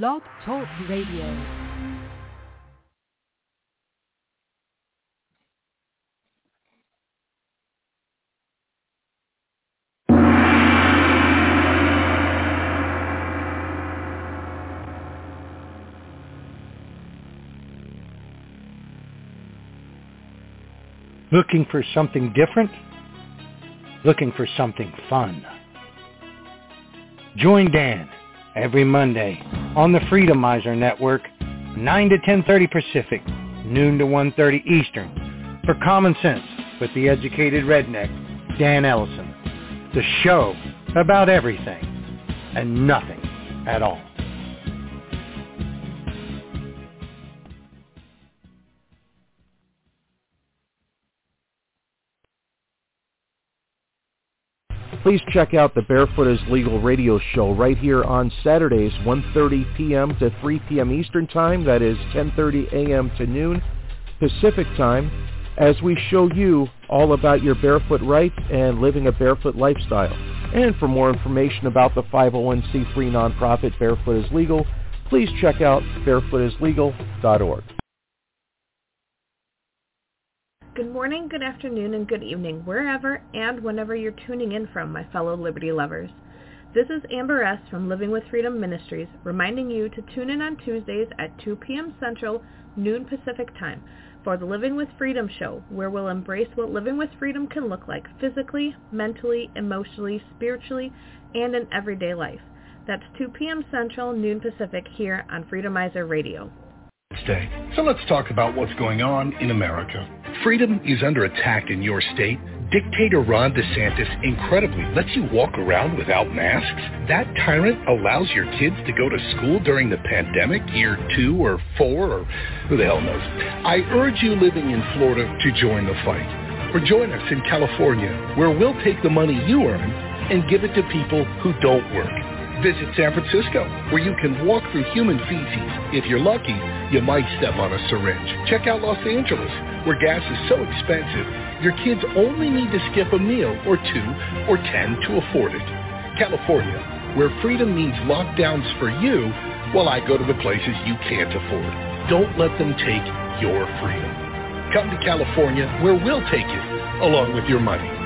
Blog Talk Radio. Looking for something different? Looking for something fun? Join Dan every Monday on the Freedomizer Network, 9 to 10.30 Pacific, noon to 1.30 Eastern, for Common Sense with the educated redneck, Dan Ellison. The show about everything and nothing at all. Please check out the Barefoot is Legal radio show right here on Saturdays, 1.30 p.m. to 3 p.m. Eastern Time. That is 10.30 a.m. to noon Pacific Time as we show you all about your barefoot rights and living a barefoot lifestyle. And for more information about the 501c3 nonprofit Barefoot is Legal, please check out barefootislegal.org. Good morning, good afternoon, and good evening, wherever and whenever you're tuning in from, my fellow Liberty lovers. This is Amber S. from Living with Freedom Ministries, reminding you to tune in on Tuesdays at 2 p.m. Central, noon Pacific Time, for the Living with Freedom show, where we'll embrace what living with freedom can look like physically, mentally, emotionally, spiritually, and in everyday life. That's 2 p.m. Central, noon Pacific, here on Freedomizer Radio. Day. So let's talk about what's going on in America. Freedom is under attack in your state. Dictator Ron DeSantis incredibly lets you walk around without masks. That tyrant allows your kids to go to school during the pandemic, year two or four, or who the hell knows. I urge you living in Florida to join the fight. Or join us in California, where we'll take the money you earn and give it to people who don't work. Visit San Francisco, where you can walk through human feces. If you're lucky, you might step on a syringe. Check out Los Angeles, where gas is so expensive, your kids only need to skip a meal or two or ten to afford it. California, where freedom means lockdowns for you, while I go to the places you can't afford. Don't let them take your freedom. Come to California, where we'll take you, along with your money.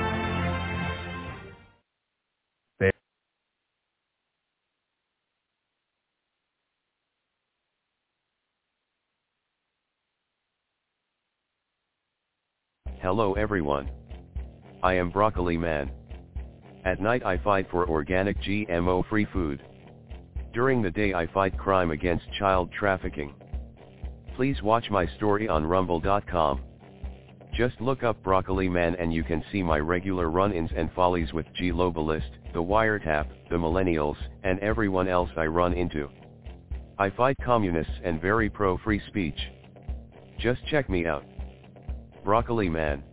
Hello everyone. I am Broccoli Man. At night I fight for organic GMO-free food. During the day I fight crime against child trafficking. Please watch my story on rumble.com. Just look up Broccoli Man and you can see my regular run-ins and follies with G Globalist, the Wiretap, the Millennials, and everyone else I run into. I fight communists and very pro-free speech. Just check me out. Broccoli Man.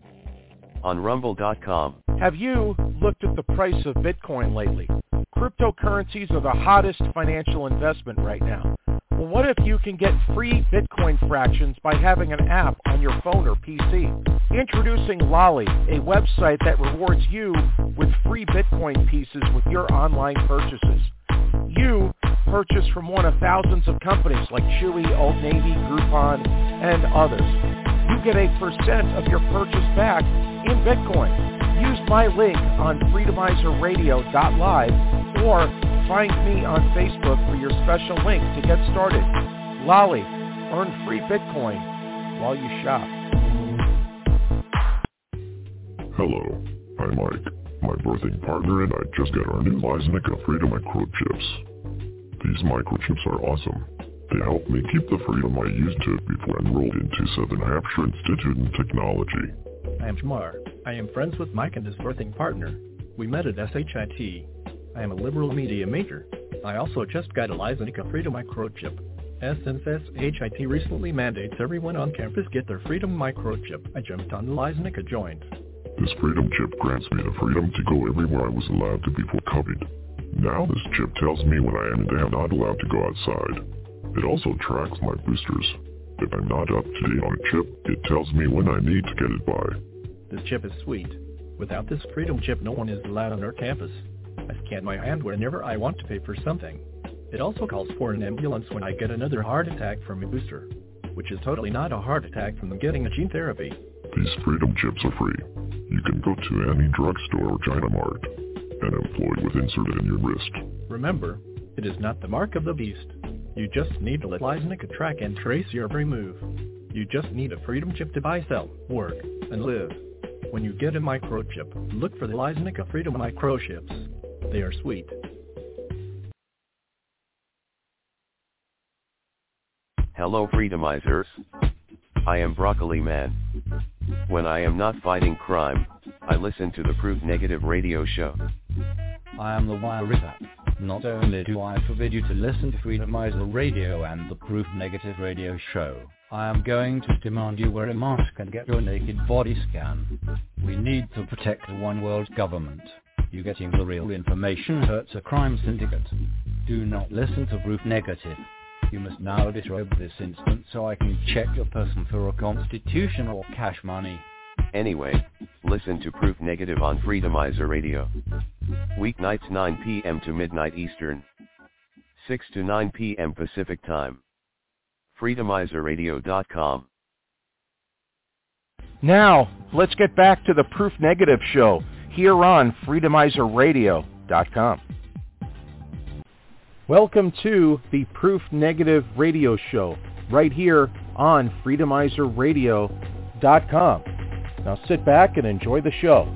On rumble.com. Have you looked at the price of Bitcoin lately? Cryptocurrencies are the hottest financial investment right now. Well, what if you can get free Bitcoin fractions by having an app on your phone or PC? Introducing Lolli, a website that rewards you with free Bitcoin pieces with your online purchases. You purchase from one of thousands of companies like Chewy, Old Navy, Groupon, and others you get a percent of your purchase back in Bitcoin. Use my link on freedomizerradio.live or find me on Facebook for your special link to get started. Lolli, earn free Bitcoin while you shop. Hello, I'm Mike, my birthing partner, and I just got our new Lysnica Freedom microchips. These microchips are awesome. They helped me keep the freedom I used to before I enrolled into Southern Hampshire Institute in Technology. I am Jamar. I am friends with Mike and his birthing partner. We met at SHIT. I am a liberal media major. I also just got a Lysanica Freedom Microchip. As since SHIT recently mandates everyone on campus get their Freedom Microchip, I jumped on the Lysanica joint. This freedom chip grants me the freedom to go everywhere I was allowed to before COVID. Now this chip tells me when I am and am not allowed to go outside. It also tracks my boosters. If I'm not up to date on a chip, it tells me when I need to get it by. This chip is sweet. Without this Freedom chip, no one is allowed on our campus. I scan my hand whenever I want to pay for something. It also calls for an ambulance when I get another heart attack from a booster, which is totally not a heart attack from getting a gene therapy. These Freedom chips are free. You can go to any drugstore or China Mart and employ with inserted in your wrist. Remember, it is not the mark of the beast. You just need to let Lyznica track and trace your every move. You just need a Freedom chip to buy, sell, work, and live. When you get a microchip, look for the Lyznica Freedom microchips. They are sweet. Hello Freedomizers. I am Broccoli Man. When I am not fighting crime, I listen to the Proof Negative radio show. I am the Wire Ripper. Not only do I forbid you to listen to Freedomizer Radio and the Proof Negative radio show, I am going to demand you wear a mask and get your naked body scan. We need to protect the one world government. You getting the real information hurts a crime syndicate. Do not listen to Proof Negative. You must now disrobe this instant so I can check your person for a constitution or cash money. Anyway, listen to Proof Negative on Freedomizer Radio. Weeknights 9 p.m. to midnight Eastern. 6 to 9 p.m. Pacific Time. Freedomizerradio.com. Now, let's get back to the Proof Negative show here on freedomizerradio.com. Welcome to the Proof Negative radio show right here on freedomizerradio.com. Now sit back and enjoy the show.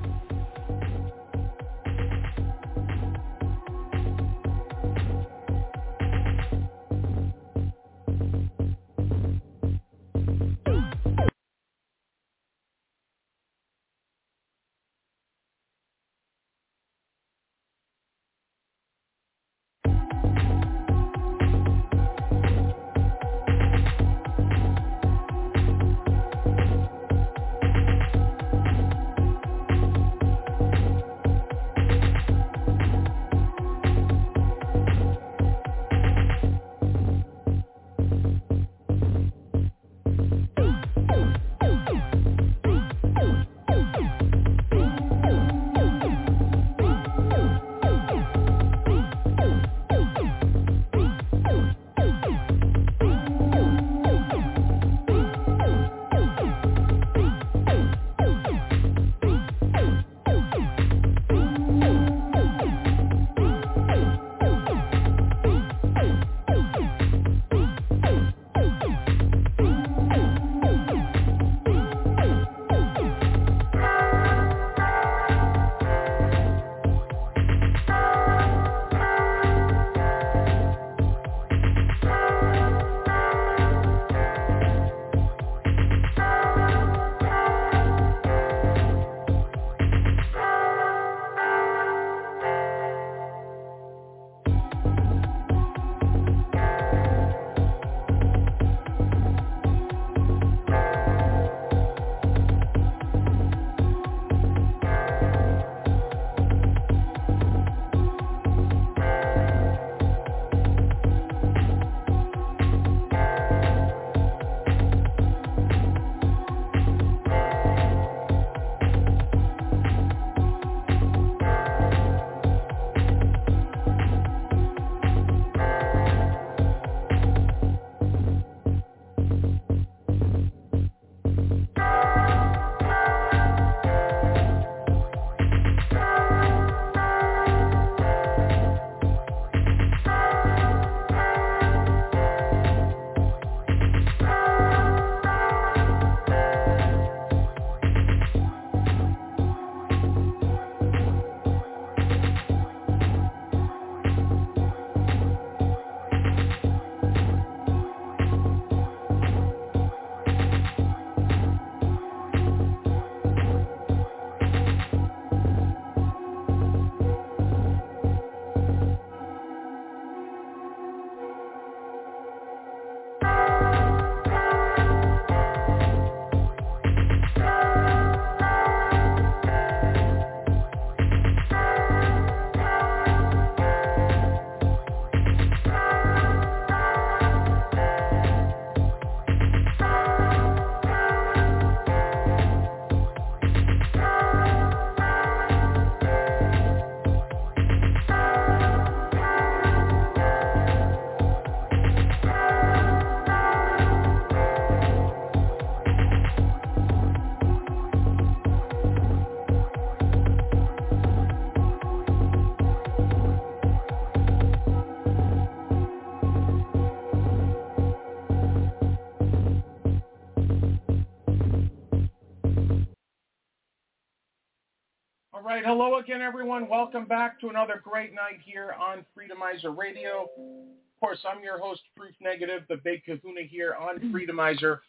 Hello again, everyone. Welcome back to another great night here on Freedomizer Radio. Of course, I'm your host, Proof Negative, the big kahuna here on Freedomizer.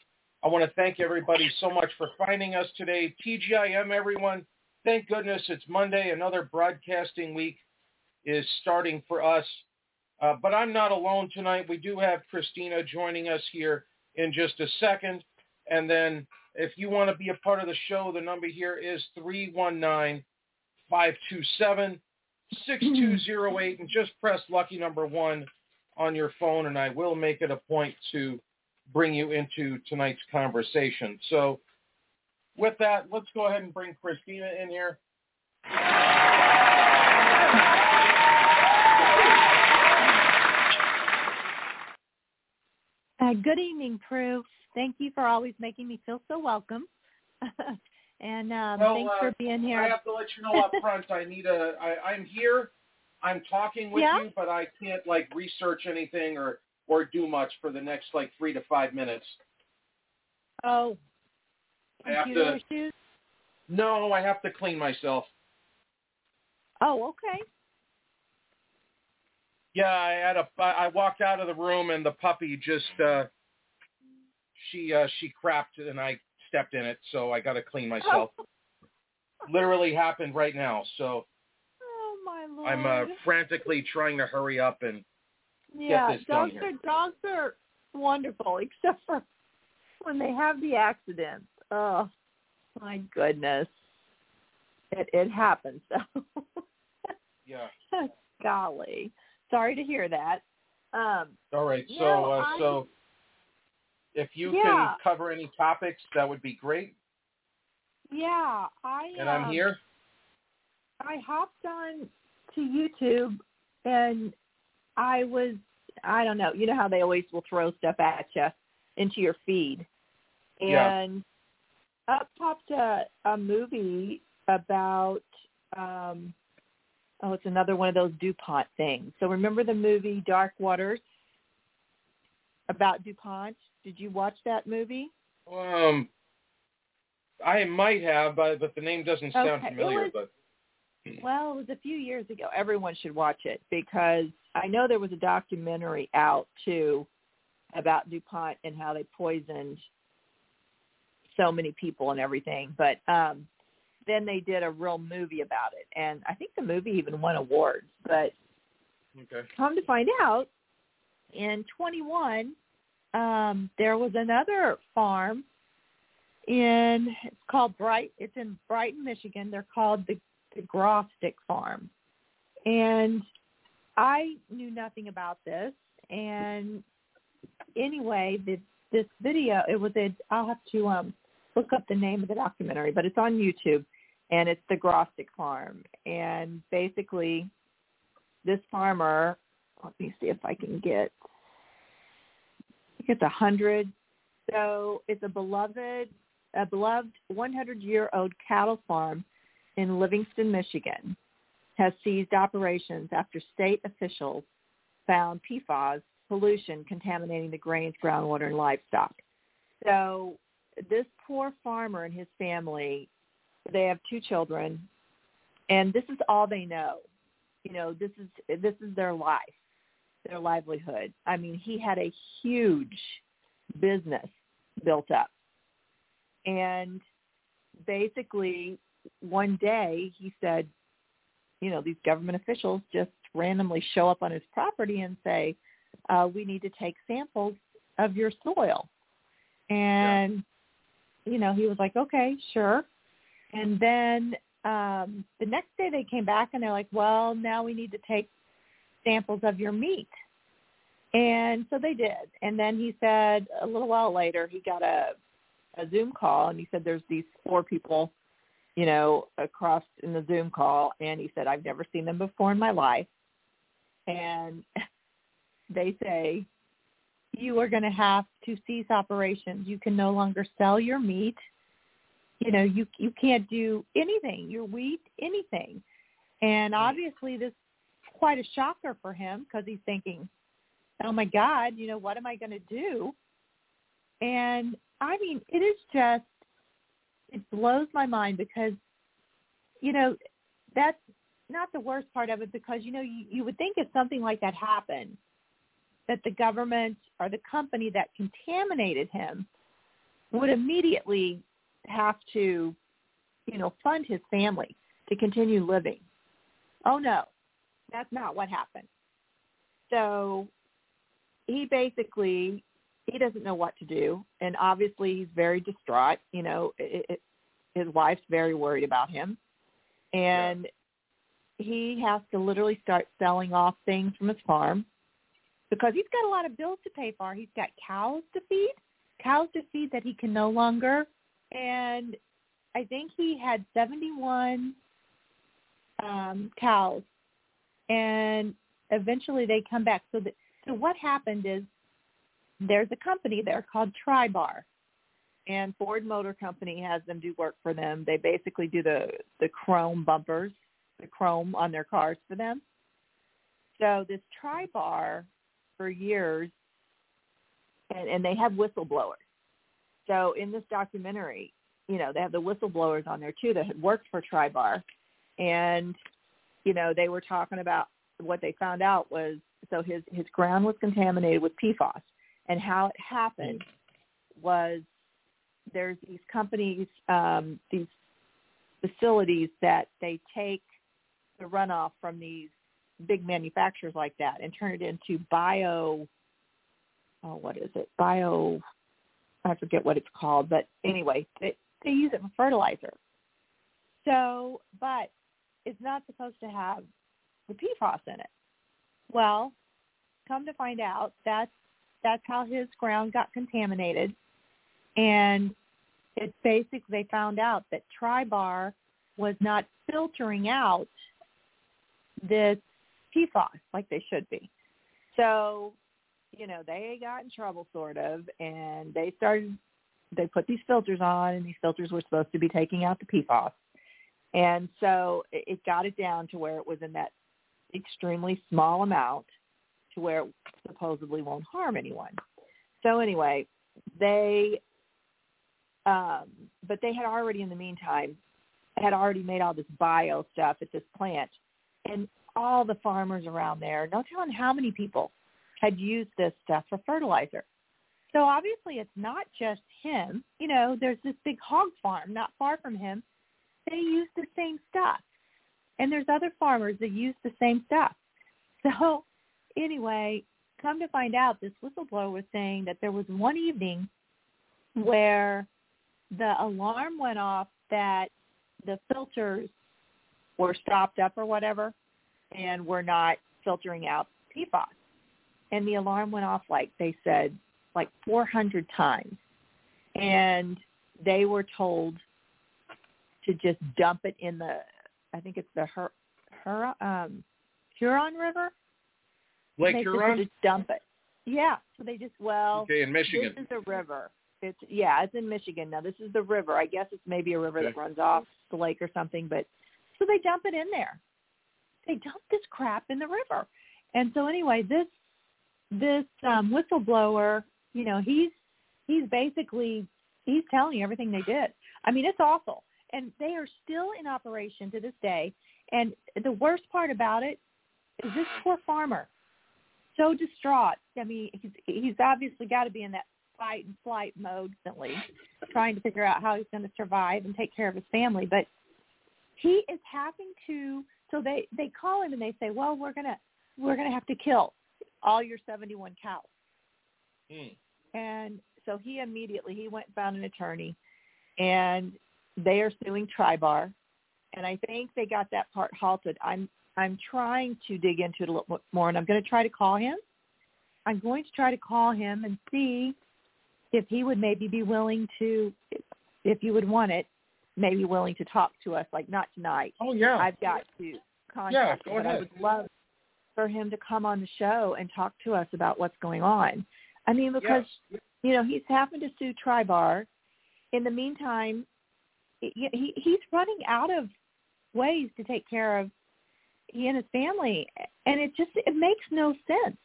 I want to thank everybody so much for finding us today. TGIM, everyone. Thank goodness it's Monday. Another broadcasting week is starting for us. Uh, but I'm not alone tonight. We do have Christina joining us here in just a second. And then if you want to be a part of the show, the number here is 319 527 6208 and just press lucky number one on your phone and I will make it a point to bring you into tonight's conversation. So with that, let's go ahead and bring Christina in here. Uh, good evening, Prue. Thank you for always making me feel so welcome. and um, well, thanks uh, for being here. I have to let you know up front. I need a. I, I'm here. I'm talking with yeah? you, but I can't like research anything or or do much for the next like three to five minutes. Oh, I have to. issues? No, I have to clean myself. Oh, okay. Yeah, I had a. I walked out of the room and the puppy just. uh She uh she crapped and I stepped in it, so I got to clean myself. Literally happened right now, so Oh my lord. I'm uh, frantically trying to hurry up and yeah, this done dogs are dogs are wonderful, except for when they have the accidents. Oh my goodness, it it happens. So yeah. golly, sorry to hear that. Um, All right. So, No, uh, so if you Yeah. can cover any topics, that would be great. yeah, I And um, I'm here. I hopped on to YouTube and I was I don't know, you know how they always will throw stuff at you into your feed. Yeah. And up popped a, a movie about um oh it's another one of those DuPont things. So remember the movie Dark Waters about DuPont? Did you watch that movie? Um, I might have, but but the name doesn't sound Okay, familiar. was- But Well, it was a few years ago. Everyone should watch it because I know there was a documentary out too about DuPont and how they poisoned so many people and everything. But um then they did a real movie about it and I think the movie even won awards. But okay. come to find out in 21 um there was another farm in it's called Bright it's in Brighton, Michigan. They're called the the Grostic Farm. And I knew nothing about this. And anyway, this this video it was a I'll have to um look up the name of the documentary, but it's on YouTube and it's the Grostic Farm. And basically this farmer let me see if I can get it's a hundred. So it's a beloved a beloved 100 year old cattle farm in Livingston, Michigan, has seized operations after state officials found PFAS pollution contaminating the grains, groundwater, and livestock. So this poor farmer and his family, they have two children, and this is all they know. You know, this is this is their life, their livelihood. I mean, he had a huge business built up, and basically one day he said, you know, these government officials just randomly show up on his property and say, uh, we need to take samples of your soil. And, you know, he was like, okay, sure. And then um, the next day they came back and they're like, well, now we need to take samples of your meat. And so they did. And then he said a little while later he got a, a Zoom call and he said there's these four people you know, across in the Zoom call, and he said, I've never seen them before in my life. And they say, you are going to have to cease operations. You can no longer sell your meat. You know, you you can't do anything, your wheat, anything. And obviously, this is quite a shocker for him because he's thinking, oh my God, you know, what am I going to do? And I mean, it is just it blows my mind because you know that's not the worst part of it because you know you, you would think if something like that happened that the government or the company that contaminated him would immediately have to you know fund his family to continue living oh no that's not what happened so he basically he doesn't know what to do and obviously he's very distraught you know it, it, his wife's very worried about him and he has to literally start selling off things from his farm because he's got a lot of bills to pay for. He's got cows to feed, cows to feed that he can no longer. And I think he had 71 um, cows, and eventually they come back. So, the, so what happened is there's a company there called Tri-Bar, and Ford Motor Company has them do work for them. They basically do the the chrome bumpers the chrome on their cars for them. So this Tri-Bar for years, and, and they have whistleblowers. So in this documentary, you know, they have the whistleblowers on there too that had worked for Tri-Bar, and you know they were talking about what they found out was so his his ground was contaminated with PFAS, and how it happened was there's these companies, um, these facilities that they take the runoff from these big manufacturers like that and turn it into bio oh what is it? Bio i forget what it's called but anyway they they use it for fertilizer. So but it's not supposed to have the pfas in it well come to find out that's that's how his ground got contaminated and it's basically they found out that Tri-Bar was not filtering out this PFAS like they should be. So, you know, they got in trouble sort of and they started they put these filters on and these filters were supposed to be taking out the PFAS. And so it, got it down to where it was in that extremely small amount to where it supposedly won't harm anyone. So anyway, they um but they had already in the meantime had already made all this bio stuff at this plant and all the farmers around there, no telling how many people had used this stuff for fertilizer. So obviously it's not just him. You know, there's this big hog farm not far from him. They use the same stuff. And there's other farmers that use the same stuff. So anyway, come to find out this whistleblower was saying that there was one evening where the alarm went off that the filters were stopped up or whatever and were not filtering out PFAS. And the alarm went off like they said like 400 times. And they were told to just dump it in the I think it's the Her, Her um Huron River. Lake they Huron. Just dump it. Yeah. So they just well Okay, in Michigan. This is a river. It's yeah, it's in Michigan. Now this is the river. I guess it's maybe a river that runs off the lake or something, but so they dump it in there. They dump this crap in the river. And so anyway, this this um whistleblower, you know, he's he's basically he's telling you everything they did. I mean, it's awful. And they are still in operation to this day. And the worst part about it is this poor farmer so distraught. I mean, he's he's obviously got to be in that fight and flight mode constantly, trying to figure out how he's going to survive and take care of his family. But he is having to. So they they call him and they say, "Well, we're gonna we're gonna have to kill all your 71 cows." Hmm. And so he immediately he went and found an attorney, and they are suing Tri-Bar, and I think they got that part halted. I'm I'm trying to dig into it a little bit more, and I'm going to try to call him. I'm going to try to call him and see if he would maybe be willing to, if you would want it, maybe willing to talk to us. Like not tonight. Oh yeah. I've got to Yeah, contact go him, but I would love for him to come on the show and talk to us about what's going on. I mean, because you know he's happened to sue Tri-Bar. In the meantime, he, he he's running out of ways to take care of he and his family, and it just it makes no sense.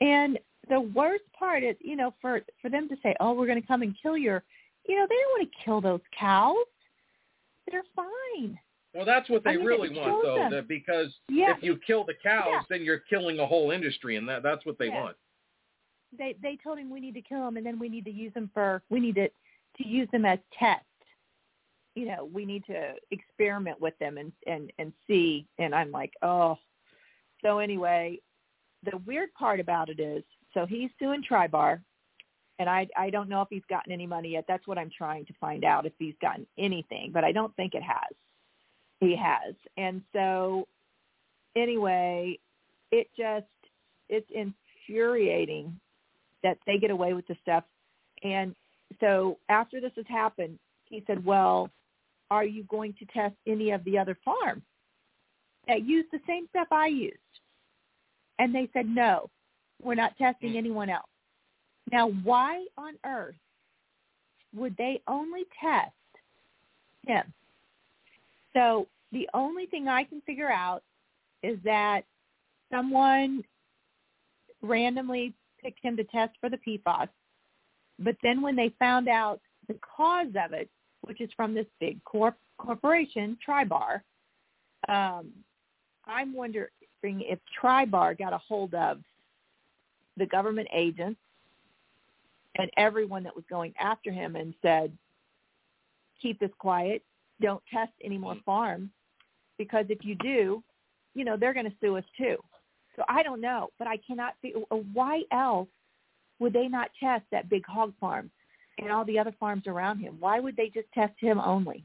And the worst part is, you know, for for them to say, "Oh, we're going to come and kill your," you know, they don't want to kill those cows. They're fine. Well, that's what they I mean, really want, though, them. because Yeah, if you kill the cows, yeah. then you're killing a whole industry, and that that's what they Yeah. want. they they told him we need to kill them and then we need to use them for we need to to use them as tests. You know, we need to experiment with them and and and see. And I'm like, oh. So anyway, the weird part about it is, so he's suing Tribar, and I I don't know if he's gotten any money yet. That's what I'm trying to find out if he's gotten anything, but I don't think it has. He has, and so anyway, it just it's infuriating that they get away with the stuff. And so after this has happened, he said, well, are you going to test any of the other farms that use the same stuff I used? And they said, no, we're not testing mm. anyone else. Now, why on earth would they only test him? So the only thing I can figure out is that someone randomly picked him to test for the PFAS. But then when they found out the cause of it, which is from this big corp- corporation, Tribar, um, I'm wondering if Tribar got a hold of the government agents and everyone that was going after him and said, keep this quiet, don't test any more farms, because if you do, you know, they're going to sue us too. So I don't know, but I cannot see why else would they not test that big hog farm and all the other farms around him? Why would they just test him only?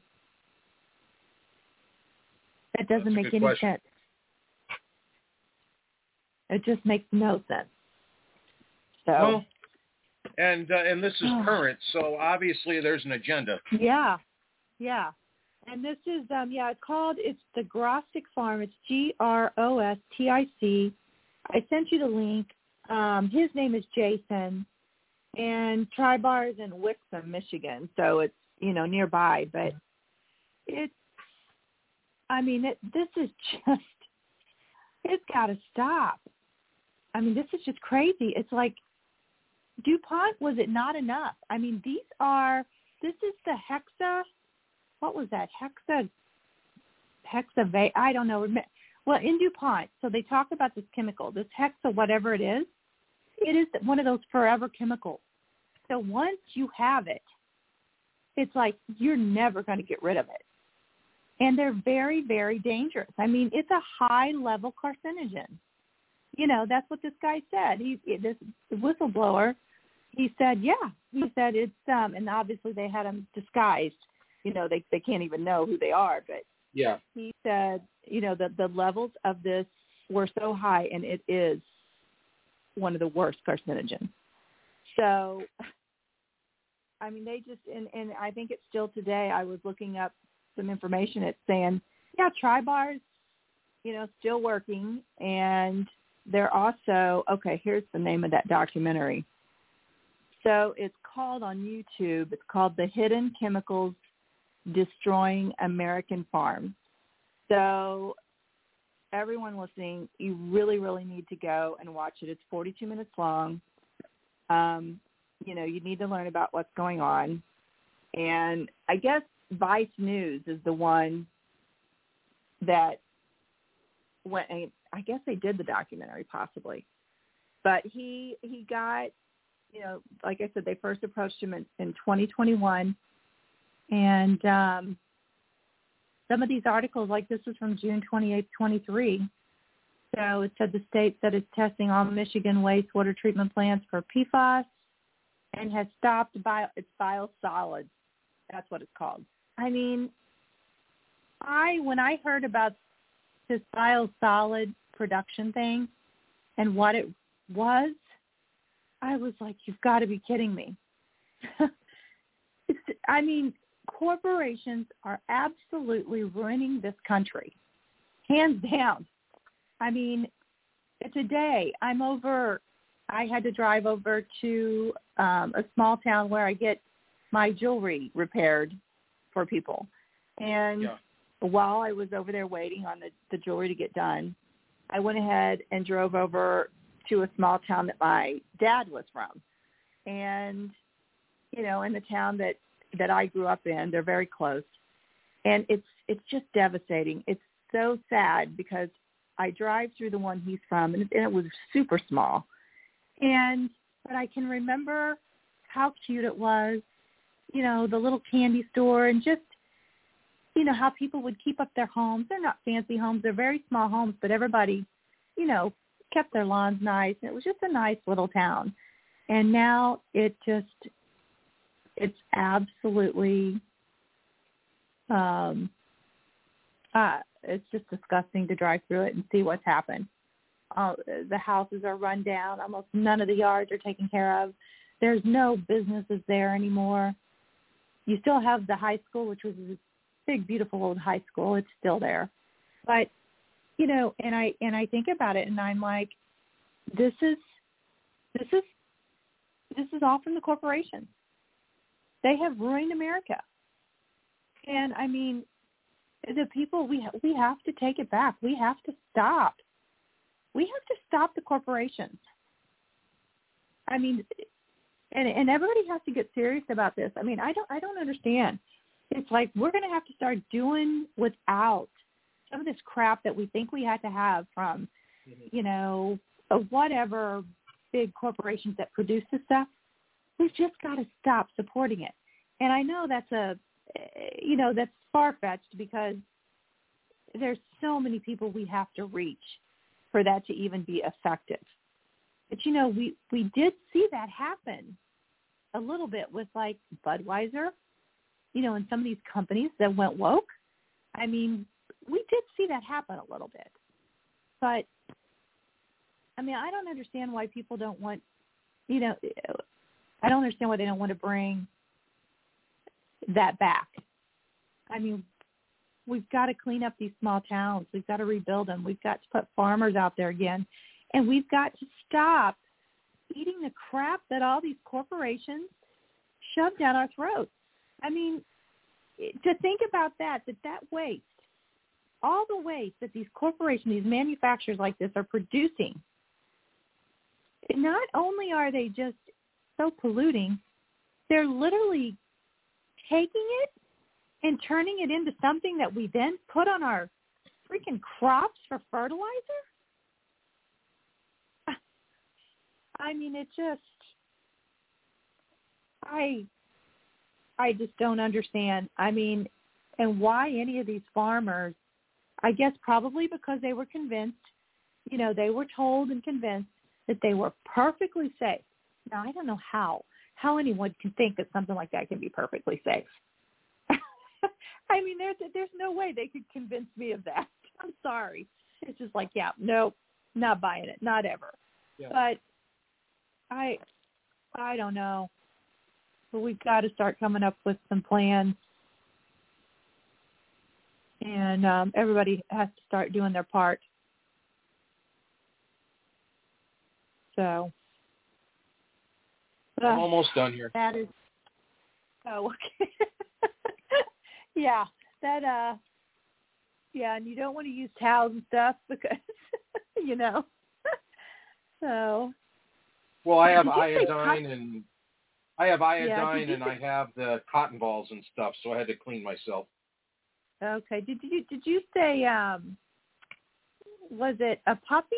That doesn't make any question. sense. It just makes no sense. So Well, and uh, and this is Oh. current, so obviously there's an agenda. Yeah, yeah. And this is um yeah, it's called it's the Grostic Farm. It's G R O S T I C. I sent you the link. Um, his name is Jason, and Tribar is in Wixom, Michigan, so it's you know nearby. But it's, I mean, it, this is just, it's got to stop. I mean, this is just crazy. It's like DuPont was it not enough? I mean, these are this is the hexa. What was that hexa? Hexa. I don't know. Well, in DuPont, so they talk about this chemical, this hexa, whatever it is. It is one of those forever chemicals. So once you have it, it's like you're never going to get rid of it. And they're very, very dangerous. I mean, it's a high level carcinogen. You know, that's what this guy said. He this the whistleblower, he said, yeah. He said it's um and obviously they had him disguised. You know, they they can't even know who they are, but Yeah. he said, you know, the the levels of this were so high and it is one of the worst carcinogens. So I mean they just and, and I think it's still today I was looking up some information it's saying, yeah, Tribars, you know, still working and they're also okay, here's the name of that documentary. So it's called on YouTube, it's called The Hidden Chemicals Destroying American Farms. So everyone listening, you really, really need to go and watch it. It's 42 minutes long. Um, you know, you need to learn about what's going on. And I guess Vice News is the one that went. I guess they did the documentary possibly, but he he got, you know, like I said, they first approached him in, in 2021, and um, some of these articles, like this was from June 28, 23. So it said the state that it's testing all Michigan wastewater treatment plants for PFAS and has stopped bio, its biosolids. That's what it's called. I mean, I when I heard about this biosolid production thing and what it was, I was like, you've got to be kidding me. I mean, corporations are absolutely ruining this country, hands down. I mean, today I'm over. I had to drive over to um, a small town where I get my jewelry repaired for people, and Yeah. while I was over there waiting on the, the jewelry to get done, I went ahead and drove over to a small town that my dad was from, and you know, in the town that that I grew up in, they're very close, and it's it's just devastating. It's so sad because I drive through the one he's from, and, and it was super small, and but I can remember how cute it was, you know, the little candy store, and just you know how people would keep up their homes. They're not fancy homes; they're very small homes, but everybody, you know, kept their lawns nice, and it was just a nice little town. And now it just it's absolutely um uh it's just disgusting to drive through it and see what's happened. Uh, the houses are run down. Almost none of the yards are taken care of. There's no businesses there anymore. You still have the high school, which was a big, beautiful old high school. It's still there, but you know, and I and I think about it, and I'm like, this is this is this is all from the corporations. They have ruined America. And I mean, the people we we have to take it back. We have to stop. We have to stop the corporations. I mean, and and everybody has to get serious about this. I mean, I don't I don't understand. It's like we're going to have to start doing without some of this crap that we think we had to have from, you know, whatever big corporations that produce this stuff. We've just got to stop supporting it. And I know that's a, you know, that's far fetched because there's so many people we have to reach for that to even be effective. But you know, we we did see that happen a little bit with like Budweiser, you know, and some of these companies that went woke. I mean, we did see that happen a little bit. But I mean, I don't understand why people don't want, you know, I don't understand why they don't want to bring that back. I mean, we've got to clean up these small towns. We've got to rebuild them. We've got to put farmers out there again. And we've got to stop eating the crap that all these corporations shove down our throats. I mean, to think about that, that that waste, all the waste that these corporations, these manufacturers like this are producing, not only are they just so polluting, they're literally taking it and turning it into something that we then put on our freaking crops for fertilizer? I mean, it just I I just don't understand. I mean, and why any of these farmers I guess probably because they were convinced, you know, they were told and convinced that they were perfectly safe. Now, I don't know how how anyone can think that something like that can be perfectly safe. I mean, there's there's no way they could convince me of that. I'm sorry. It's just like, yeah, nope, not buying it, not ever. Yeah. But I, I don't know. But we've got to start coming up with some plans, and um, everybody has to start doing their part. So I'm almost done here. That is. Oh, okay. yeah, that. uh Yeah, and you don't want to use towels and stuff because, you know. so. Well, I have iodine and I have iodine yeah, and I have the cotton balls and stuff, so I had to clean myself. Okay. Did you did you say um was it a puppy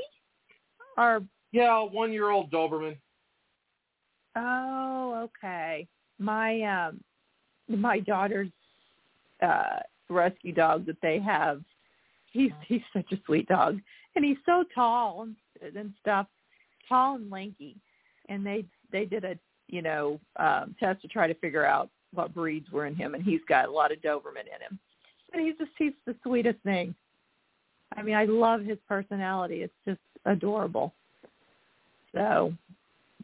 or yeah, one year old Doberman. Oh, okay. My um my daughter's uh rescue dog that they have, he's he's such a sweet dog. And he's so tall and, and stuff, tall and lanky. And they they did a, you know, um test to try to figure out what breeds were in him and he's got a lot of Doberman in him. But he's just he's the sweetest thing. I mean, I love his personality. It's just adorable. So,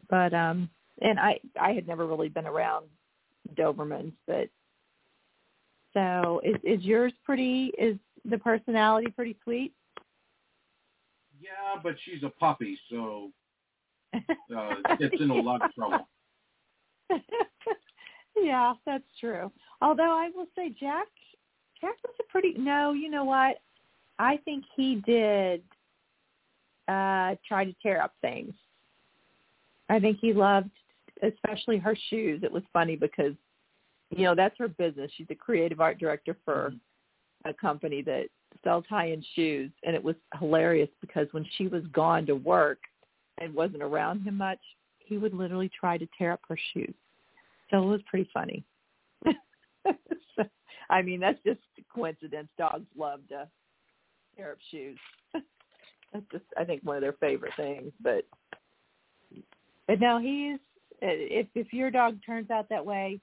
but um and I I had never really been around Dobermans, but so is is yours pretty? Is the personality pretty sweet? Yeah, but she's a puppy, so uh, gets in a lot of trouble. yeah, that's true. Although I will say Jack Jack was a pretty no, you know what? I think he did uh try to tear up things. I think he loved especially her shoes. It was funny because, you know, that's her business. She's a creative art director for, mm-hmm. a company that sells high-end shoes, and it was hilarious because when she was gone to work and wasn't around him much, he would literally try to tear up her shoes. So it was pretty funny. I mean, that's just coincidence. Dogs love to tear up shoes. that's just, I think, one of their favorite things. But, but no, he's if if your dog turns out that way,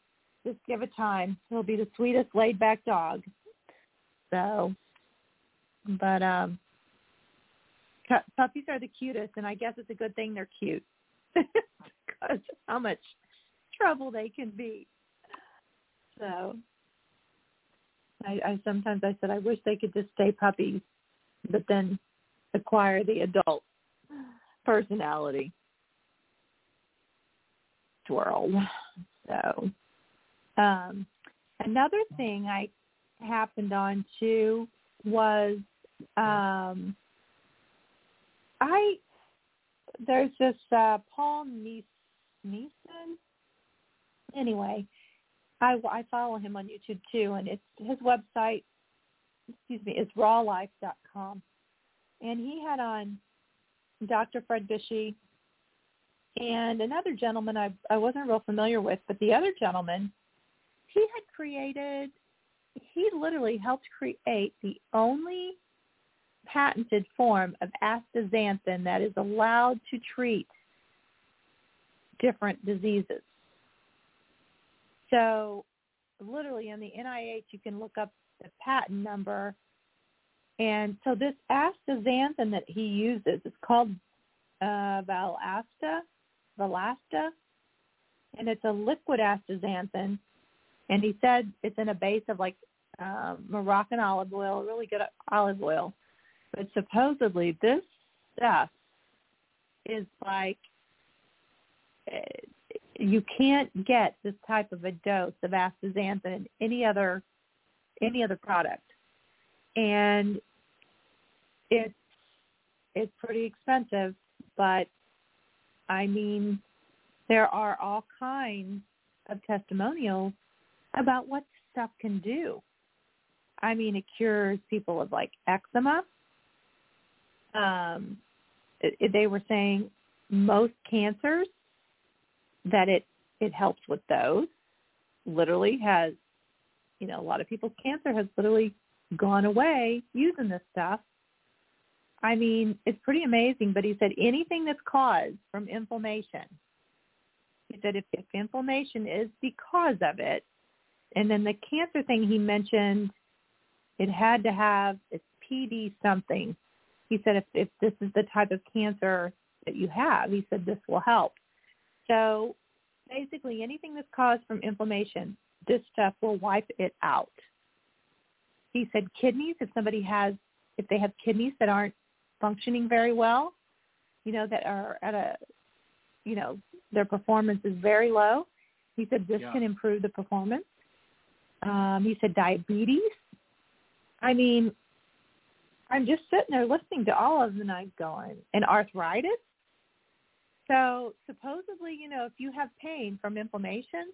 just give it time. He'll be the sweetest laid back dog. So, but um, puppies are the cutest, and I guess it's a good thing they're cute because how much trouble they can be. So, I, I sometimes I said I wish they could just stay puppies, but then acquire the adult personality. Twirl. So, um, another thing I happened on too was um, I there's this uh, Paul Nison. Anyway, I, I follow him on YouTube too, and it's his website. Excuse me, is rawlife.com, and he had on Dr. Fred Bisci and another gentleman I I wasn't real familiar with, but the other gentleman, he had created, he literally helped create the only patented form of astaxanthin that is allowed to treat different diseases. So literally in the NIH you can look up the patent number and so this astaxanthin that he uses is called uh, Valasta, Valasta, and it's a liquid astaxanthin. And he said it's in a base of like uh, Moroccan olive oil, really good olive oil. But supposedly this stuff is like eh, you can't get this type of a dose of astaxanthin in any other any other product, and it's it's pretty expensive. But I mean, there are all kinds of testimonials about what stuff can do. I mean, it cures people of like eczema. Um, it, it, they were saying most cancers that it it helps with those. Literally has, you know, a lot of people's cancer has literally gone away using this stuff. I mean, it's pretty amazing. But he said anything that's caused from inflammation. He said if, if inflammation is the cause of it, and then the cancer thing he mentioned, it had to have it's PD something. He said if, if this is the type of cancer that you have, he said this will help. So basically anything that's caused from inflammation, this stuff will wipe it out. He said kidneys, if somebody has, if they have kidneys that aren't functioning very well, you know, that are at a, you know, their performance is very low. He said this yeah. can improve the performance. Um, he said diabetes. I mean, I'm just sitting there listening to all of them and I'm going, and arthritis. So supposedly, you know, if you have pain from inflammation,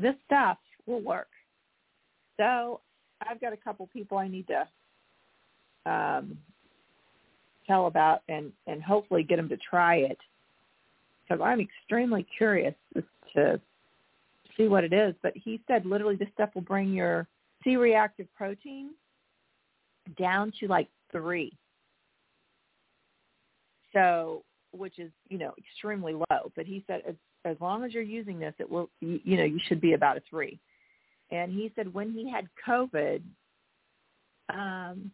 this stuff will work. So I've got a couple people I need to um, tell about and, and hopefully get them to try it because I'm extremely curious to see what it is. But he said literally this stuff will bring your C-reactive protein down to like three. So, which is, you know, extremely low. But he said as, as long as you're using this, it will, you, you know, you should be about a three. And he said when he had COVID, um,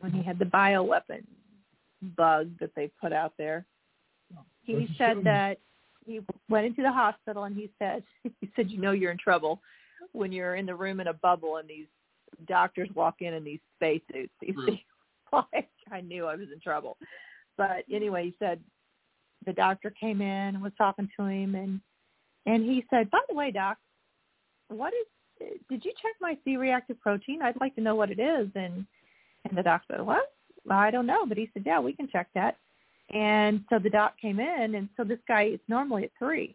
when he had the bioweapon bug that they put out there, he said that he went into the hospital and he said he said you know you're in trouble when you're in the room in a bubble and these doctors walk in in these spacesuits. He said, like I knew I was in trouble. But anyway, he said the doctor came in and was talking to him and and he said, "By the way, doc, what is did you check my C-reactive protein? I'd like to know what it is." And and the doctor said, "What? I don't know." But he said, "Yeah, we can check that." And so the doc came in, and so this guy is normally at three,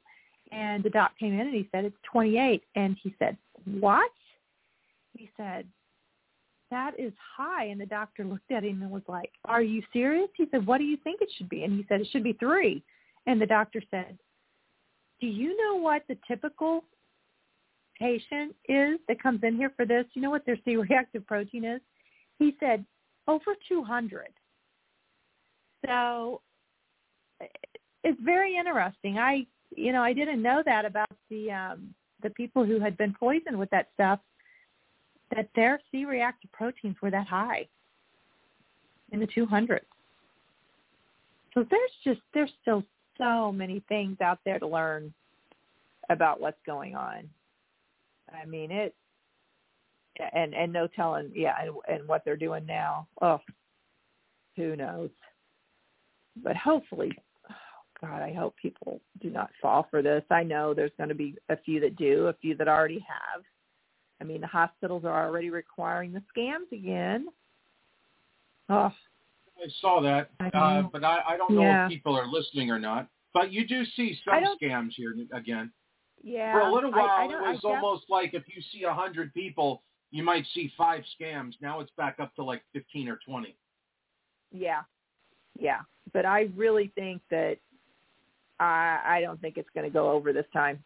and the doc came in and he said it's 28, and he said, "What?" He said, that is high. And the doctor looked at him and was like, are you serious? He said, what do you think it should be? And he said, it should be three. And the doctor said, do you know what the typical patient is that comes in here for this? You know what their C-reactive protein is? He said, over 200. So it's very interesting. I, you know, I didn't know that about the um, the people who had been poisoned with that stuff that their C-reactive proteins were that high in the 200s. So there's just there's still so many things out there to learn about what's going on. I mean it, and and no telling, yeah, and, and what they're doing now. Oh, who knows? But hopefully, oh God, I hope people do not fall for this. I know there's going to be a few that do, a few that already have. I mean, the hospitals are already requiring the scans again. Oh, I saw that, I uh, but I, I don't know Yeah. if people are listening or not. But you do see some scams here again. yeah. For a little while, I it I was almost like if you see a hundred people, you might see five scams. Now it's back up to like fifteen or twenty. Yeah, yeah. But I really think that I I don't think it's going to go over this time.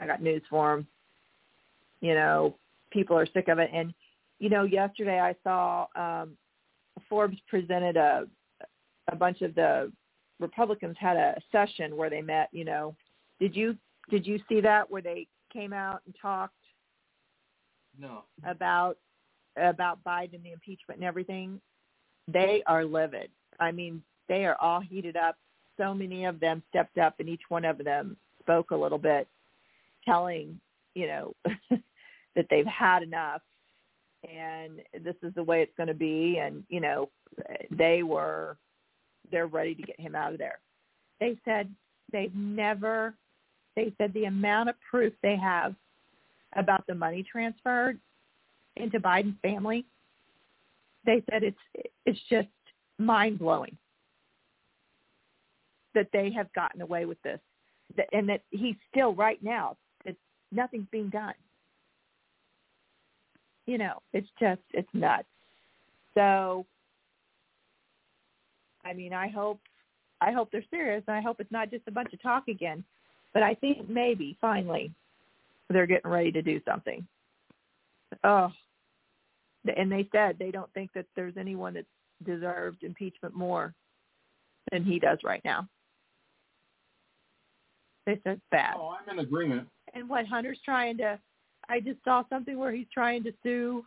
I got news for them. You know, people are sick of it, and you know, yesterday I saw um Forbes presented a a bunch of the Republicans had a session where they met. You know, did you did you see that where they came out and talked No. about about Biden the impeachment and everything, they are livid. I mean, they are all heated up. So many of them stepped up, and each one of them spoke a little bit, telling you know that they've had enough, and this is the way it's going to be. And you know, they were they're ready to get him out of there. They said they've never. They said the amount of proof they have about the money transferred into Biden's family, they said it's it's just mind blowing that they have gotten away with this, and that he's still right now that nothing's being done. You know, it's just it's nuts. So, I mean, I hope I hope they're serious, and I hope it's not just a bunch of talk again. But I think maybe finally they're getting ready to do something. Oh, and they said they don't think that there's anyone that's deserved impeachment more than he does right now. They said bad. Oh, I'm in agreement. And what Hunter's trying to, I just saw something where he's trying to sue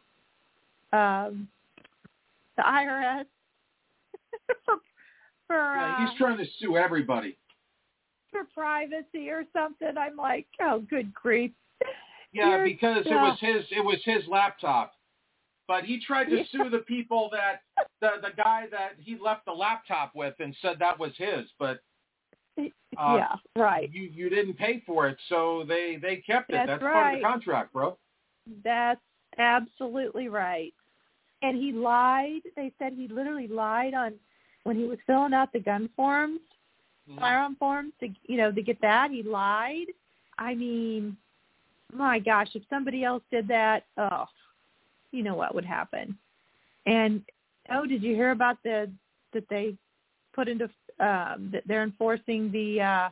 um, the IRS for for, Yeah, uh, he's trying to sue everybody. for privacy or something. I'm like, oh, good grief. Yeah, You're because it was his it was his laptop. But he tried to Yeah. sue the people that the the guy that he left the laptop with and said that was his, but uh, yeah, right. you you didn't pay for it, so they they kept it. That's That's part of the contract, bro. That's absolutely right. And he lied. They said he literally lied on when he was filling out the gun forms, firearm forms to you know to get that. He lied. I mean, my gosh, if somebody else did that, oh, you know what would happen. And oh, did you hear about the that they put into um, that they're enforcing the uh,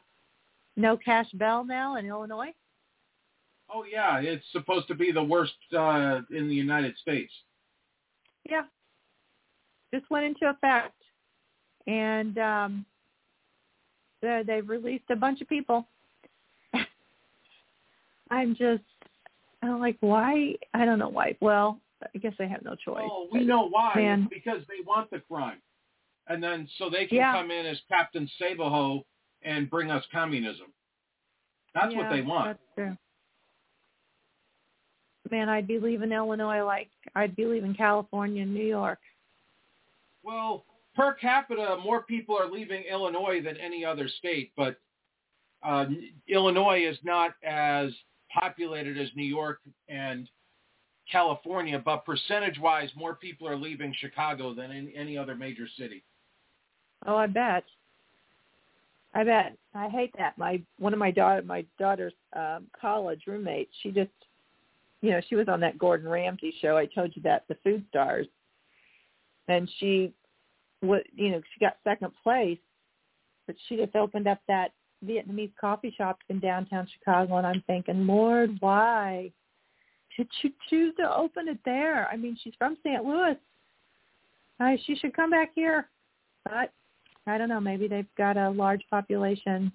no cash bail now in Illinois? Oh yeah, it's supposed to be the worst uh, in the United States. Yeah. Just went into effect. And um they- they've released a bunch of people. I'm just I'm like, why I don't know why. Well, I guess they have no choice. Oh, we know why. Man. It's because they want the crime, and then so they can Yeah. come in as Captain Sabaho and bring us communism. That's what they want. That's true. Man, I'd be leaving Illinois like I'd be leaving California and New York. Well, per capita, more people are leaving Illinois than any other state, but uh, Illinois is not as populated as New York and California, but percentage-wise, more people are leaving Chicago than in any other major city. Oh, I bet. I bet. I hate that. My one of my daughter, my daughter's um, college roommates, she just you know, she was on that Gordon Ramsay show. I told you that the Food Stars, and she, what you know, she got second place, but she just opened up that Vietnamese coffee shop in downtown Chicago, and I'm thinking, Lord, why did you choose to open it there? I mean, she's from St. Louis. I, she should come back here, but I don't know. Maybe they've got a large population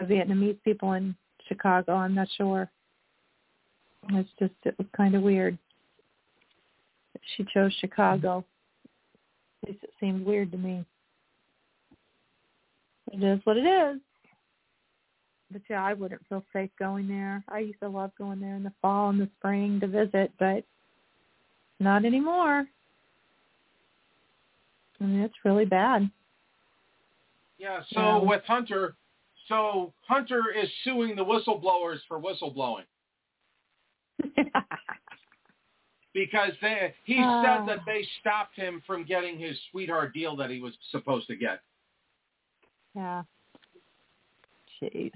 of Vietnamese people in Chicago. I'm not sure. It's just it was kind of weird. She chose Chicago. At least it seemed weird to me. It is what it is. But yeah, I wouldn't feel safe going there. I used to love going there in the fall and the spring to visit, but not anymore. I mean, it's really bad. Yeah, so yeah. with Hunter, so Hunter is suing the whistleblowers for whistleblowing. because they, he uh, said that they stopped him from getting his sweetheart deal that he was supposed to get. Yeah. Jeez.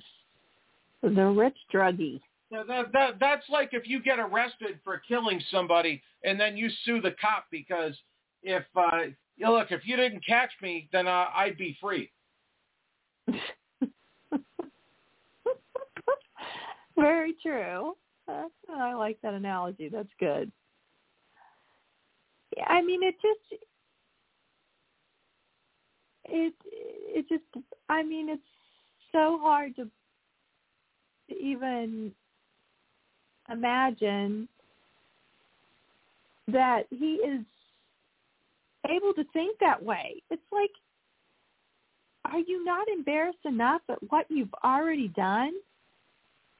The rich druggie. Yeah, that, that that's like if you get arrested for killing somebody and then you sue the cop because if uh you know, look if you didn't catch me then uh, I'd be free. Very true. I like that analogy. That's good. Yeah, I mean, it just it it just I mean, it's so hard to even imagine that he is able to think that way. It's like, are you not embarrassed enough at what you've already done?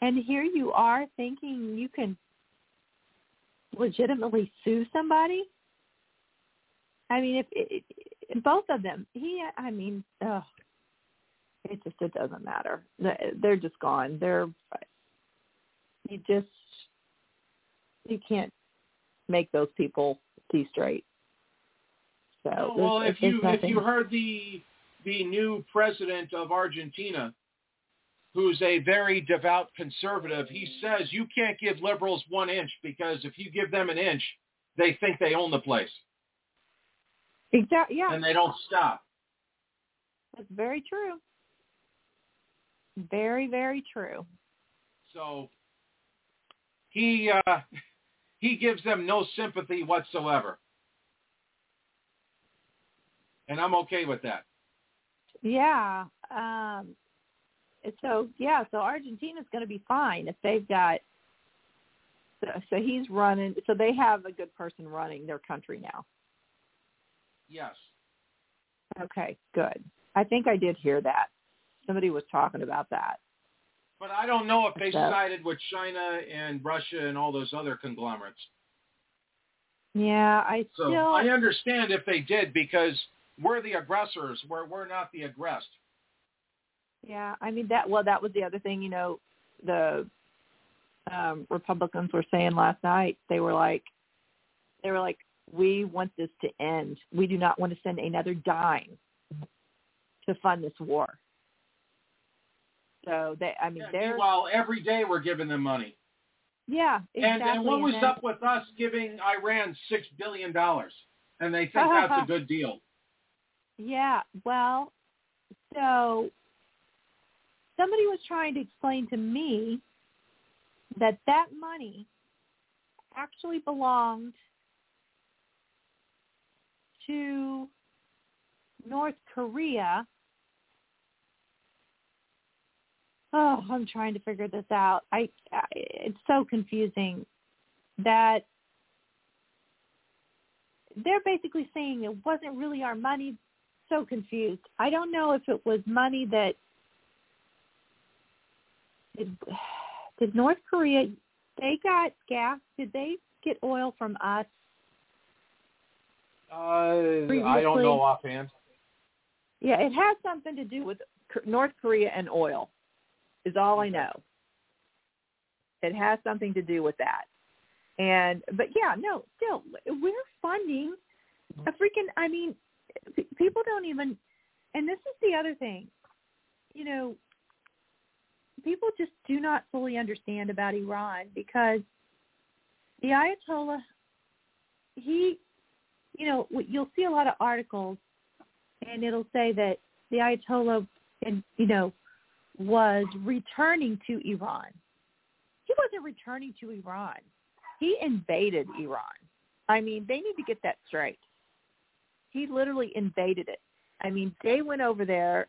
And here you are thinking you can legitimately sue somebody. I mean, if it, both of them, he, I mean, ugh, it just it doesn't matter. They're just gone. They're you just you can't make those people see straight. So oh, well, if you if you heard the the new president of Argentina, who's a very devout conservative, he says you can't give liberals one inch because if you give them an inch, they think they own the place. Exactly. Yeah. And they don't stop. That's very true. Very, very true. So he uh, he gives them no sympathy whatsoever, and I'm okay with that. Yeah. Um, so yeah, so Argentina's going to be fine if they've got. So, so he's running. So they have a good person running their country now. Yes. Okay, good. I think I did hear that. Somebody was talking about that. But I don't know if they so, sided with China and Russia and all those other conglomerates. Yeah, I so still. I understand if they did because we're the aggressors. We're we're not the aggressed. Yeah, I mean that. Well, that was the other thing. You know, the um, Republicans were saying last night. They were like, they were like, we want this to end. We do not want to send another dime to fund this war. So they, I mean, yeah, they're meanwhile every day we're giving them money. Yeah, exactly. And, and what was and then, up with us giving Iran six billion dollars, and they think that's a good deal? Yeah, well, so somebody was trying to explain to me that that money actually belonged to North Korea oh, I'm trying to figure this out. I, I it's so confusing that they're basically saying it wasn't really our money. So confused. I don't know if it was money that did, did North Korea they got gas? Did they get oil from us? Uh, I don't know offhand. Yeah, it has something to do with North Korea and oil is all I know. It has something to do with that. And but yeah, no, still we're funding a mm-hmm. freaking I mean people don't even and this is the other thing. You know, people just do not fully understand about Iran because the Ayatollah, he, you know, you'll see a lot of articles, and it'll say that the Ayatollah, and you know, was returning to Iran. He wasn't returning to Iran. He invaded Iran. I mean, they need to get that straight. He literally invaded it. I mean, they went over there,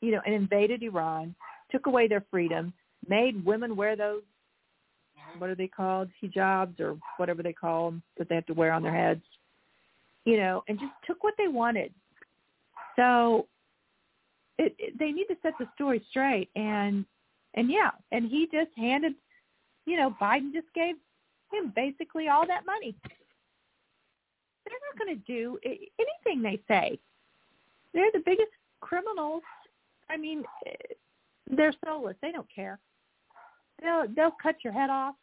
you know, and invaded Iran, took away their freedom, made women wear those what are they called hijabs or whatever they call them that they have to wear on their heads you know and just took what they wanted so it, it they need to set the story straight and and yeah and he just handed you know biden just gave him basically all that money they're not going to do anything they say they're the biggest criminals i mean they're soulless they don't care they'll they'll cut your head off.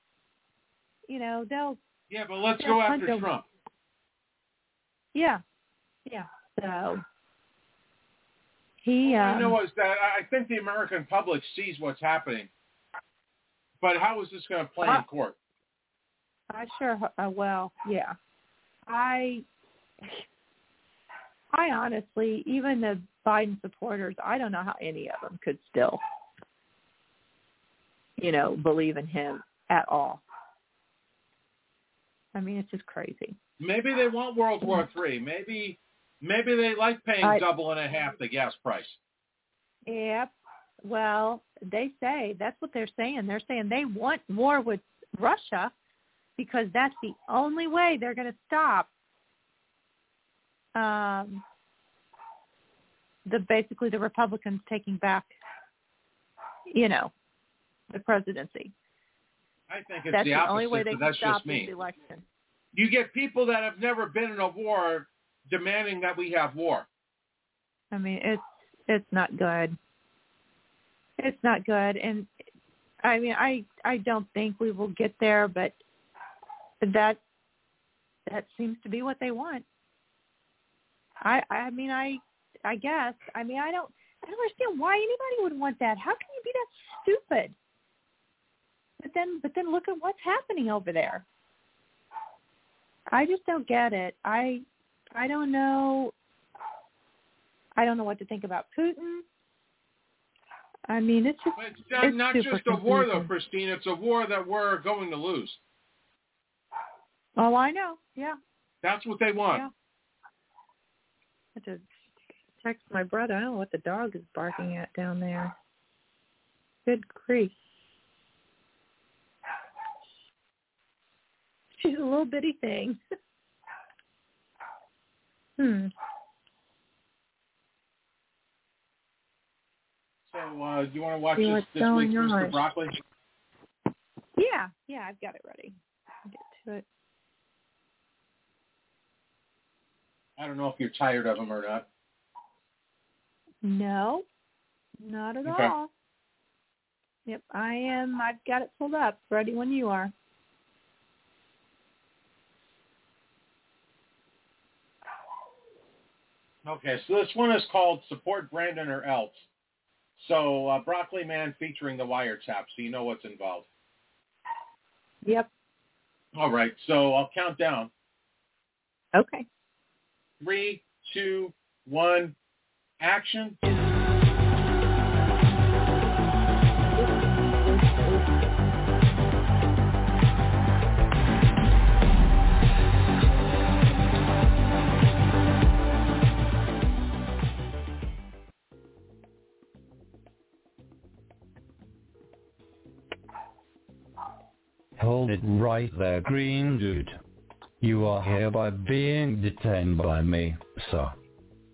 You know, they'll Yeah, but let's go after them. Trump. Yeah. Yeah. So he All um, I know is that I think the American public sees what's happening. But how is this going to play Uh, in court? I sure uh, well, yeah. I I honestly, even the Biden supporters, I don't know how any of them could still you know, believe in him at all. I mean, it's just crazy. Maybe they want World War Three. Maybe maybe they like paying I- double and a half the gas price. Yep. Well, they say that's what they're saying. They're saying they want war with Russia because that's the only way they're going to stop um, the basically the Republicans taking back, you know, the presidency. I think it's that's the the, opposite, only way they can stop this election. You get people that have never been in a war demanding that we have war. I mean, it's it's not good. It's not good, and I mean, I I don't think we will get there, but that that seems to be what they want. I I mean, I I guess. I mean, I don't I don't understand why anybody would want that. How can you be that stupid? But then but then look at what's happening over there. I just don't get it. I I don't know I don't know what to think about Putin. I mean, it's just it's not, it's not just a war, though. Christine. It's a war that we're going to lose. Oh, I know. Yeah, That's what they want. yeah. I had to text my brother. I don't know what the dog is barking at down there. Good grief. She's a little bitty thing. hmm. So, uh, do you want to watch this, this week's Mr. on. Broccoli? Yeah, yeah, I've got it ready. I'll get to it. I don't know if you're tired of them or not. No, not at Okay. all. Yep, I am. I've got it pulled up, ready when you are. Okay, so this one is called Support Brandon or Else. So, uh, Broccoli Man featuring the wiretap, so you know what's involved. Yep. All right, so I'll count down. Okay. Three, two, one, action. Hold it right there, green dude. You are hereby being detained by me, sir.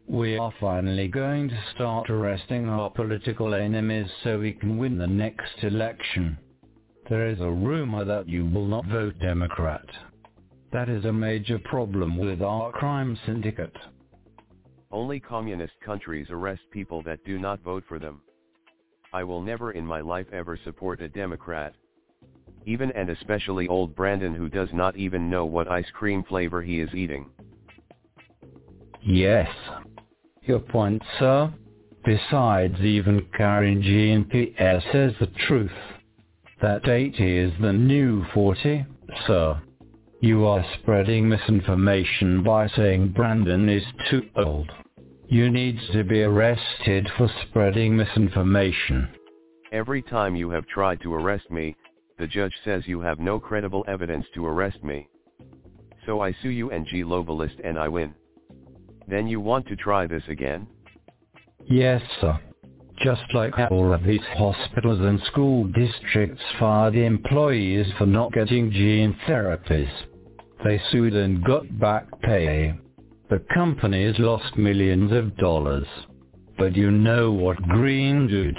We are finally going to start arresting our political enemies so we can win the next election. There is a rumor that you will not vote Democrat. That is a major problem with our crime syndicate. Only communist countries arrest people that do not vote for them. I will never in my life ever support a Democrat. Even and especially old Brandon who does not even know what ice cream flavor he is eating. Yes. Your point, sir. Besides, even Karine Jean-Pierre uh, says the truth. That 80 is the new 40, sir. You are spreading misinformation by saying Brandon is too old. You need to be arrested for spreading misinformation. Every time you have tried to arrest me, the judge says you have no credible evidence to arrest me. So I sue you and G Globalist and I win. Then you want to try this again? Yes, sir. Just like all of these hospitals and school districts fired employees for not getting gene therapies. They sued and got back pay. The companies lost millions of dollars. But you know what Green did?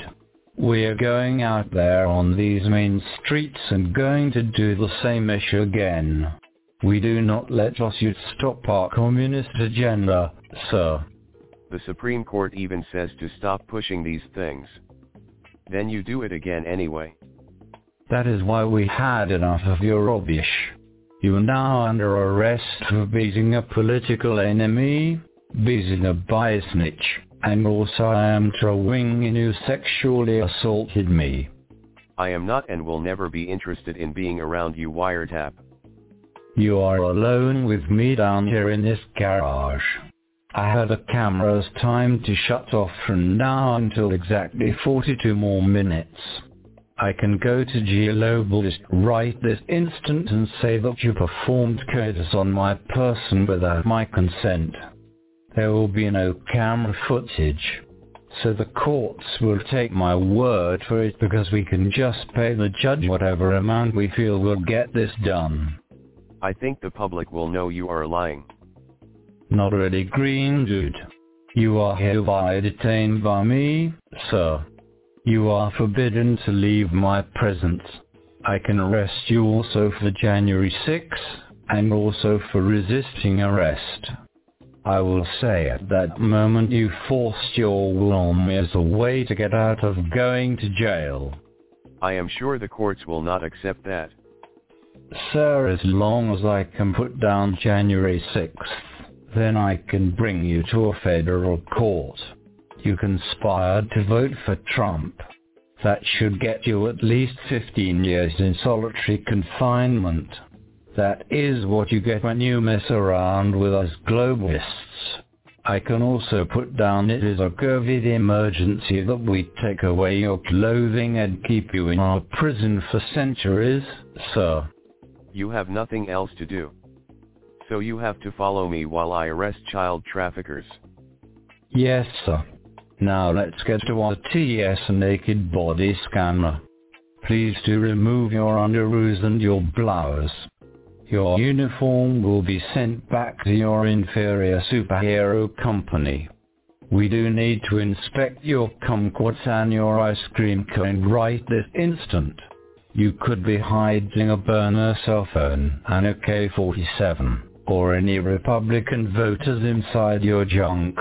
We're going out there on these main streets and going to do the same issue again. We do not let lawsuits stop our communist agenda, sir. The Supreme Court even says to stop pushing these things. Then you do it again anyway. That is why we had enough of your rubbish. You are now under arrest for being a political enemy, being a bias snitch, and also I am throwing in you sexually assaulted me. I am not and will never be interested in being around you wiretap. You are alone with me down here in this garage. I had the cameras timed to shut off from now until exactly 42 more minutes. I can go to Geolobalist oh, right this instant and say that you performed coitus on my person without my consent. There will be no camera footage. So the courts will take my word for it because we can just pay the judge whatever amount we feel will get this done. I think the public will know you are lying. Not really green dude. You are hereby detained by me, sir. You are forbidden to leave my presence. I can arrest you also for January 6, and also for resisting arrest. I will say at that moment you forced your will on me as a way to get out of going to jail. I am sure the courts will not accept that. Sir, as long as I can put down January 6th, then I can bring you to a federal court. You conspired to vote for Trump. That should get you at least 15 years in solitary confinement. That is what you get when you mess around with us globalists. I can also put down it is a COVID emergency that we take away your clothing and keep you in our prison for centuries, sir. You have nothing else to do. So you have to follow me while I arrest child traffickers. Yes, sir. Now let's get to our TS naked body scanner. Please do remove your underoos and your blouse. Your uniform will be sent back to your inferior superhero company. We do need to inspect your kumquats and your ice cream cone right this instant. You could be hiding a burner cell phone and a K-47 or any Republican voters inside your junk.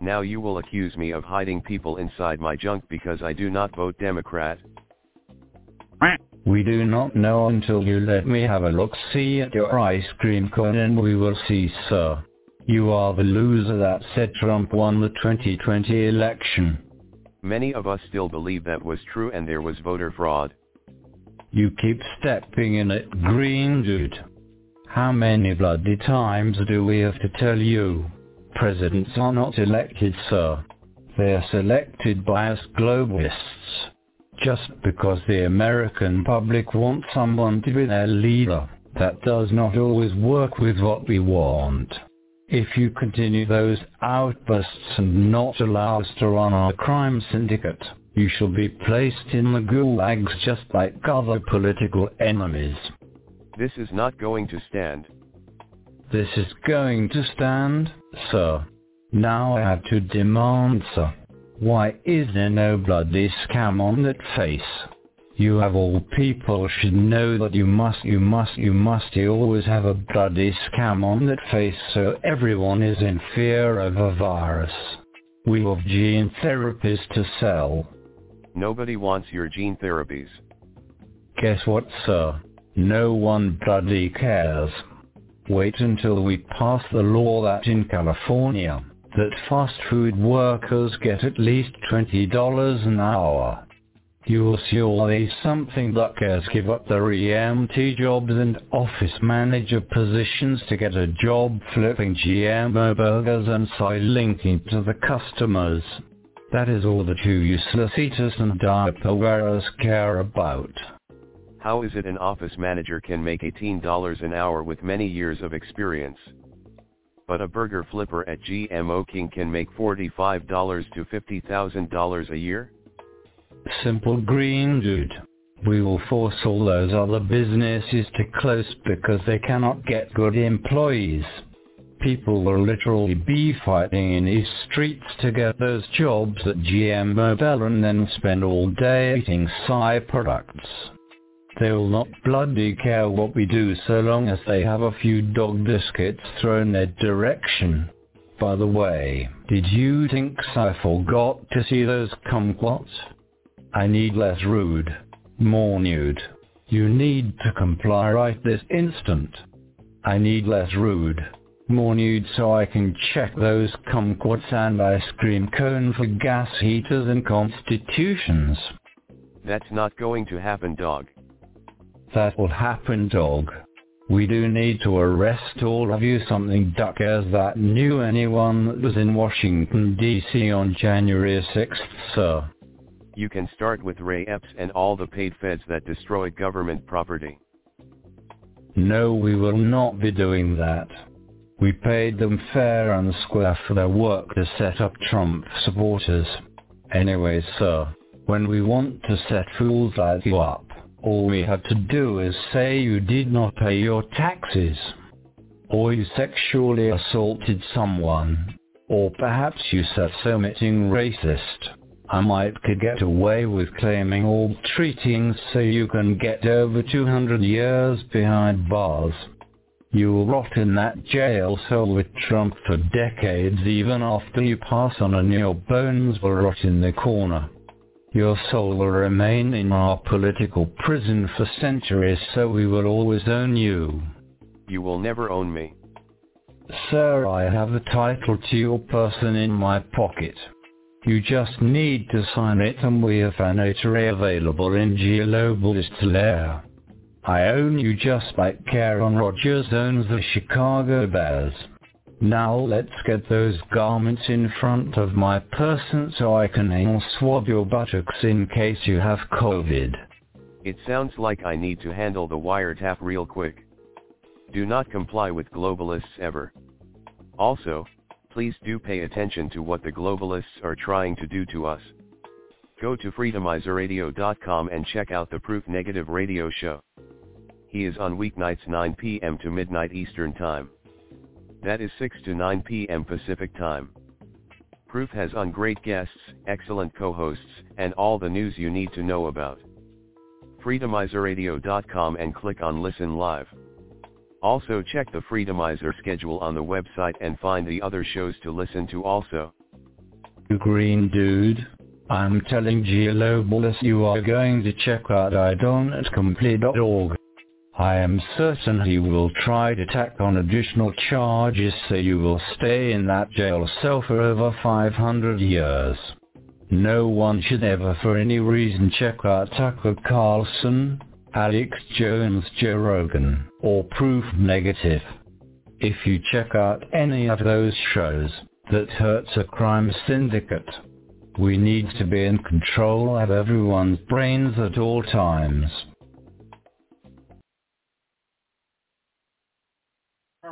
Now you will accuse me of hiding people inside my junk because I do not vote Democrat. We do not know until you let me have a look-see at your ice cream cone and we will see, sir. You are the loser that said Trump won the 2020 election. Many of us still believe that was true and there was voter fraud. You keep stepping in it, green dude. How many bloody times do we have to tell you? Presidents are not elected, sir. They are selected by us globalists. Just because the American public wants someone to be their leader, that does not always work with what we want. If you continue those outbursts and not allow us to run our crime syndicate, you shall be placed in the gulags just like other political enemies. This is not going to stand. This is going to stand, sir. Now I have to demand, sir. Why is there no bloody scam on that face? You have all people should know that you must, you must, you must you always have a bloody scam on that face so everyone is in fear of a virus. We have gene therapies to sell. Nobody wants your gene therapies. Guess what, sir? No one bloody cares. Wait until we pass the law that in California, that fast food workers get at least $20 an hour. You will see all these something duckers give up their EMT jobs and office manager positions to get a job flipping GMO burgers and side linking to the customers. That is all the two useless eaters and diaper wearers care about. How is it an office manager can make $18 an hour with many years of experience? But a burger flipper at GMO King can make $45 to $50,000 a year? Simple green dude. We will force all those other businesses to close because they cannot get good employees. People will literally be fighting in these streets to get those jobs at GM Mobile and then spend all day eating Psy products. They will not bloody care what we do so long as they have a few dog biscuits thrown their direction. By the way, did you think I forgot to see those kumquats? I need less rude, more nude. You need to comply right this instant. I need less rude, more nude so I can check those kumquats and ice cream cone for gas heaters and constitutions. That's not going to happen dog. That will happen dog. We do need to arrest all of you something duck as that knew anyone that was in Washington DC on January 6th, sir. You can start with Ray Epps and all the paid feds that destroyed government property. No, we will not be doing that. We paid them fair and square for their work to set up Trump supporters. Anyway, sir, when we want to set fools like you up, all we have to do is say you did not pay your taxes. Or you sexually assaulted someone. Or perhaps you said something racist. I might could get away with claiming all treating so you can get over 200 years behind bars. You'll rot in that jail cell with Trump for decades even after you pass on and your bones will rot in the corner. Your soul will remain in our political prison for centuries so we will always own you. You will never own me. Sir, I have the title to your person in my pocket. You just need to sign it and we have an notary available in Geolobalist Lair. I own you just like Karen Rogers owns the Chicago Bears. Now let's get those garments in front of my person so I can anal swab your buttocks in case you have COVID. It sounds like I need to handle the wiretap real quick. Do not comply with globalists ever. Also, please do pay attention to what the globalists are trying to do to us. Go to freedomizerradio.com and check out the Proof Negative radio show. He is on weeknights 9 p.m. to midnight Eastern Time. That is 6 to 9 p.m. Pacific Time. Proof has on great guests, excellent co-hosts, and all the news you need to know about. Freedomizerradio.com and click on Listen Live. Also check the Freedomizer schedule on the website and find the other shows to listen to also. Green dude. I'm telling Geolobalist you are going to check out idon'tcomplete.org. I am certain he will try to tack on additional charges so you will stay in that jail cell for over 500 years. No one should ever for any reason check out Tucker Carlson, Alex Jones Joe Rogan, or Proof Negative. If you check out any of those shows, that hurts a crime syndicate. We need to be in control of everyone's brains at all times.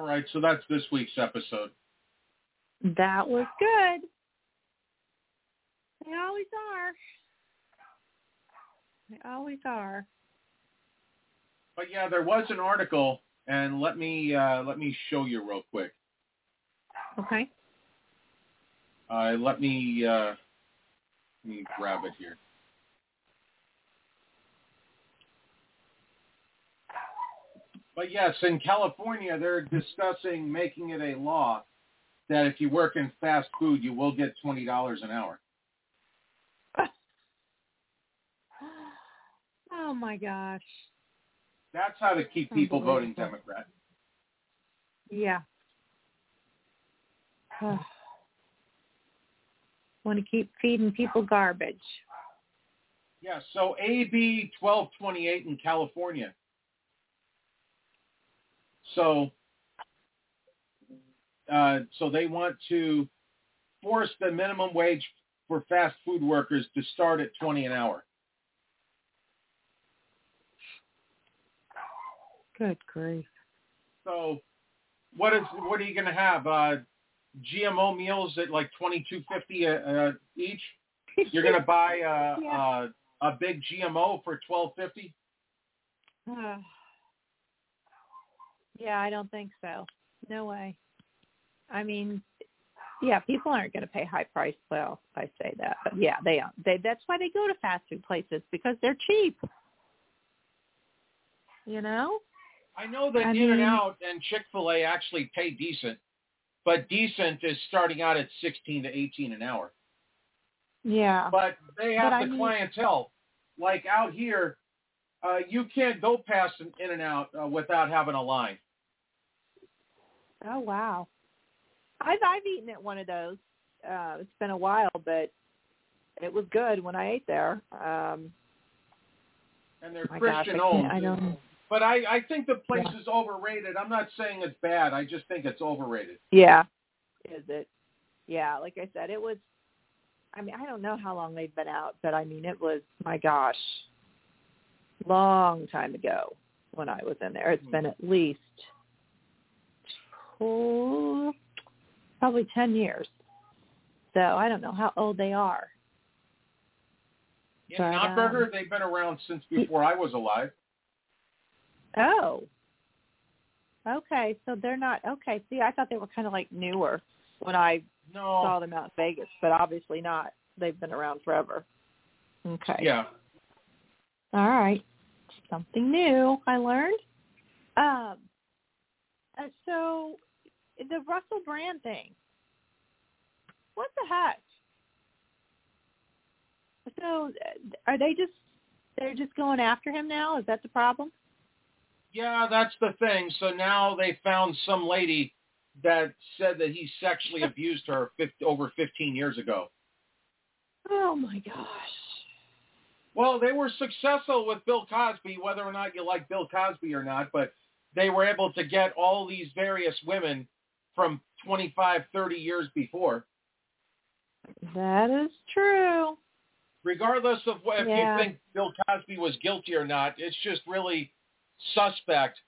All right, so that's this week's episode. That was good. They always are. They always are. But yeah, there was an article, and let me uh, let me show you real quick. Okay. Uh, let me uh, let me grab it here. But yes, in California, they're discussing making it a law that if you work in fast food, you will get twenty dollars an hour. Oh my gosh. That's how to keep people voting Democrat. Yeah. Want to keep feeding people garbage. Yeah, so AB 1228 in California. So, uh, so they want to force the minimum wage for fast food workers to start at 20 an hour. Good grief. So, what is what are you going to have? Uh, GMO meals at like 22.50 uh, each. You're going to buy uh, Yeah. uh, a big GMO for 12.50. Yeah, I don't think so. No way. I mean, yeah, people aren't going to pay high price. Well, I say that, but yeah, they are. They that's why they go to fast food places because they're cheap. You know? I know that I In and Out and Chick Fil A actually pay decent, but decent is starting out at 16 to 18 an hour. Yeah. But they have But the mean- clientele. Like out here, uh, you can't go past an In and Out uh, without having a line. Oh wow. I've I've eaten at one of those. Uh it's been a while, but it was good when I ate there. Um and they're my gosh, Christian-owned, I don't But I, I think the place Yeah. is overrated. I'm not saying it's bad. I just think it's overrated. Yeah. Is it? Yeah, like I said, it was I mean, I don't know how long they've been out, but I mean it was my gosh. Long time ago when I was in there. It's been at least probably 10 years. So, I don't know how old they are. Yeah, But, Out um, they've been around since before I was alive. Oh. Okay, so they're not okay. See, I thought they were kind of like newer when I No. saw them out in Vegas, but obviously not. They've been around forever. Okay. Yeah. All right. Something new I learned. Um. Uh, so the Russell Brand thing. What the heck? So uh, are they just they're just going after him now? Is that the problem? Yeah, that's the thing. So now they found some lady that said that he sexually abused her 50, over 15 years ago. Oh my gosh. Well, they were successful with Bill Cosby, whether or not you like Bill Cosby or not, but they were able to get all these various women from 25, 30 years before. That is true. Regardless of what, if Yeah. you think Bill Cosby was guilty or not, it's just really suspect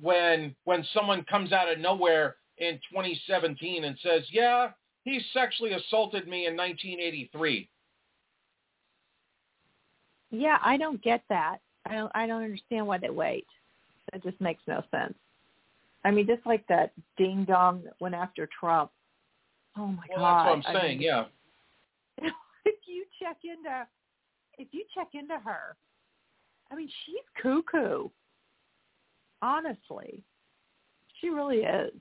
when when someone comes out of nowhere in 2017 and says, "Yeah, he sexually assaulted me in 1983." Yeah, I don't get that. I don't I don't understand why they wait. That just makes no sense. I mean, just like that ding dong that went after Trump. Oh my Well, god. that's what I'm I saying. mean, yeah. if you check into if you check into her, I mean, she's cuckoo. Honestly. She really is.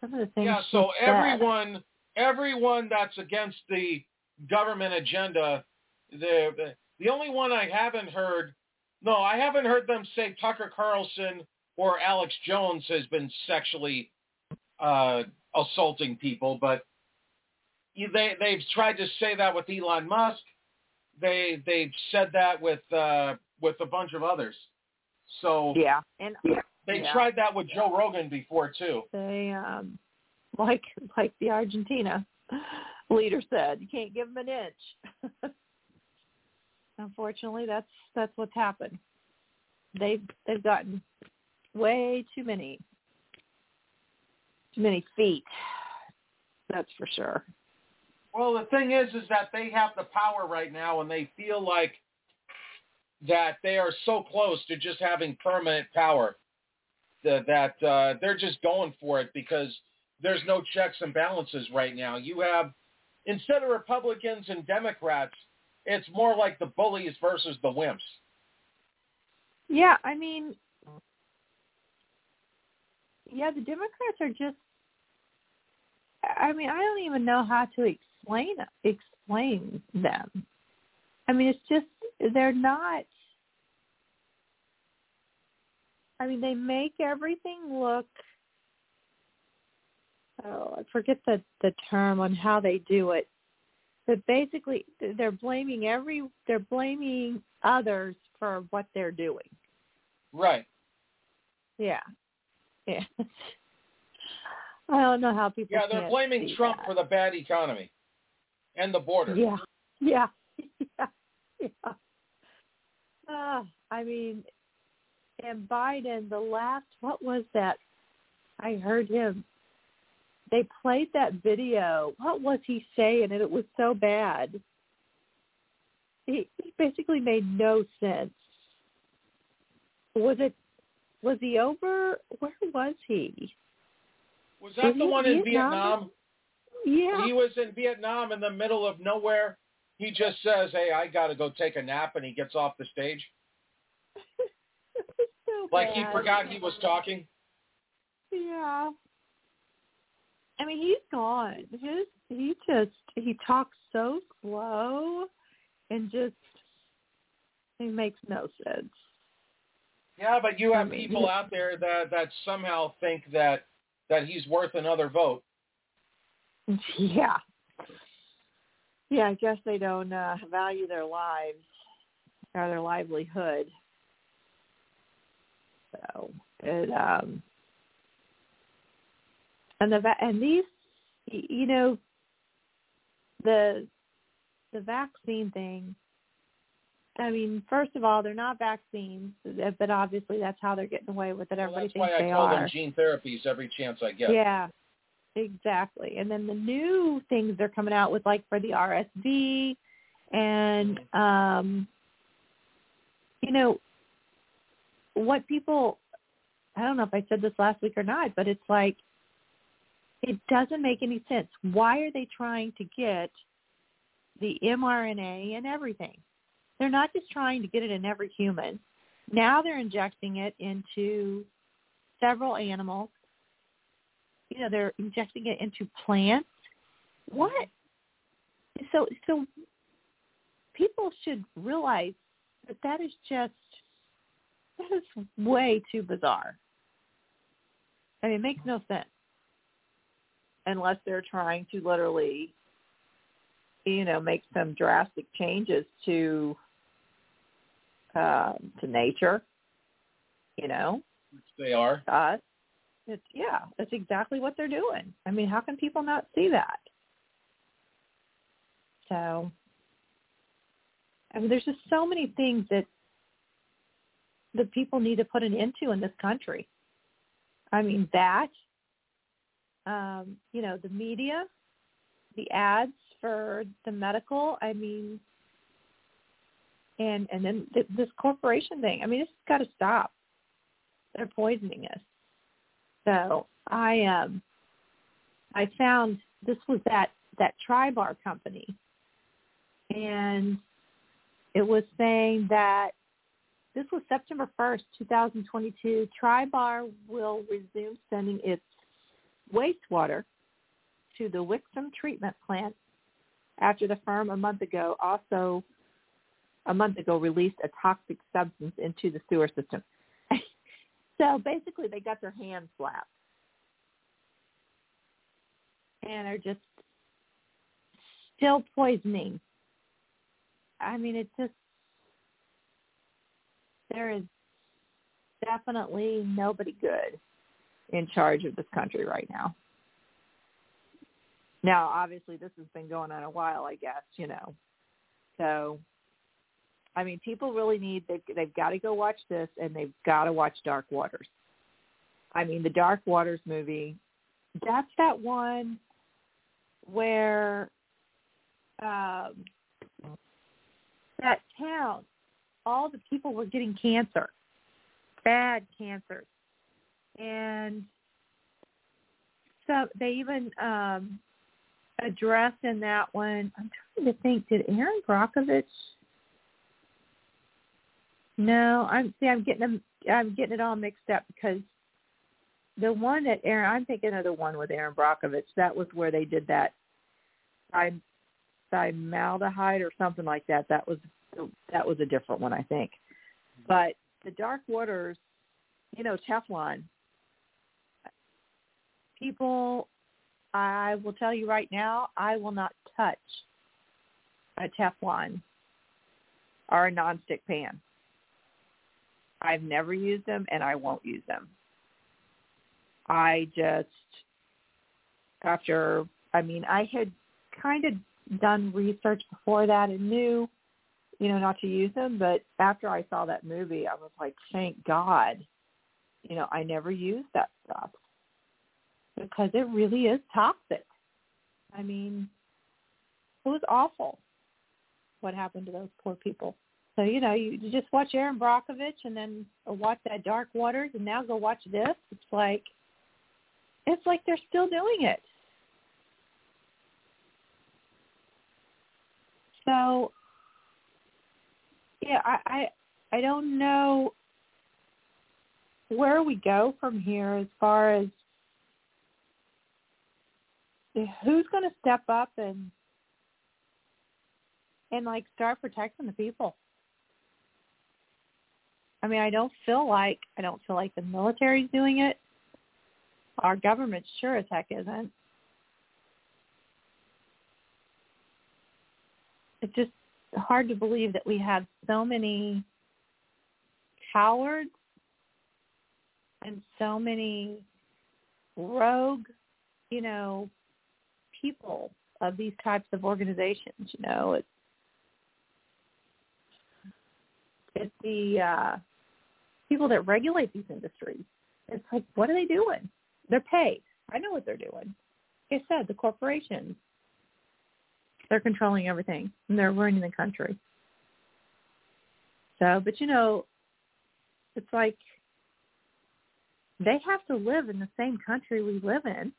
Some of the things Yeah, so said. everyone everyone that's against the government agenda, the the only one I haven't heard, no, I haven't heard them say Tucker Carlson or Alex Jones has been sexually uh, assaulting people, but you- they they've tried to say that with Elon Musk. They they've said that with uh, with a bunch of others. So Yeah. And they yeah. tried that with Joe Rogan before too. they um like like the Argentina leader said, you can't give them an inch. Unfortunately, that's that's what's happened. They've they've gotten way too many too many feet. That's for sure. Well, the thing is, is that they have the power right now, and they feel like that they are so close to just having permanent power that, that uh, they're just going for it because there's no checks and balances right now. You have instead of Republicans and Democrats, it's more like the bullies versus the wimps. Yeah, I mean, yeah, the Democrats are just. I mean, I don't even know how to explain explain them. I mean, it's just they're not. I mean, they make everything look. Oh, I forget the the term on how they do it. But basically they're blaming every they're blaming others for what they're doing. Right. Yeah. Yeah. I don't know how people. Yeah, they're blaming Trump that. for the bad economy and the border. Yeah. Yeah. Yeah. Yeah. Uh, I mean, and Biden, the last, what was that? I heard him. They played that video. What was he saying? And it was so bad. He, he basically made no sense. Was it? Was he over? Where was he? Was that Was the one in Vietnam? Vietnam? Yeah. He was in Vietnam in the middle of nowhere. He just says, "Hey, I got to go take a nap," and he gets off the stage so like he forgot he was talking. Yeah. I mean, he's gone. His he just he talks so slow and just it makes no sense. Yeah, but you have I mean, people out there that that somehow think that that he's worth another vote. Yeah. Yeah, I guess they don't uh value their lives or their livelihood. So it um and the va- and these you know the the vaccine thing I mean, first of all, they're not vaccines, but obviously that's how they're getting away with it. Everybody Well, that's why thinks I they call are. them gene therapies every chance I get. Yeah, exactly. And then the new things they're coming out with, like for the RSV, and um, you know, what people, I don't know if I said this last week or not, but it's like it doesn't make any sense. Why are they trying to get the mRNA and everything? They're not just trying to get it in every human. Now they're injecting it into several animals you know they're injecting it into plants what so so people should realize that that is just that is way too bizarre i mean it makes no sense unless they're trying to literally you know make some drastic changes to um to nature you know Which they are. us. It's yeah, that's exactly what they're doing. I mean, how can people not see that? So, I mean, there's just so many things that the people need to put an end to in this country. I mean, that, um, you know, the media, the ads for the medical. I mean, and and then th- this corporation thing. I mean, it's got to stop. They're poisoning us. So I um I found this was that that Tribar company, and it was saying that this was September first, two thousand twenty-two. Tribar will resume sending its wastewater to the Wixom treatment plant after the firm a month ago also a month ago released a toxic substance into the sewer system. So basically, they got their hands slapped and are just still poisoning. I mean, it's just there is definitely nobody good in charge of this country right now. Now, obviously, this has been going on a while, I guess, you know. So I mean, people really need they've, they've got to go watch this, and they've got to watch Dark Waters. I mean, the Dark Waters movie. That's that one where um, that town, all the people were getting cancer, bad cancers, and so they even um, address in that one. I'm trying to think. Did Erin Brockovich? No, I'm see. I'm getting them. I'm getting it all mixed up because the one that Erin. I'm thinking of the one with Erin Brockovich. That was where they did that. I formaldehyde or something like that. That was that was a different one, I think. But the Dark Waters, you know, Teflon. People, I will tell you right now, I will not touch a Teflon or a nonstick pan. I've never used them and I won't use them. I just, after, I mean, I had kind of done research before that and knew, you know, not to use them. But after I saw that movie, I was like, thank God, you know, I never used that stuff because it really is toxic. I mean, it was awful what happened to those poor people. So you know, you, you just watch Erin Brockovich and then watch that Dark Waters, and now go watch this. It's like, it's like they're still doing it. So, yeah, I, I I don't know where we go from here as far as who's going to step up and and like start protecting the people. I mean, I don't feel like I don't feel like the military's doing it. Our government sure as heck isn't. It's just hard to believe that we have so many cowards and so many rogue, you know, people of these types of organizations. You know, it's it's the uh, people that regulate these industries. It's like, what are they doing? They're paid. I know what they're doing. Like I said, the corporations, they're controlling everything and they're running the country. So, but you know, it's like they have to live in the same country we live in.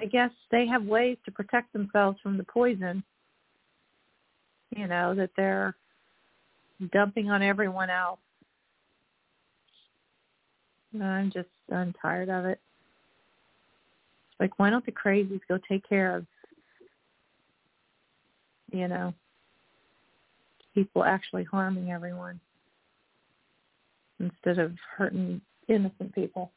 I guess they have ways to protect themselves from the poison, you know, that they're dumping on everyone else. I'm just I'm tired of it. Like, why don't the crazies go take care of, you know, people actually harming everyone instead of hurting innocent people?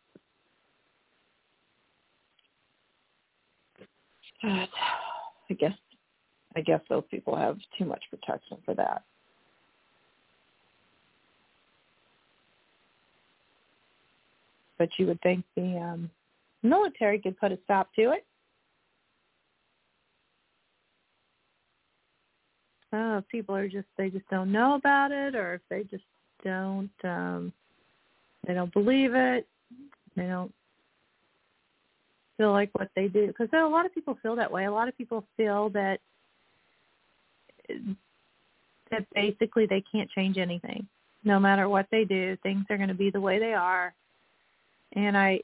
I guess I guess those people have too much protection for that. But you would think the um, military could put a stop to it. Oh, people are just they just don't know about it, or if they just don't um, they don't believe it, they don't feel like what they do because a lot of people feel that way. A lot of people feel that that basically they can't change anything. No matter what they do, things are going to be the way they are. And I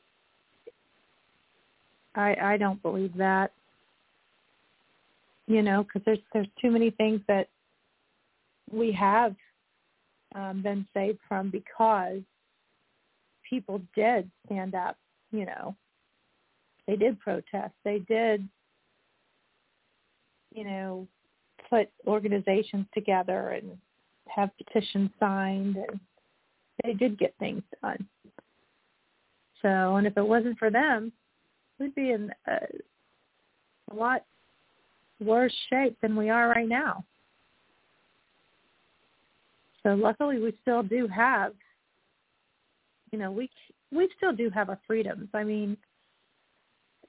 I I don't believe that. You know, because there's there's too many things that we have um, been saved from because people did stand up. You know, they did protest. They did, you know, put organizations together and have petitions signed, and they did get things done. So, and if it wasn't for them, we'd be in a, a lot worse shape than we are right now. So luckily we still do have, you know, we we still do have our freedoms. I mean,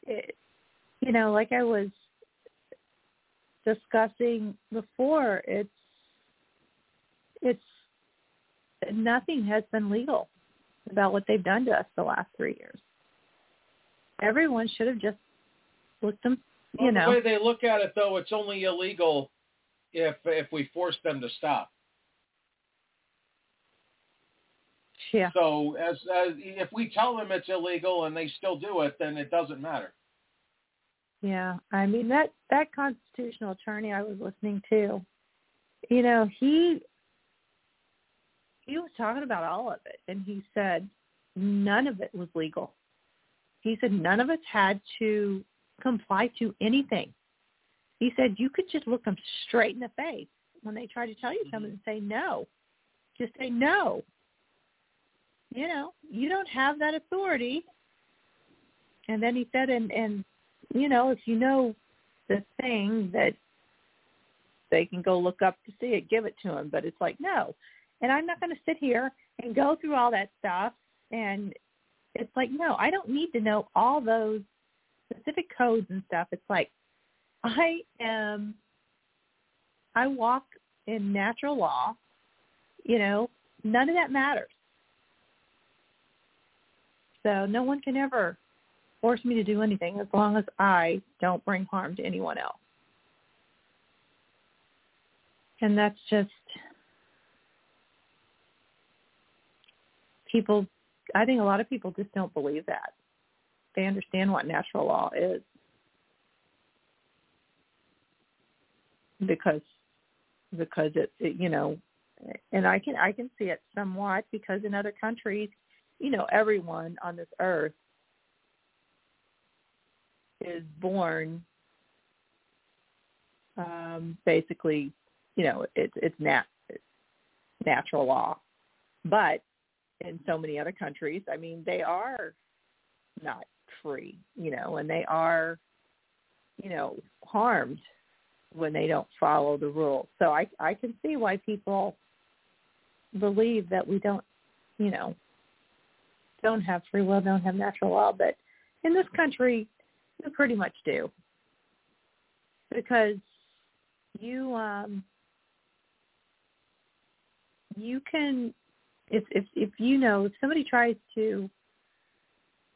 it, you know, like I was discussing before, it's it's nothing has been legal about what they've done to us the last three years. Everyone should have just looked them, you well, know. The way they look at it, though, it's only illegal if if we force them to stop. Yeah. So as, as if we tell them it's illegal and they still do it, then it doesn't matter. Yeah, I mean that that constitutional attorney I was listening to, you know, he he was talking about all of it, and he said none of it was legal. He said none of us had to comply to anything. He said you could just look them straight in the face when they try to tell you mm-hmm. something and say no. Just say no you know, you don't have that authority. And then he said, and and you know, if you know the thing that they can go look up to see it, give it to them. But it's like no, and I'm not going to sit here and go through all that stuff. And it's like no, I don't need to know all those specific codes and stuff. It's like I am. I walk in natural law. You know, none of that matters. So no one can ever force me to do anything as long as I don't bring harm to anyone else. And that's just people I think a lot of people just don't believe that. They understand what natural law is. Because because it, it you know and I can I can see it somewhat because in other countries, you know, everyone on this earth is born um, basically, you know, it's it's nat natural law, but in so many other countries, I mean, they are not free, you know, and they are, you know, harmed when they don't follow the rules. So I I can see why people believe that we don't, you know, don't have free will, don't have natural law, but in this country, we pretty much do. Because you um you can if if if you know if somebody tries to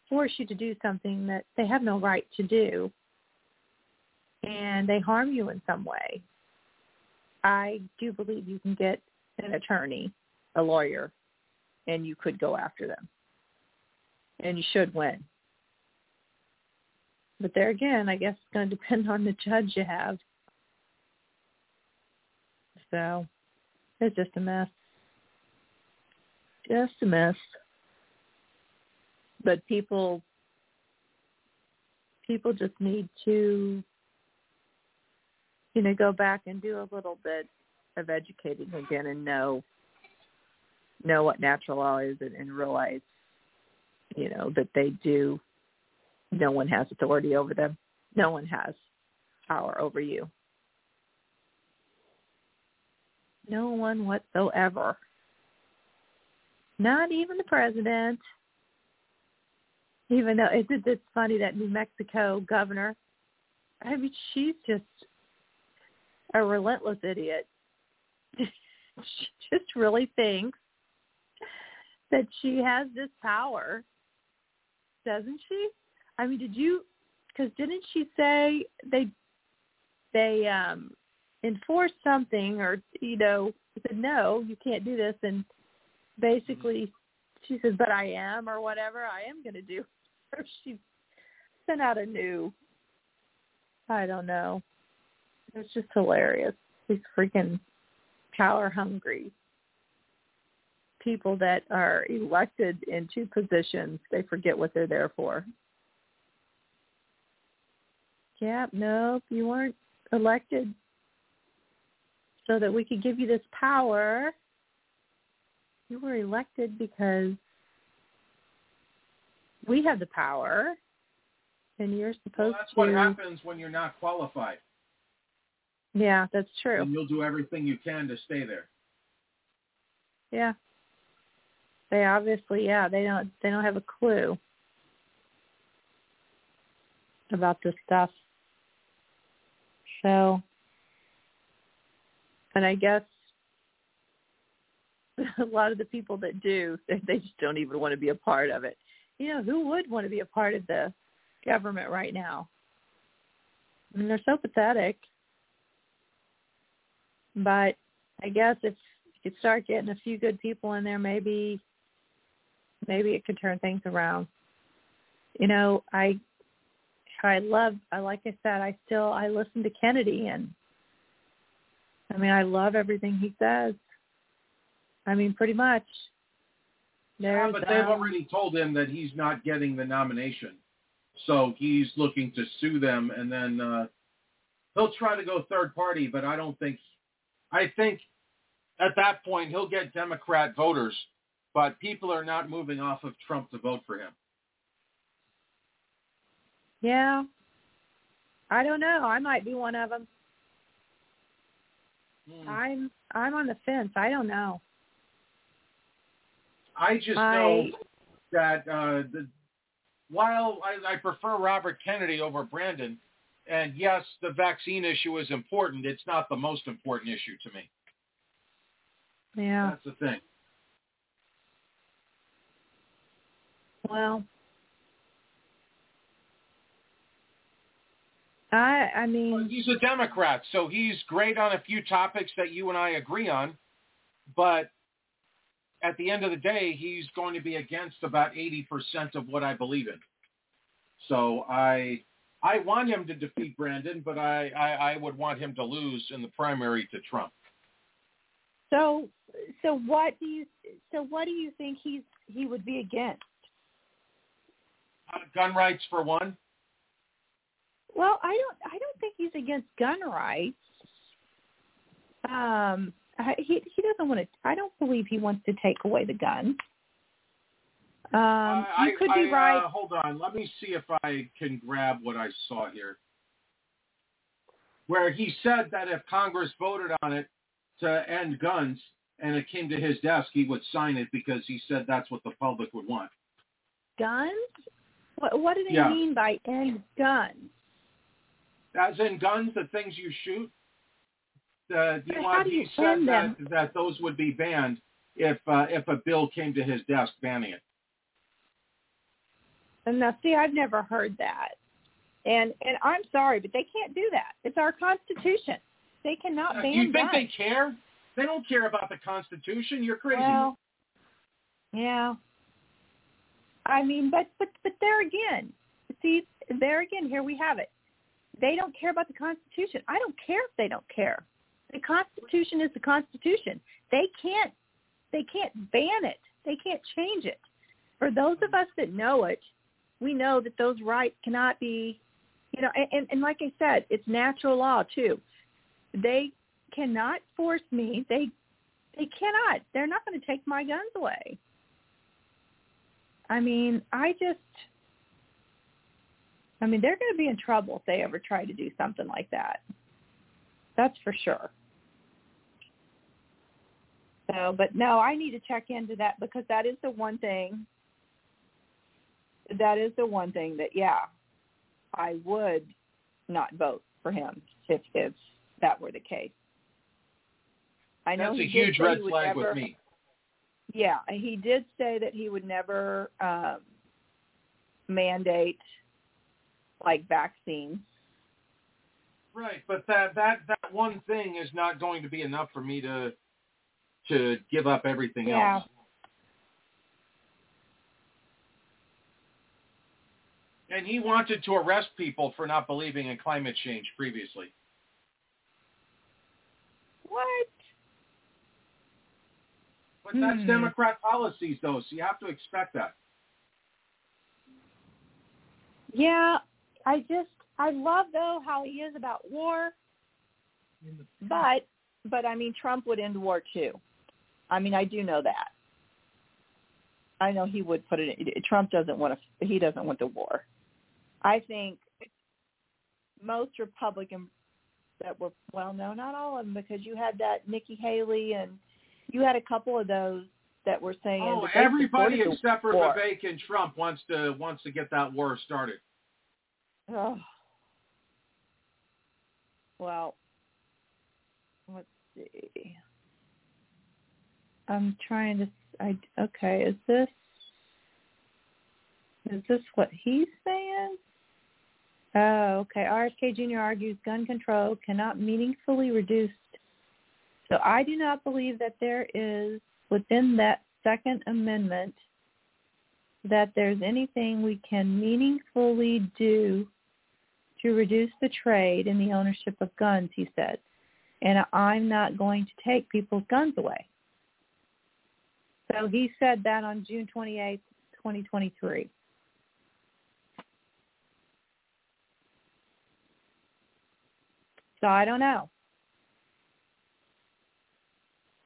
force you to do something that they have no right to do and they harm you in some way i do believe you can get an attorney a lawyer and you could go after them and you should win but there again, I guess it's going to depend on the judge you have. So it's just a mess. Just a mess. But people people just need to you know go back and do a little bit of educating again and know know what natural law is and, and realize you know that they do no one has authority over them. No one has power over you. No one whatsoever. Not even the president. Even though it's, it's funny that New Mexico governor, I mean, she's just a relentless idiot. she just really thinks that she has this power, doesn't she? I mean, did you? Because didn't she say they they um enforced something, or you know, said no, you can't do this, and basically she says, but I am, or whatever, I am going to do. Or she sent out a new. I don't know. It's just hilarious. These freaking power hungry people that are elected into positions, they forget what they're there for. Yeah, nope, you weren't elected so that we could give you this power. You were elected because we have the power and you're supposed well, that's to what happens when you're not qualified. Yeah, that's true. And you'll do everything you can to stay there. Yeah. They obviously yeah, they don't they don't have a clue about this stuff. So, and I guess a lot of the people that do, they just don't even want to be a part of it. You know, who would want to be a part of the government right now? I mean, they're so pathetic. But I guess if you could start getting a few good people in there, maybe, maybe it could turn things around. You know, I I love, I like I said, I still I listen to Kennedy, and I mean I love everything he says. I mean, pretty much. There's, yeah, but they've um, already told him that he's not getting the nomination, so he's looking to sue them, and then uh, he'll try to go third party. But I don't think, I think at that point he'll get Democrat voters, but people are not moving off of Trump to vote for him. Yeah. I don't know. I might be one of them. Hmm. I'm I'm on the fence. I don't know. I just I- know that uh, the, while I, I prefer Robert Kennedy over Brandon, and yes, the vaccine issue is important, it's not the most important issue to me. Yeah. That's the thing. Well, I I Well, mean, he's a Democrat, so he's great on a few topics that you and I agree on, but at the end of the day, he's going to be against about 80% of what I believe in. So I I want him to defeat Brandon, but I, I, I would want him to lose in the primary to Trump. so so what do you so what do you think he's he would be against? Uh, gun rights for one. Well, I don't I don't think he's against gun rights. Um, I- he he doesn't want to. I don't believe he wants to take away the guns. Um, I, you could I, be right. Uh, hold on. Let me see if I can grab what I saw here. Where he said that if Congress voted on it to end guns and it came to his desk, he would sign it because he said that's what the public would want. guns. What what do they Yeah. mean by end guns? As in guns, the things you shoot. Uh, he, But want, how do you he said that, that those would be banned if uh, if a bill came to his desk banning it. And now, see, I've never heard that. And and I'm sorry, but they can't do that. It's our Constitution. They cannot Uh, ban you think guns. they care? They don't care about the Constitution. You're crazy. Well, yeah. I mean, but but but there again, see, there again, here we have it. They don't care about the Constitution. I don't care if they don't care. The Constitution is the Constitution. They can't they can't ban it. They can't change it. For those of us that know it, we know that those rights cannot be, you know, and, and, like I said, it's natural law too. They cannot force me. They they cannot. They're not going to take my guns away. I mean, I just I mean, they're going to be in trouble if they ever try to do something like that. That's for sure. So, but no, I need to check into that because that is the one thing that is the one thing that yeah, I would not vote for him if if that were the case. I know That's a huge red flag never- with me. Yeah, he did say that he would never um, mandate like vaccines. Right, but that that that one thing is not going to be enough for me to to give up everything Yeah. else. And he wanted to arrest people for not believing in climate change previously. What? But that's Hmm. Democrat policies, though, so you have to expect that. Yeah, I just I love though how he is about war. But but I mean Trump would end war too. I mean I do know that. I know he would put it. Trump doesn't want to. He doesn't want the war. I think most Republicans that were well, no, not all of them, because you had that Nikki Haley and you had a couple of those that were saying. Oh, everybody except for. Vivek and Trump wants to wants to get that war started. Oh. Well, let's see. I'm trying to. I okay. Is this is this what he's saying? Oh, okay. RFK Jr. argues gun control cannot meaningfully reduce. So I do not believe that there is within that Second Amendment that there's anything we can meaningfully do to reduce the trade and the ownership of guns, he said. And I'm not going to take people's guns away. So he said that on June 28th, 2023. So I don't know.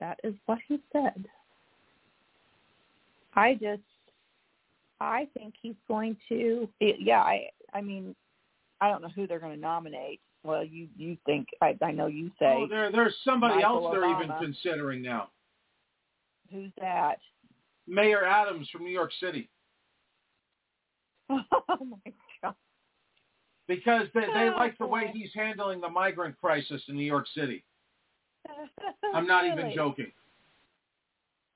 That is what he said. I just, I think he's going to. Yeah, I, I mean, I don't know who they're going to nominate. Well, you you think I I know you say. Oh, there there's somebody Michael else they're even considering now. Who's that? Mayor Adams from New York City. oh my god. Because they, they Oh, like the way he's handling the migrant crisis in New York City. I'm not even joking.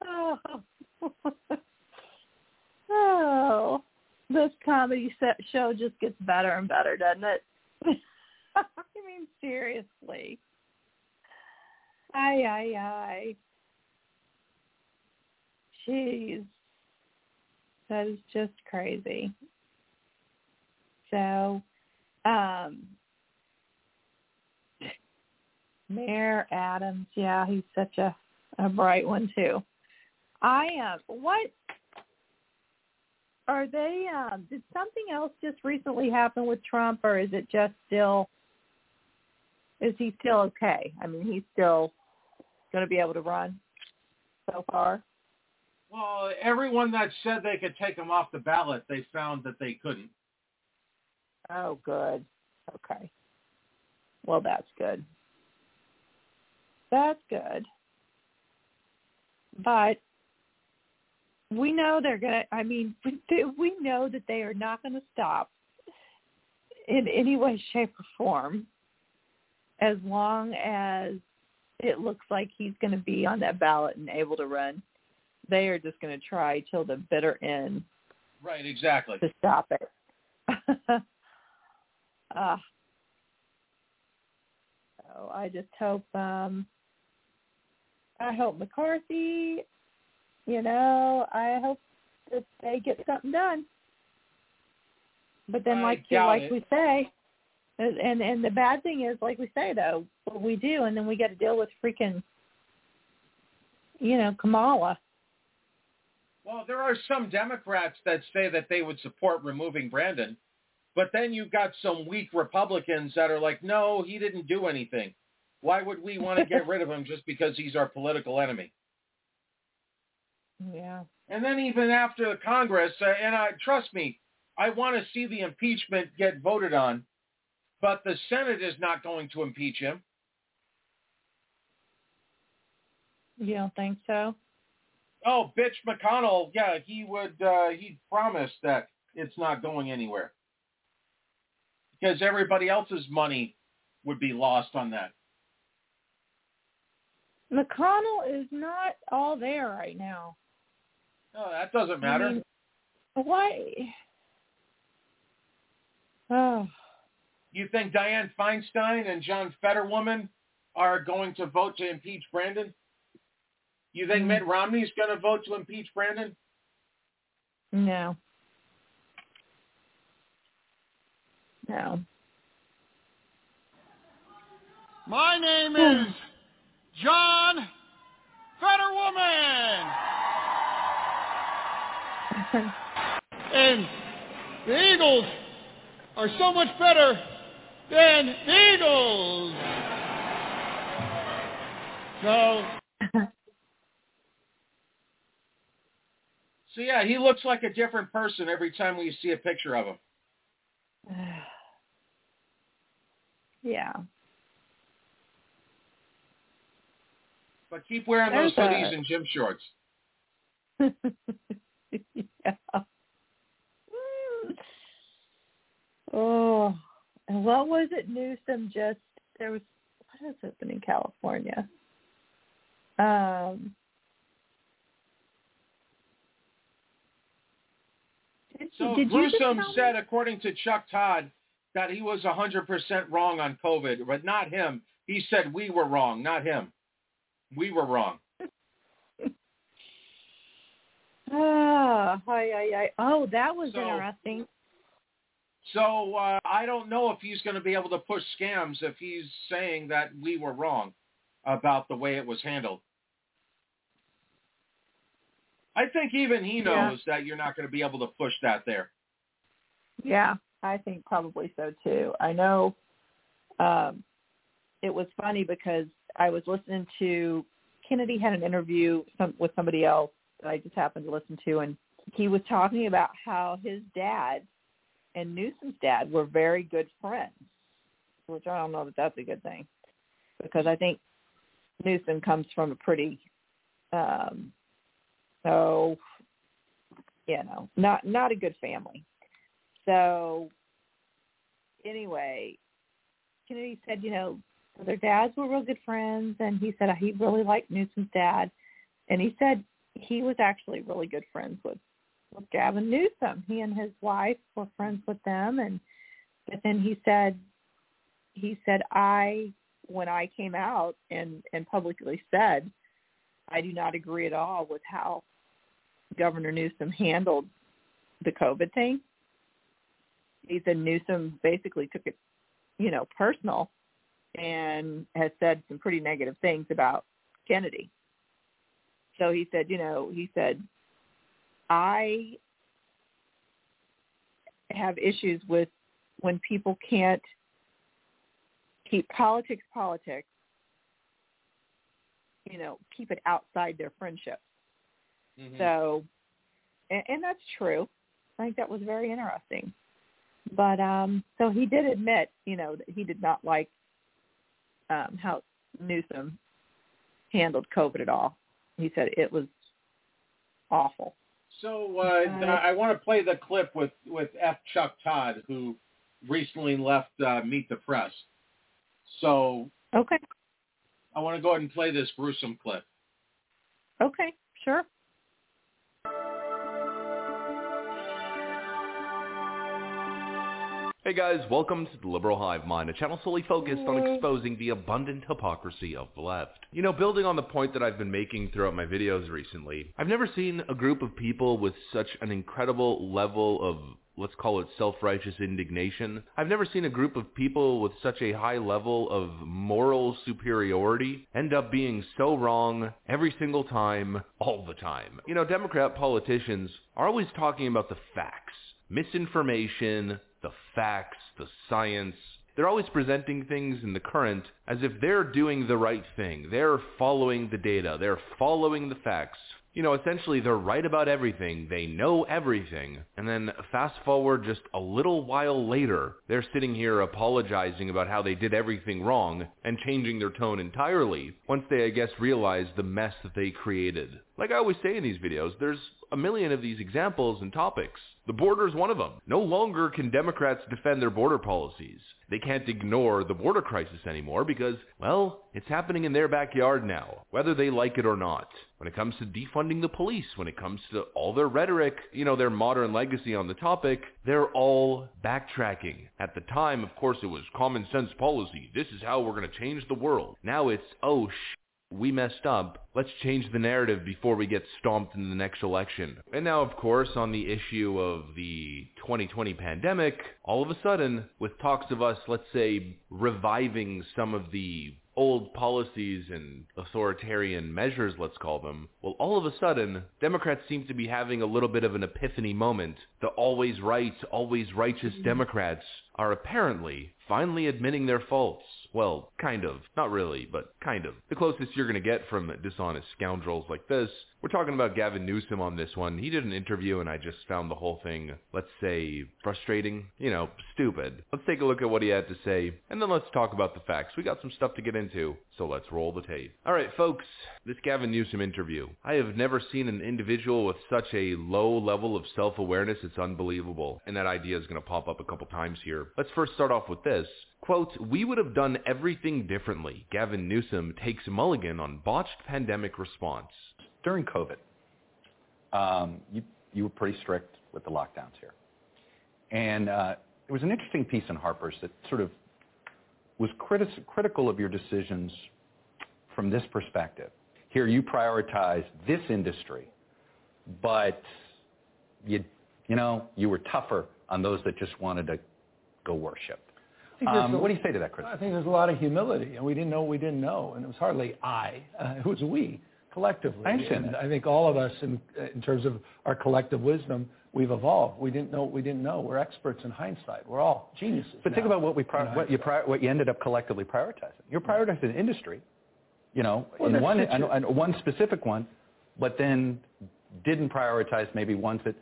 Oh. oh, this comedy show just gets better and better, doesn't it? I mean, seriously. Ay, ay, ay. Jeez. That is just crazy. So, um, Mayor Adams, yeah, he's such a, a bright one too. I am. what are they? Um, did something else just recently happen with Trump, or is it just still? Is he still okay? I mean, he's still going to be able to run so far. Well, everyone that said they could take him off the ballot, they found that they couldn't. Oh, good. Okay. Well, that's good. That's good. But we know they're going to, I mean, we know that they are not going to stop in any way, shape, or form as long as it looks like he's going to be on that ballot and able to run. They are just going to try till the bitter end Right, exactly. to stop it. uh, so I just hope um I hope McCarthy, you know, I hope that they get something done. But then I like doubt like it. we say and and and the bad thing is like we say though, what we do and then we got to deal with freaking you know, Kamala. Well, there are some Democrats that say that they would support removing Brandon, but then you've got some weak Republicans that are like, no, he didn't do anything. Why would we want to get rid of him just because he's our political enemy? Yeah. And then even after the Congress, uh, and I trust me, I want to see the impeachment get voted on, but the Senate is not going to impeach him. You don't think so? Oh, bitch McConnell, yeah, he would. Uh, he promised that it's not going anywhere because everybody else's money would be lost on that. McConnell is not all there right now. No, that doesn't matter. I mean, why? Oh, you think Dianne Feinstein and John Fetterwoman are going to vote to impeach Brandon? You think Mm. Mitt is going to vote to impeach Brandon? no. No. My name is John Fetterwoman. And the Eagles are so much better than the Eagles. So, So yeah, he looks like a different person every time we see a picture of him. yeah. But keep wearing those There's a- hoodies and gym shorts. yeah. Oh, and what was it? Newsom just there was what is it in California? Um, did, So did you Newsom tell me- said, according to Chuck Todd, that he was 100% wrong on COVID, but not him. He said we were wrong, not him. We were wrong. Ah, hi, hi, hi. Oh, that was So- interesting. So uh, I don't know if he's going to be able to push scams if he's saying that we were wrong about the way it was handled. I think even he Yeah. knows that you're not going to be able to push that there. Yeah, I think probably so too. I know um it was funny because I was listening to Kennedy had an interview some, with somebody else that I just happened to listen to and he was talking about how his dad and Newsom's dad were very good friends, which I don't know that that's a good thing because I think Newsom comes from a pretty, um, so, you know, not not a good family. So anyway, Kennedy said, you know, their dads were real good friends, and he said he really liked Newsom's dad, and he said he was actually really good friends with with Gavin Newsom. He and his wife were friends with them, and but then he said he said I when I came out and and publicly said I do not agree at all with how Governor Newsom handled the COVID thing. He said Newsom basically took it, you know, personal and has said some pretty negative things about Kennedy. So he said, you know, he said, I have issues with when people can't keep politics politics, you know, keep it outside their friendships. Mm-hmm. So, and, and that's true. I think that was very interesting. But um so he did admit, you know, that he did not like um how Newsom handled COVID at all. He said it was awful. So uh, uh, I want to play the clip with with F. Chuck Todd, who recently left uh, Meet the Press. So okay, I want to go ahead and play this gruesome clip. Okay, sure. Hey guys, welcome to the Liberal Hive Mind, a channel solely focused on exposing the abundant hypocrisy of the left. You know, building on the point that I've been making throughout my videos recently, I've never seen a group of people with such an incredible level of let's call it self-righteous indignation. I've never seen a group of people with such a high level of moral superiority end up being so wrong every single time, all the time. You know, Democrat politicians are always talking about the facts, misinformation, the facts, the science. They're always presenting things in the current as if they're doing the right thing. They're following the data. They're following the facts. You know, essentially they're right about everything. They know everything. And then fast forward just a little while later, they're sitting here apologizing about how they did everything wrong and changing their tone entirely once they, I guess, realize the mess that they created. Like I always say in these videos, there's a million of these examples and topics. The border is one of them. No longer can Democrats defend their border policies. They can't ignore the border crisis anymore because, well, it's happening in their backyard now, whether they like it or not. When it comes to defunding the police, when it comes to all their rhetoric, you know, their modern legacy on the topic, they're all backtracking. At the time, of course, it was common sense policy. This is how we're going to change the world. Now it's, oh, sh- we messed up. Let's change the narrative before we get stomped in the next election. And now, of course, on the issue of the 2020 pandemic, all of a sudden, with talks of us, let's say, reviving some of the old policies and authoritarian measures, let's call them, well, all of a sudden, Democrats seem to be having a little bit of an epiphany moment. The always right, always righteous hmm. Democrats are apparently finally admitting their faults. Well, kind of. Not really, but kind of. The closest you're going to get from dishonest scoundrels like this. We're talking about Gavin Newsom on this one. He did an interview and I just found the whole thing, let's say, frustrating. You know, stupid. Let's take a look at what he had to say, and then let's talk about the facts. We got some stuff to get into, so let's roll the tape. Alright, folks, this Gavin Newsom interview. I have never seen an individual with such a low level of self-awareness, it's unbelievable. And that idea is going to pop up a couple times here. Let's first start off with this. Quote, we would have done everything differently. Gavin Newsom takes mulligan on botched pandemic response. During COVID, um, you, you were pretty strict with the lockdowns here. And uh, was an interesting piece in Harper's that sort of was critical of your decisions from this perspective. Here you prioritize this industry, but you, you know, you were tougher on those that just wanted to go worship. Um, what do you say to that, Chris? I think there's a lot of humility, and we didn't know what we didn't know, and it was hardly I. Uh, it was we, collectively. I understand. I think all of us, in, in terms of our collective wisdom, we've evolved. We didn't know what we didn't know. We're experts in hindsight. We're all geniuses. But think about what we pri- what you pri- what you ended up collectively prioritizing. You're prioritizing industry, you know, Well, in one the and, and one specific one, but then didn't prioritize maybe ones that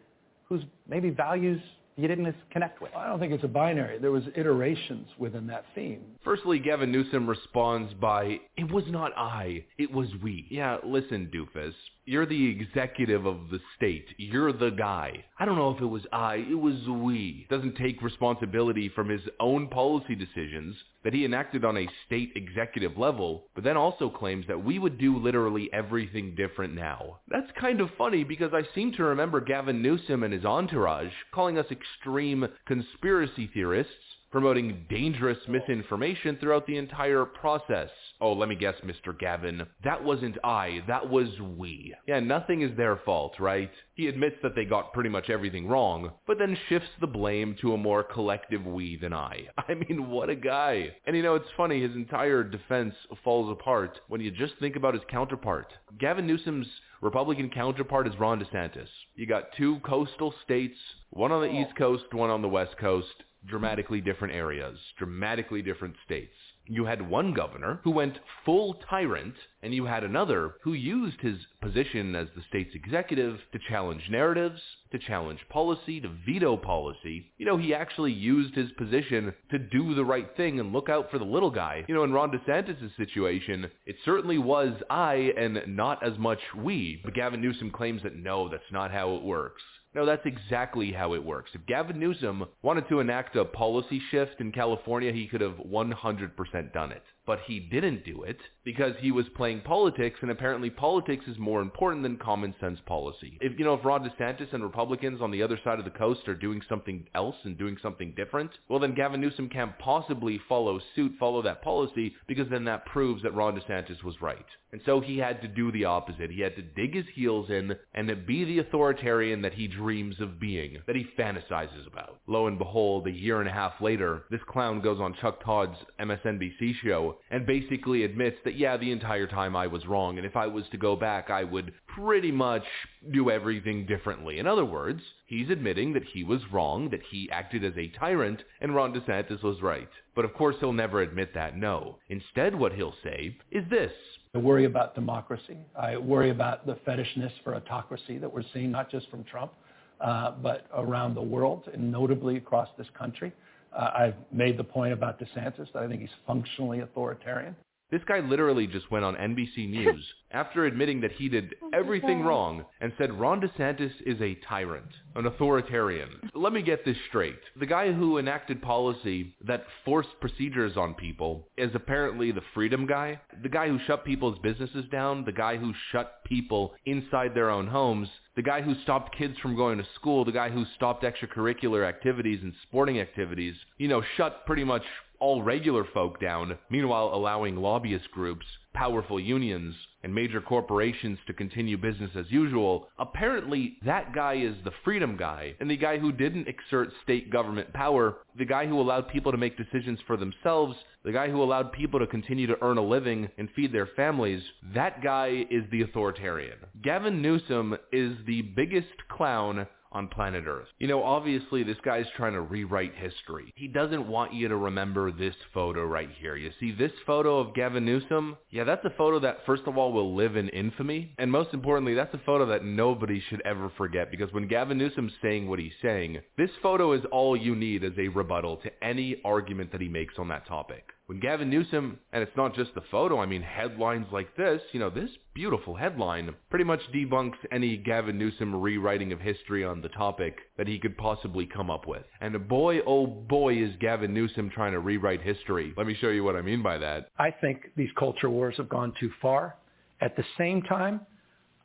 whose maybe values you didn't connect with? I don't think it's a binary. There was iterations within that theme. Firstly, Gavin Newsom responds by, it was not I, it was we. Yeah, listen, doofus. You're the executive of the state. You're the guy. I don't know if it was I, it was we. Doesn't take responsibility from his own policy decisions that he enacted on a state executive level, but then also claims that we would do literally everything different now. That's kind of funny because I seem to remember Gavin Newsom and his entourage calling us extreme conspiracy theorists promoting dangerous misinformation throughout the entire process. Oh, let me guess, Mr. Gavin. That wasn't I, that was we. Yeah, nothing is their fault, right? He admits that they got pretty much everything wrong, but then shifts the blame to a more collective we than I. I mean, what a guy. And you know, it's funny, his entire defense falls apart when you just think about his counterpart. Gavin Newsom's Republican counterpart is Ron DeSantis. You got two coastal states, one on the oh. East Coast, one on the West Coast, dramatically different areas, dramatically different states. You had one governor who went full tyrant, and you had another who used his position as the state's executive to challenge narratives, to challenge policy, to veto policy. You know, he actually used his position to do the right thing and look out for the little guy. You know, in Ron DeSantis' situation, it certainly was I and not as much we. But Gavin Newsom claims that no, that's not how it works. No, that's exactly how it works. If Gavin Newsom wanted to enact a policy shift in California, he could have 100% done it. But he didn't do it because he was playing politics, and apparently politics is more important than common sense policy. If, you know, if Ron DeSantis and Republicans on the other side of the coast are doing something else and doing something different, well then Gavin Newsom can't possibly follow suit, follow that policy, because then that proves that Ron DeSantis was right. And so he had to do the opposite. He had to dig his heels in and be the authoritarian that he dreams of being, that he fantasizes about. Lo and behold, a year and a half later, this clown goes on Chuck Todd's MSNBC show and basically admits that, yeah, the entire time I was wrong, and if I was to go back, I would pretty much do everything differently. In other words, he's admitting that he was wrong, that he acted as a tyrant, and Ron DeSantis was right. But of course he'll never admit that, no. Instead what he'll say is this. I worry about democracy. I worry about the fetishness for autocracy that we're seeing not just from Trump, uh, but around the world and notably across this country. I've made the point about DeSantis that I think he's functionally authoritarian. This guy literally just went on NBC News after admitting that he did oh everything wrong and said Ron DeSantis is a tyrant, an authoritarian. Let me get this straight. The guy who enacted policy that forced procedures on people is apparently the freedom guy. The guy who shut people's businesses down, the guy who shut people inside their own homes, the guy who stopped kids from going to school, the guy who stopped extracurricular activities and sporting activities, you know, shut pretty much all regular folk down, meanwhile allowing lobbyist groups, powerful unions, and major corporations to continue business as usual, apparently that guy is the freedom guy. And the guy who didn't exert state government power, the guy who allowed people to make decisions for themselves, the guy who allowed people to continue to earn a living and feed their families, that guy is the authoritarian. Gavin Newsom is the biggest clown on planet Earth. You know, obviously this guy's trying to rewrite history. He doesn't want you to remember this photo right here. You see this photo of Gavin Newsom? Yeah, that's a photo that first of all will live in infamy. And most importantly, that's a photo that nobody should ever forget because when Gavin Newsom's saying what he's saying, this photo is all you need as a rebuttal to any argument that he makes on that topic. When Gavin Newsom, and it's not just the photo, I mean headlines like this, you know, this beautiful headline pretty much debunks any Gavin Newsom rewriting of history on the topic that he could possibly come up with. And boy, oh boy, is Gavin Newsom trying to rewrite history. Let me show you what I mean by that. I think these culture wars have gone too far. At the same time,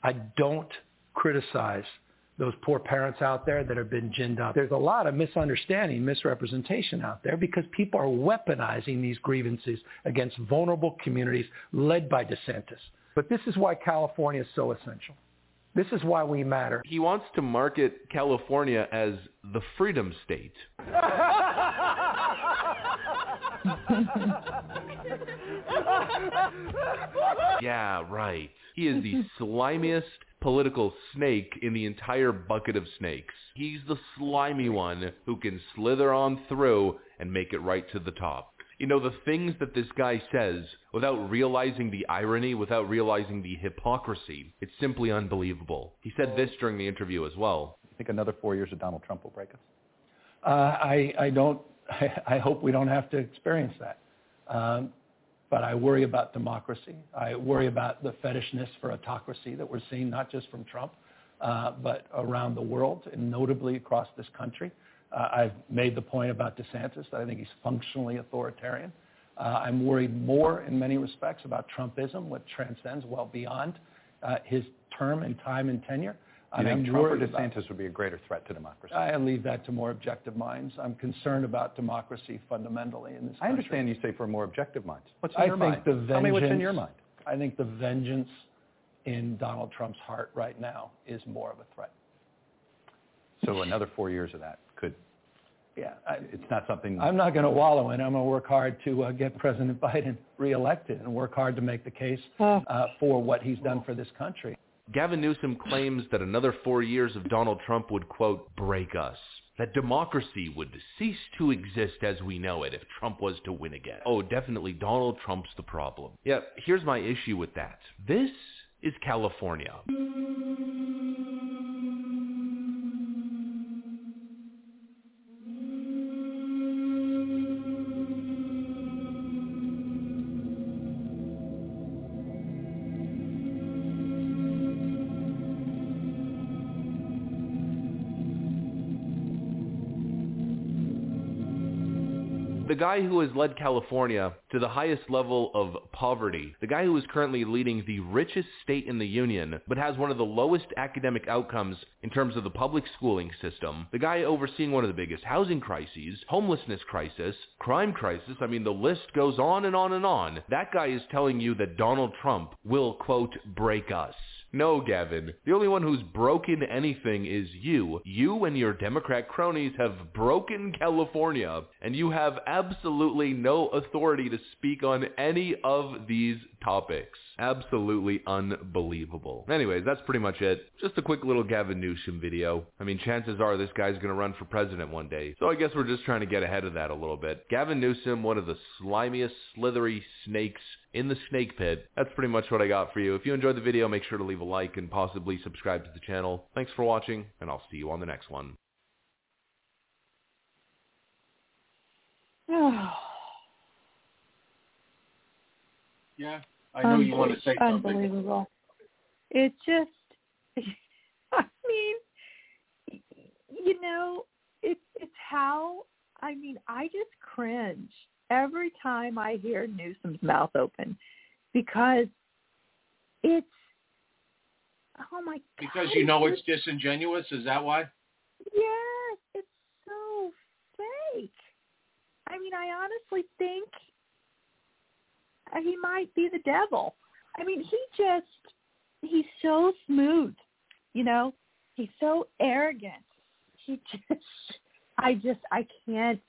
I don't criticize those poor parents out there that have been ginned up. There's a lot of misunderstanding, misrepresentation out there because people are weaponizing these grievances against vulnerable communities led by DeSantis. But this is why California is so essential. This is why we matter. He wants to market California as the freedom state. yeah, right. He is the slimiest political snake in the entire bucket of snakes. He's the slimy one who can slither on through and make it right to the top. You know, the things that this guy says, without realizing the irony, without realizing the hypocrisy, it's simply unbelievable. He said this during the interview as well. You think another four years of Donald Trump will break us? Uh, I, I don't. I, I hope we don't have to experience that. Um, but I worry about democracy. I worry about the fetishness for autocracy that we're seeing, not just from Trump, uh, but around the world, and notably across this country. Uh, I've made the point about DeSantis that I think he's functionally authoritarian. Uh, I'm worried more in many respects about Trumpism, what transcends well beyond uh, his term and time and tenure. Do you I'm think Trump or DeSantis would be a greater threat to democracy? I leave that to more objective minds. I'm concerned about democracy fundamentally in this country. I understand you say for more objective minds. What's in I your think mind? the vengeance, Tell me what's in your mind. I think the vengeance in Donald Trump's heart right now is more of a threat. So another four years of that could. Yeah, I, it's not something. I'm not going to wallow in. I'm going to work hard to uh, get President Biden reelected and work hard to make the case uh, for what he's done for this country. Gavin Newsom claims that another four years of Donald Trump would, quote, break us. That democracy would cease to exist as we know it if Trump was to win again. Oh, definitely Donald Trump's the problem. Yeah, here's my issue with that. This is California. Guy who has led California to the highest level of poverty, the guy who is currently leading the richest state in the union, but has one of the lowest academic outcomes in terms of the public schooling system, the guy overseeing one of the biggest housing crises, homelessness crisis, crime crisis, I mean the list goes on and on and on. That guy is telling you that Donald Trump will, quote, break us. No, Gavin. The only one who's broken anything is you. You and your Democrat cronies have broken California, and you have absolutely no authority to speak on any of these topics. Absolutely unbelievable. Anyways, that's pretty much it. Just a quick little Gavin Newsom video. I mean, chances are this guy's going to run for president one day. So I guess we're just trying to get ahead of that a little bit. Gavin Newsom, one of the slimiest, slithery snakes in the snake pit. That's pretty much what I got for you. If you enjoyed the video, make sure to leave a like and possibly subscribe to the channel. Thanks for watching, and I'll see you on the next one. Yeah, I know you want to say something. Unbelievable. It just, I mean, you know, it's it's how I mean, I just cringe every time I hear Newsom's mouth open because it's oh my god. Because you know it's disingenuous, is that why? Yes, it's so fake. I mean, I honestly think uh, he might be the devil. I mean, he just he's so smooth, you know. He's so arrogant. He just I just I can't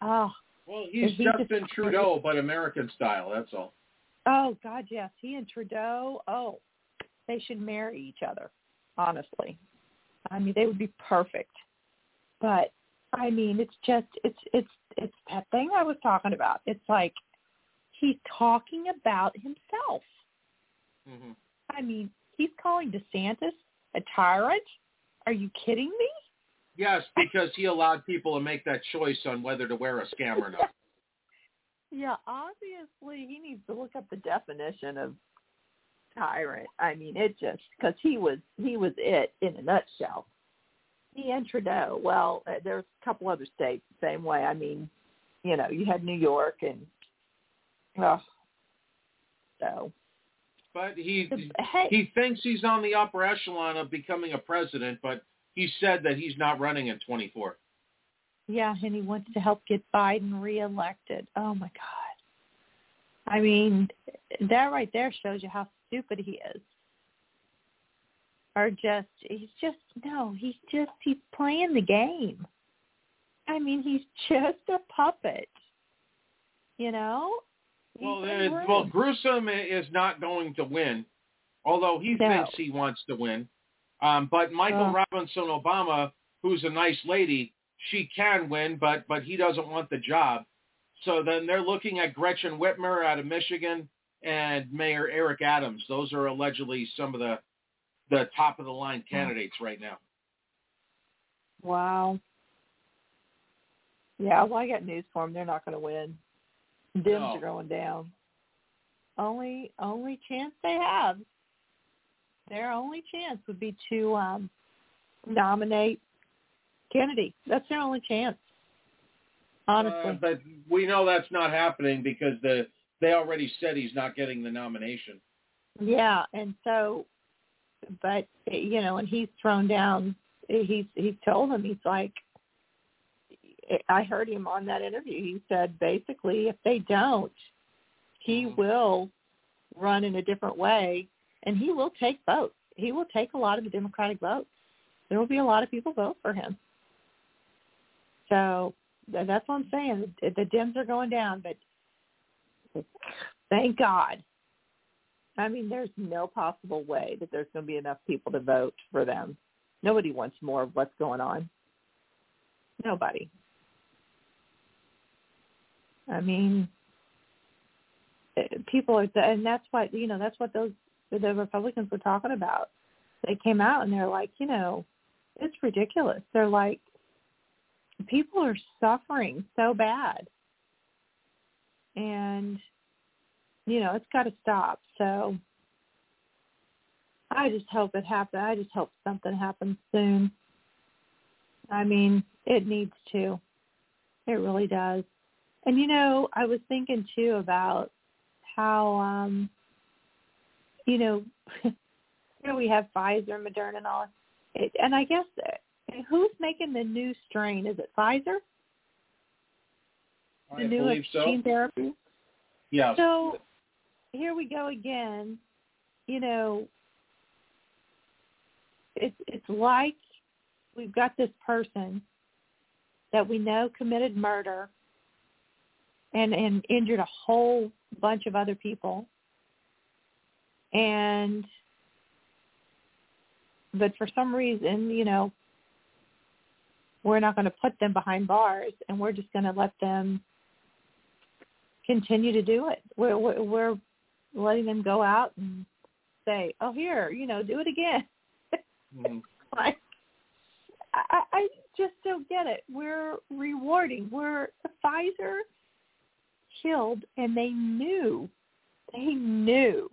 oh Well, he's he Justin just- Trudeau, but American style. That's all. Oh God, yes. He and Trudeau, oh, they should marry each other. Honestly, I mean, they would be perfect. But I mean, it's just it's it's it's that thing I was talking about. It's like he's talking about himself. Mm-hmm. I mean, he's calling DeSantis a tyrant. Are you kidding me? Yes, because he allowed people to make that choice on whether to wear a scam or not. Yeah, obviously he needs to look up the definition of tyrant. I mean, it just because he was he was it in a nutshell. He and Trudeau. Well, uh, there's a couple other states the same way. I mean, you know, you had New York and oh, so But he hey, he thinks he's on the upper echelon of becoming a president, but he said that he's not running in 24. yeah, and he wants to help get Biden reelected. Oh my God. I mean, that right there shows you how stupid he is. Or just he's just no, he's just he's playing the game. I mean, he's just a puppet. You know? He's Well, uh, well, Gruesome is not going to win, although he No. thinks he wants to win. Um, but Michael Oh. Robinson Obama, who's a nice lady, she can win, but but he doesn't want the job. So then they're looking at Gretchen Whitmer out of Michigan and Mayor Eric Adams. Those are allegedly some of the the top of the line candidates right now. Wow. Yeah, well, I got news for them. They're not going to win. Dems No. are going down. Only only chance they have. Their only chance would be to um nominate Kennedy. That's their only chance. Honestly. Uh, but we know that's not happening because the they already said he's not getting the nomination. Yeah, and so, but you know, and he's thrown down. He's he's told him he's like. I heard him on that interview. He said basically, if they don't, he will run in a different way, and he will take votes. He will take a lot of the Democratic votes. There will be a lot of people vote for him. So that's what I'm saying. The Dems are going down, but thank God I mean, there's no possible way that there's going to be enough people to vote for them. Nobody wants more of what's going on. Nobody. I mean, eh, people are, and that's what you know. That's what those the Republicans were talking about. They came out and they're like, you know, it's ridiculous. They're like, people are suffering so bad, and you know, it's got to stop. So I just hope it happens. I just hope something happens soon. I mean, it needs to. It really does. And you know, I was thinking too about how um you know, you know we have Pfizer, Moderna and all. It, and I guess uh, who's making the new strain? Is it Pfizer? The I new believe so. gene therapy? Yeah. So here we go again. You know, it's it's like we've got this person that we know committed murder and and injured a whole bunch of other people. And but for some reason, you know, we're not going to put them behind bars and we're just going to let them continue to do it. We're, we're we're letting them go out and say, "Oh, here, you know, do it again." Mhm. like, I, I just don't get it. We're rewarding. We're Pfizer killed, and they knew, they knew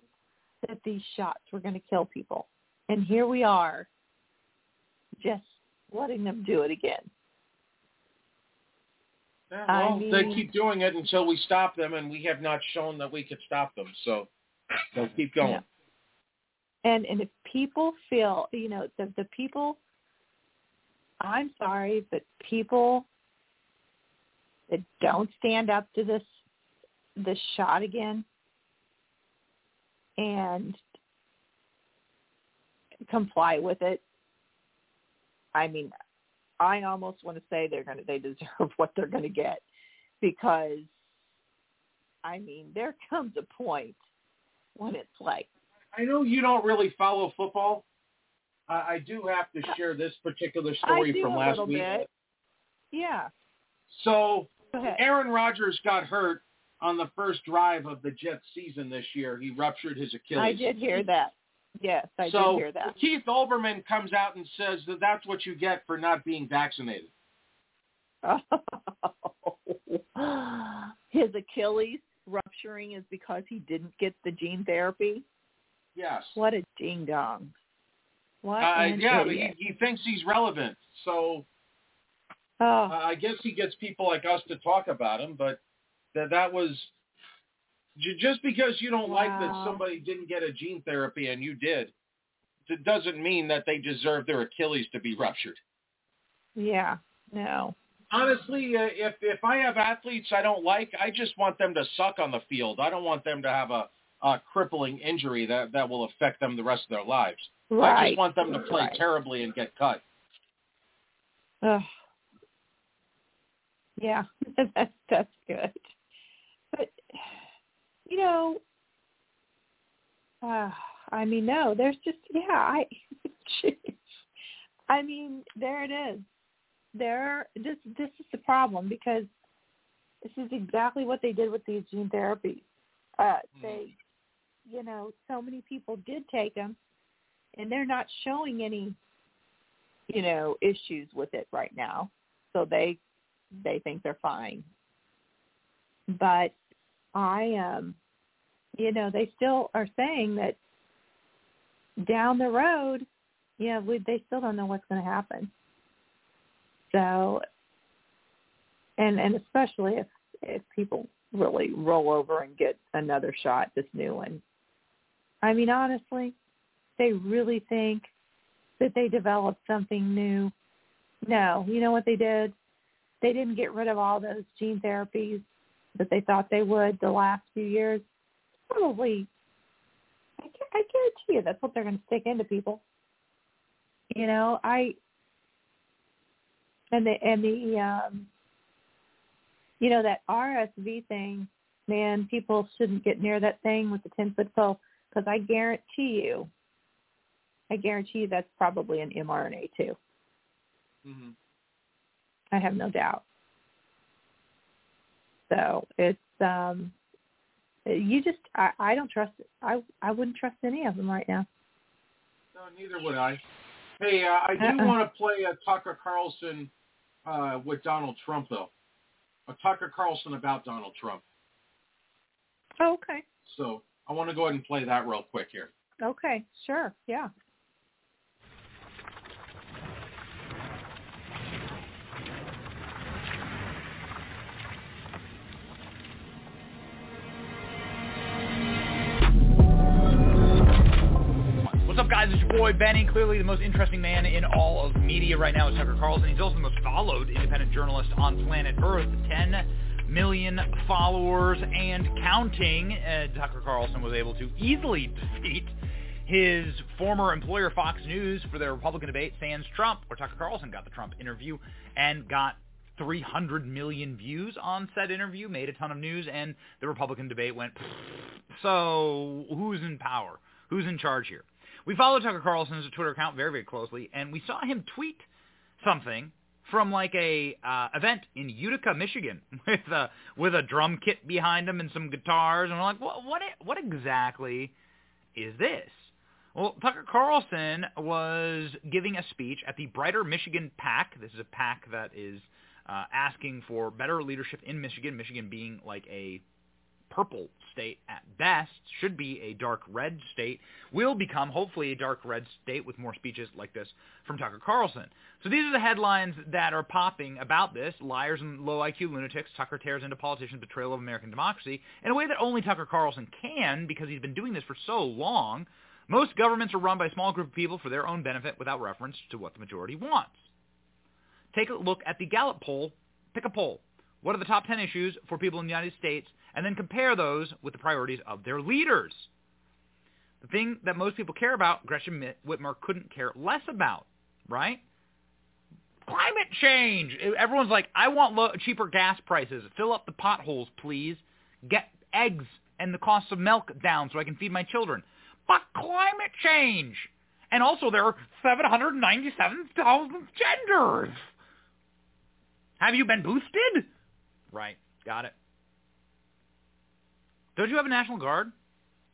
that these shots were going to kill people, and here we are, just letting them do it again. Yeah, I well, they keep doing it until we stop them, and we have not shown that we could stop them. So they'll keep going. Yeah. and and if people feel you know the the people i'm sorry but people that don't stand up to this this shot again and comply with it i mean i almost want to say they're going to they deserve what they're going to get because i mean there comes a point when it's like I know you don't really follow football. I, I do have to share this particular story from last week. bit. Yeah. So Aaron Rodgers got hurt on the first drive of the Jets season this year. He ruptured his Achilles. I did hear that. Yes, I so did hear that. Keith Olbermann comes out and says that that's what you get for not being vaccinated. His Achilles rupturing is because he didn't get the gene therapy. Yes. What a ding dong! What Uh, yeah, but he, he thinks he's relevant. So oh, uh, I guess he gets people like us to talk about him, but that that was just because you don't like that somebody didn't get a gene therapy and you did. It doesn't mean that they deserve their Achilles to be ruptured. yeah, no, Honestly, uh, if if I have athletes I don't like, I just want them to suck on the field. I don't want them to have a, a crippling injury that that will affect them the rest of their lives. Right. I just want them to play right. terribly and get cut. Ugh. Yeah, that's that's good. But you know, uh, I mean, no, there's just yeah, I, jeez. I mean, there it is. There, this this is the problem because this is exactly what they did with these gene therapies. Uh, they, you know, so many people did take them, and they're not showing any, you know, issues with it right now. So they they think they're fine. But I um you know, they still are saying that down the road, yeah, we, they still don't know what's going to happen. So, and and especially if if people really roll over and get another shot, this new one. I mean, honestly, they really think that they developed something new. No, you know what they did? They didn't get rid of all those gene therapies that they thought they would the last few years. Probably, I, I guarantee you that's what they're going to stick into people. You know, I and the and the um you know that RSV thing, man, people shouldn't get near that thing with the ten foot pole because I guarantee you, I guarantee you that's probably an mRNA too. Mm-hmm. I have no doubt. So it's um you just I, I don't trust I I wouldn't trust any of them right now. No, neither would I. Hey, uh, I do Uh-uh. want to play a Tucker Carlson uh, with Donald Trump though. A Tucker Carlson about Donald Trump. Oh, okay. So I want to go ahead and play that real quick here. Okay, sure. Yeah. Boy Benny. Clearly, the most interesting man in all of media right now is Tucker Carlson. He's also the most followed independent journalist on planet Earth. 10 million followers and counting. Uh, Tucker Carlson was able to easily defeat his former employer Fox News for their Republican debate sans Trump, where Tucker Carlson got the Trump interview and got 300 million views on said interview, made a ton of news, and the Republican debate went. So who's in power? Who's in charge here? We followed Tucker Carlson's Twitter account very, very closely, and we saw him tweet something from like a uh, event in Utica, Michigan, with a with a drum kit behind him and some guitars, and we're like, what what what exactly is this? Well, Tucker Carlson was giving a speech at the Brighter Michigan PAC. This is a PAC that is uh, asking for better leadership in Michigan. Michigan being like a purple state at best, should be a dark red state, will become hopefully a dark red state with more speeches like this from Tucker Carlson. So these are the headlines that are popping about this. Liars and low IQ lunatics, Tucker tears into politicians' betrayal of American democracy in a way that only Tucker Carlson can because he's been doing this for so long. Most governments are run by a small group of people for their own benefit without reference to what the majority wants. Take a look at the Gallup poll. Pick a poll. What are the top 10 issues for people in the United States? And then compare those with the priorities of their leaders. The thing that most people care about, Gretchen Whitmer couldn't care less about, right? Climate change. Everyone's like, I want cheaper gas prices. Fill up the potholes, please. Get eggs and the cost of milk down so I can feed my children. But climate change. And also there are 797,000 genders. Have you been boosted? Right. Got it. Don't you have a National Guard?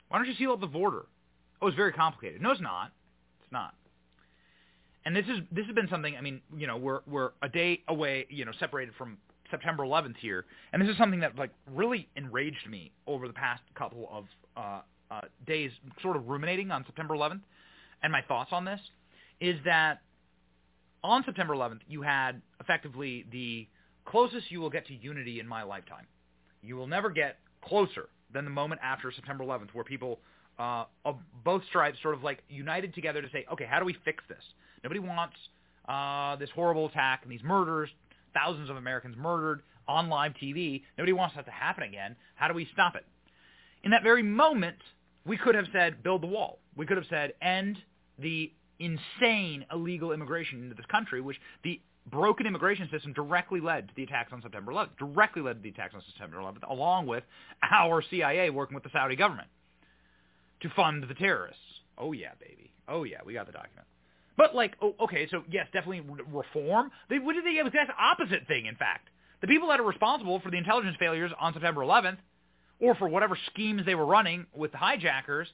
Why don't you seal up the border? Oh, it's very complicated. No, it's not. It's not. And this is this has been something. I mean, you know, we're we're a day away, you know, separated from September 11th here, and this is something that like really enraged me over the past couple of uh, uh, days, sort of ruminating on September 11th, and my thoughts on this is that on September 11th you had effectively the closest you will get to unity in my lifetime. You will never get closer than the moment after September 11th, where people uh, of both stripes sort of like united together to say, okay, how do we fix this? Nobody wants uh, this horrible attack and these murders, thousands of Americans murdered on live TV. Nobody wants that to happen again. How do we stop it? In that very moment, we could have said, build the wall. We could have said, end the insane illegal immigration into this country, which the broken immigration system directly led to the attacks on September 11th, directly led to the attacks on September 11th, along with our CIA working with the Saudi government to fund the terrorists. Oh yeah, baby. Oh yeah, we got the document. But like, oh, okay, so yes, definitely reform. They, what did they? The opposite thing, in fact. The people that are responsible for the intelligence failures on September 11th, or for whatever schemes they were running with the hijackers,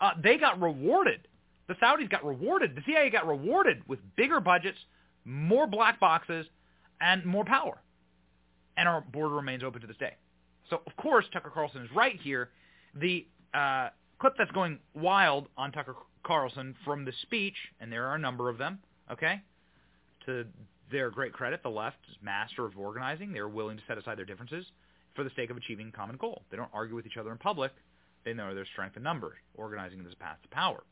uh, they got rewarded. The Saudis got rewarded. The CIA got rewarded with bigger budgets, more black boxes, and more power. and our border remains open to this day. So of course Tucker Carlson is right here. The uh, clip that's going wild on Tucker Carlson from the speech, and there are a number of them. Okay, to their great credit, the left is master of organizing. They're willing to set aside their differences for the sake of achieving a common goal. They don't argue with each other in public. They know their strength in numbers. Organizing is path to power.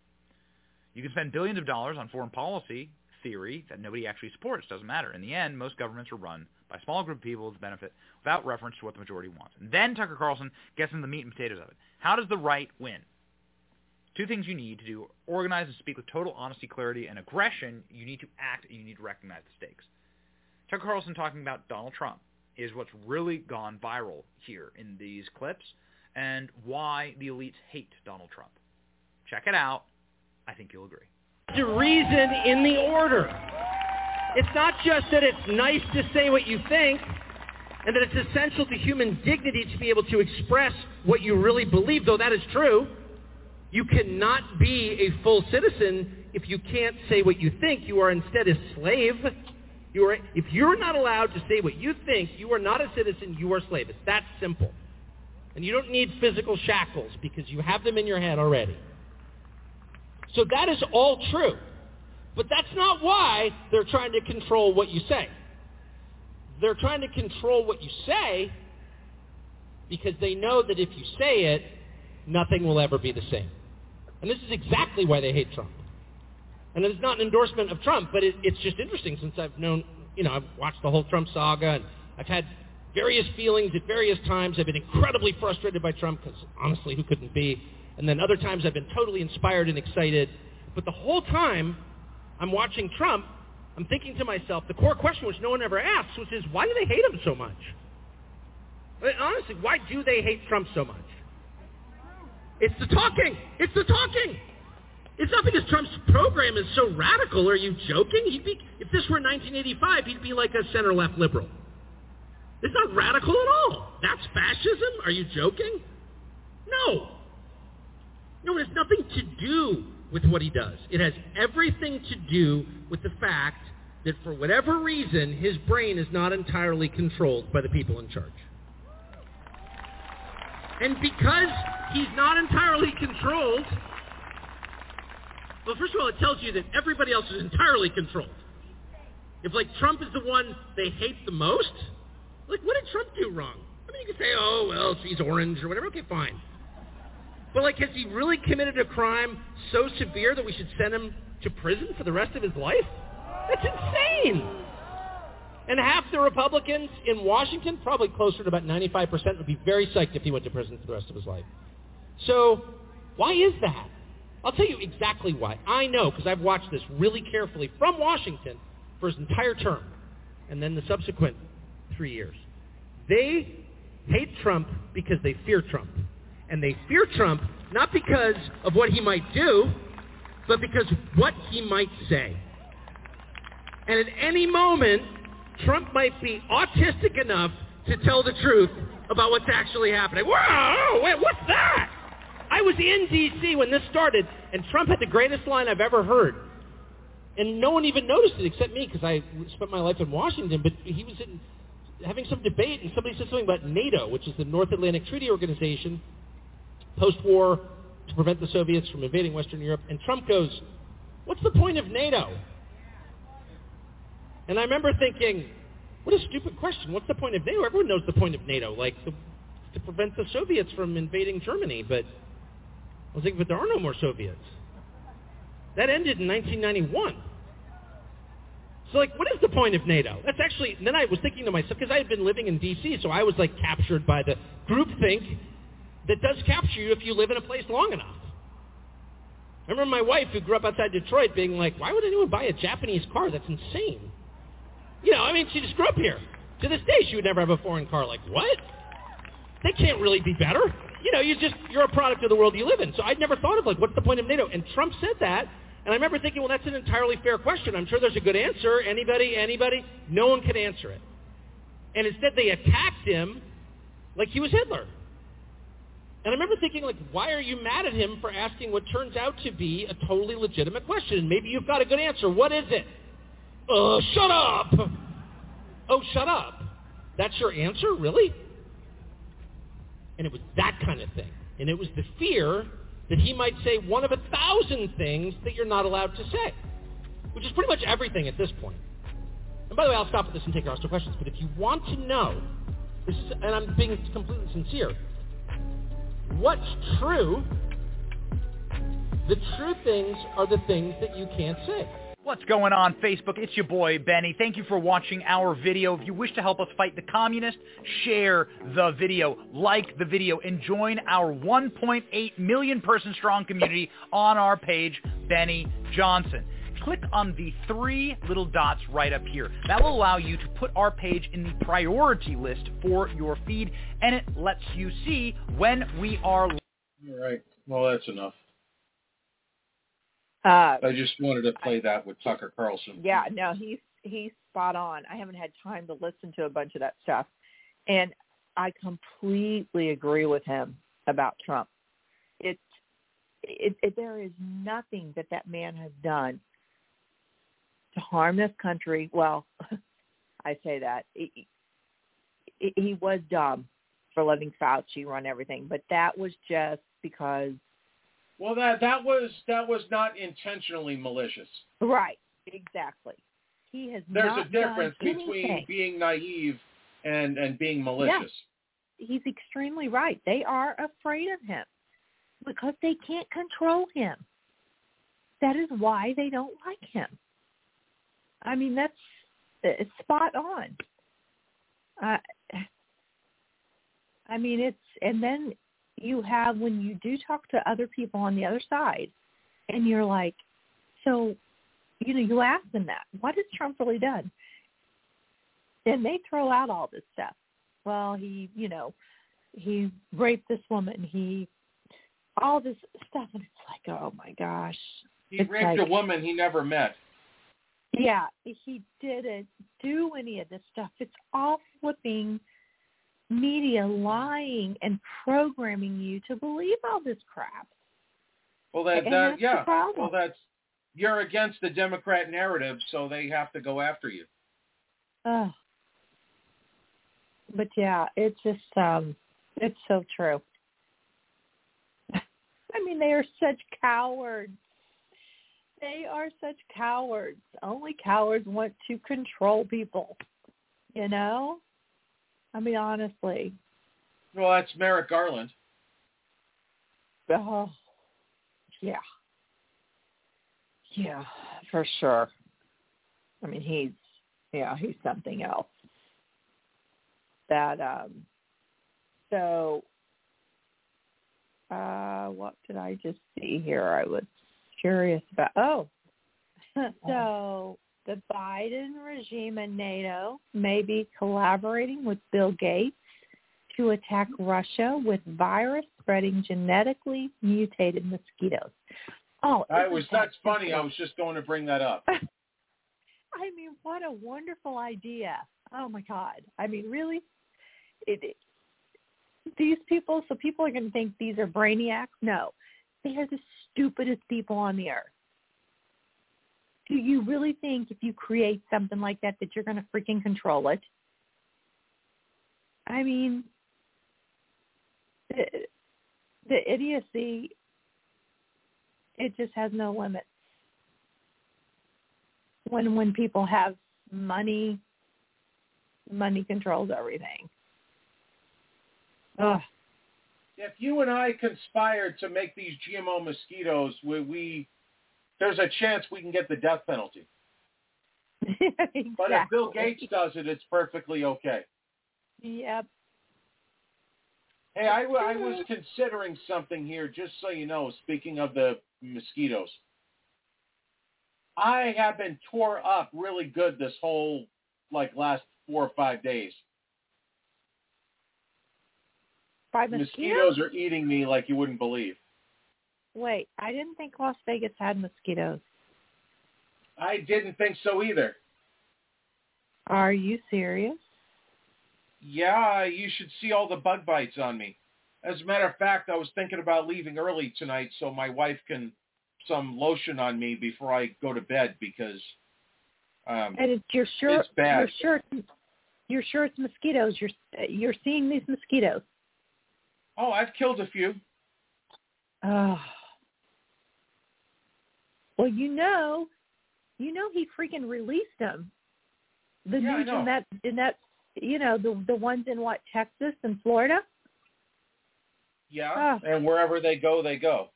You can spend billions of dollars on foreign policy theory that nobody actually supports. Doesn't matter. In the end, most governments are run by a small group of people to benefit without reference to what the majority wants. And then Tucker Carlson gets into the meat and potatoes of it. How does the right win? Two things you need to do, organize and speak with total honesty, clarity, and aggression. You need to act and you need to recognize the stakes. Tucker Carlson talking about Donald Trump is what's really gone viral here in these clips and why the elites hate Donald Trump. Check it out. I think you'll agree. To reason in the order. It's not just that it's nice to say what you think and that it's essential to human dignity to be able to express what you really believe, though that is true. You cannot be a full citizen if you can't say what you think. You are instead a slave. You are, if you're not allowed to say what you think, you are not a citizen, you are a slave. It's that simple. And you don't need physical shackles because you have them in your head already. So that is all true. But that's not why they're trying to control what you say. They're trying to control what you say because they know that if you say it, nothing will ever be the same. And this is exactly why they hate Trump. And it's not an endorsement of Trump, but it, it's just interesting since I've known, you know, I've watched the whole Trump saga and I've had various feelings at various times. I've been incredibly frustrated by Trump because honestly, who couldn't be? And then other times I've been totally inspired and excited. But the whole time I'm watching Trump, I'm thinking to myself, the core question which no one ever asks, which is, why do they hate him so much? I mean, honestly, why do they hate Trump so much? It's the talking. It's the talking. It's not because Trump's program is so radical. Are you joking? He'd be, if this were 1985, he'd be like a center-left liberal. It's not radical at all. That's fascism? Are you joking? No. No, it has nothing to do with what he does. It has everything to do with the fact that for whatever reason, his brain is not entirely controlled by the people in charge. And because he's not entirely controlled, well, first of all, it tells you that everybody else is entirely controlled. If, like, Trump is the one they hate the most, like, what did Trump do wrong? I mean, you could say, oh, well, he's orange or whatever. Okay, fine. But, like, has he really committed a crime so severe that we should send him to prison for the rest of his life? That's insane. And half the Republicans in Washington, probably closer to about 95%, would be very psyched if he went to prison for the rest of his life. So why is that? I'll tell you exactly why. I know because I've watched this really carefully from Washington for his entire term and then the subsequent three years. They hate Trump because they fear Trump. And they fear Trump not because of what he might do, but because what he might say. And at any moment, Trump might be autistic enough to tell the truth about what's actually happening. Whoa, wait, what's that? I was in D.C. when this started, and Trump had the greatest line I've ever heard. And no one even noticed it except me because I spent my life in Washington. But he was in, having some debate, and somebody said something about NATO, which is the North Atlantic Treaty Organization, post-war to prevent the Soviets from invading Western Europe. And Trump goes, what's the point of NATO? And I remember thinking, what a stupid question. What's the point of NATO? Everyone knows the point of NATO, like the, to prevent the Soviets from invading Germany. But I was thinking, but there are no more Soviets. That ended in 1991. So like, what is the point of NATO? That's actually, then I was thinking to myself, because I had been living in D.C., so I was like captured by the groupthink that does capture you if you live in a place long enough. I remember my wife, who grew up outside Detroit, being like, why would anyone buy a Japanese car? That's insane. You know, I mean, she just grew up here. To this day, she would never have a foreign car. Like, what? They can't really be better. You know, you just, you're a product of the world you live in. So I'd never thought of, like, what's the point of NATO? And Trump said that, and I remember thinking, well, that's an entirely fair question. I'm sure there's a good answer. Anybody, anybody? No one can answer it. And instead they attacked him like he was Hitler. And I remember thinking, like, why are you mad at him for asking what turns out to be a totally legitimate question? Maybe you've got a good answer. What is it? Uh, shut up! Oh, shut up. That's your answer, really? And it was that kind of thing. And it was the fear that he might say one of a thousand things that you're not allowed to say, which is pretty much everything at this point. And by the way, I'll stop at this and take rest questions, but if you want to know, this is, and I'm being completely sincere, what's true, the true things are the things that you can't say. What's going on Facebook? It's your boy Benny. Thank you for watching our video. If you wish to help us fight the communists, share the video, like the video, and join our 1.8 million person strong community on our page, Benny Johnson. Click on the three little dots right up here. That will allow you to put our page in the priority list for your feed, and it lets you see when we are. All right. Well, that's enough. Uh, I just wanted to play that with Tucker Carlson. yeah, no, he's he's spot on. I haven't had time to listen to a bunch of that stuff, and I completely agree with him about Trump. It's it, it, there is nothing that that man has done to harm this country. Well, I say that he, he was dumb for letting Fauci run everything, but that was just because Well, that that was that was not intentionally malicious. right, exactly. He has There's a difference between being naive and and being malicious. he's extremely right. They are afraid of him because they can't control him. That is why they don't like him. I mean, that's it's spot on. Uh, I mean, it's and then you have when you do talk to other people on the other side, and you're like, so, you know, you ask them that, what has Trump really done? And they throw out all this stuff. Well, he, you know, he raped this woman. He, all this stuff, and it's like, oh my gosh. He It's raped a woman he never met. Yeah, he didn't do any of this stuff. It's all flipping media lying and programming you to believe all this crap. Well, that, And that that's yeah. Well, that's you're against the Democrat narrative, so they have to go after you. Oh. But yeah, it's just um it's so true. I mean, they are such cowards. They are such cowards. Only cowards want to control people. You know? I mean, honestly. Well, that's Merrick Garland. Oh, yeah. Yeah, for sure. I mean, he's yeah, he's something else. That um so uh what did I just see here? I was curious about oh. so the Biden regime and NATO may be collaborating with Bill Gates to attack Russia with virus spreading genetically mutated mosquitoes. Oh, I was that that's funny. I was just going to bring that up. I mean, what a wonderful idea. Oh my God. I mean, really? It, it, these people, so people are going to think these are brainiacs? No. They are the stupidest people on the earth. Do you really think if you create something like that that you're going to freaking control it? I mean, the, the idiocy, it just has no limits. when when people have money money controls everything Ugh. If you and I conspired to make these GMO mosquitoes, we, we there's a chance we can get the death penalty. But if Bill Gates does it, it's perfectly okay. yep Hey, I, I was considering something here, just so you know, speaking of the mosquitoes. I have been tore up really good this whole, like, last four or five days. By Mosquitoes are eating me like you wouldn't believe. wait i didn't think las vegas had mosquitoes I didn't think so either. are you serious Yeah, you should see all the bug bites on me. As a matter of fact, I was thinking about leaving early tonight so my wife can some lotion on me before I go to bed because um and it's you're sure It's bad. you're sure you're sure it's mosquitoes. You're you're seeing these mosquitoes. Oh, I've killed a few. Oh. Well, you know, you know he freaking released them. The Yeah, know. in that in that you know the the ones in what Texas and Florida. Yeah. Oh. And wherever they go, they go.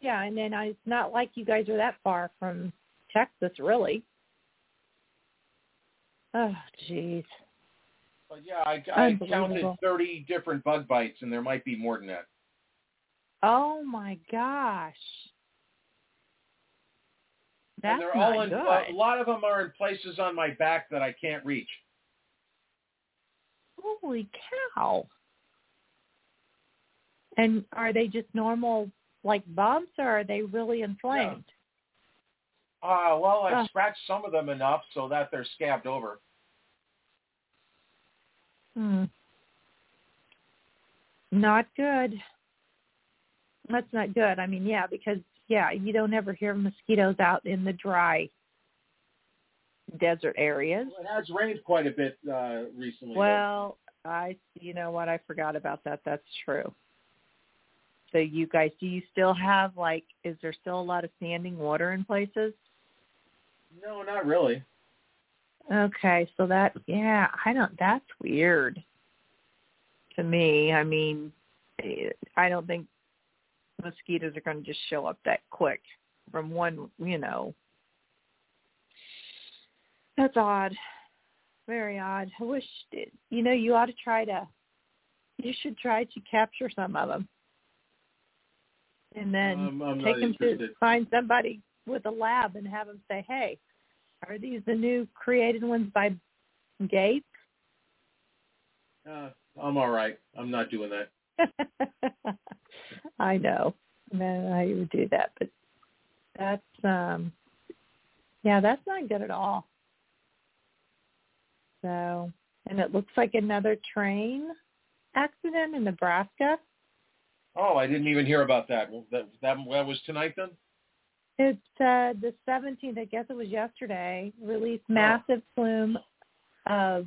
Yeah, and then I, it's not like you guys are that far from Texas, really. Oh, jeez. But yeah, I, I counted 30 different bug bites, and there might be more than that. Oh my gosh. That's and they're all in. good. A lot of them are in places on my back that I can't reach. Holy cow. And are they just normal like bumps or are they really inflamed? Uh, well, I've Oh. scratched some of them enough so that they're scabbed over. Hmm. Not good. That's not good. I mean, yeah, because yeah, you don't ever hear mosquitoes out in the dry desert areas. It has rained quite a bit uh, recently. Well, I you know what I forgot about that. That's true. So you guys, do you still have like is there still a lot of standing water in places? no, not really. Okay, so that yeah, I don't that's weird to me. I mean, eh, I don't think mosquitoes are going to just show up that quick from one, you know. That's odd. Very odd. I wish it, you know you ought to try to you should try to capture some of them. And then Um, take them to find somebody with a lab and have them say, "Hey, are these the new created ones by Gates?" Uh, I'm all right. I'm not doing that. I know. Man, I would do that, but that's um yeah, that's not good at all. So, and it looks like another train accident in Nebraska. Oh, I didn't even hear about that. Well, That that, that was tonight then. It's uh the 17th, I guess it was yesterday, released massive plume of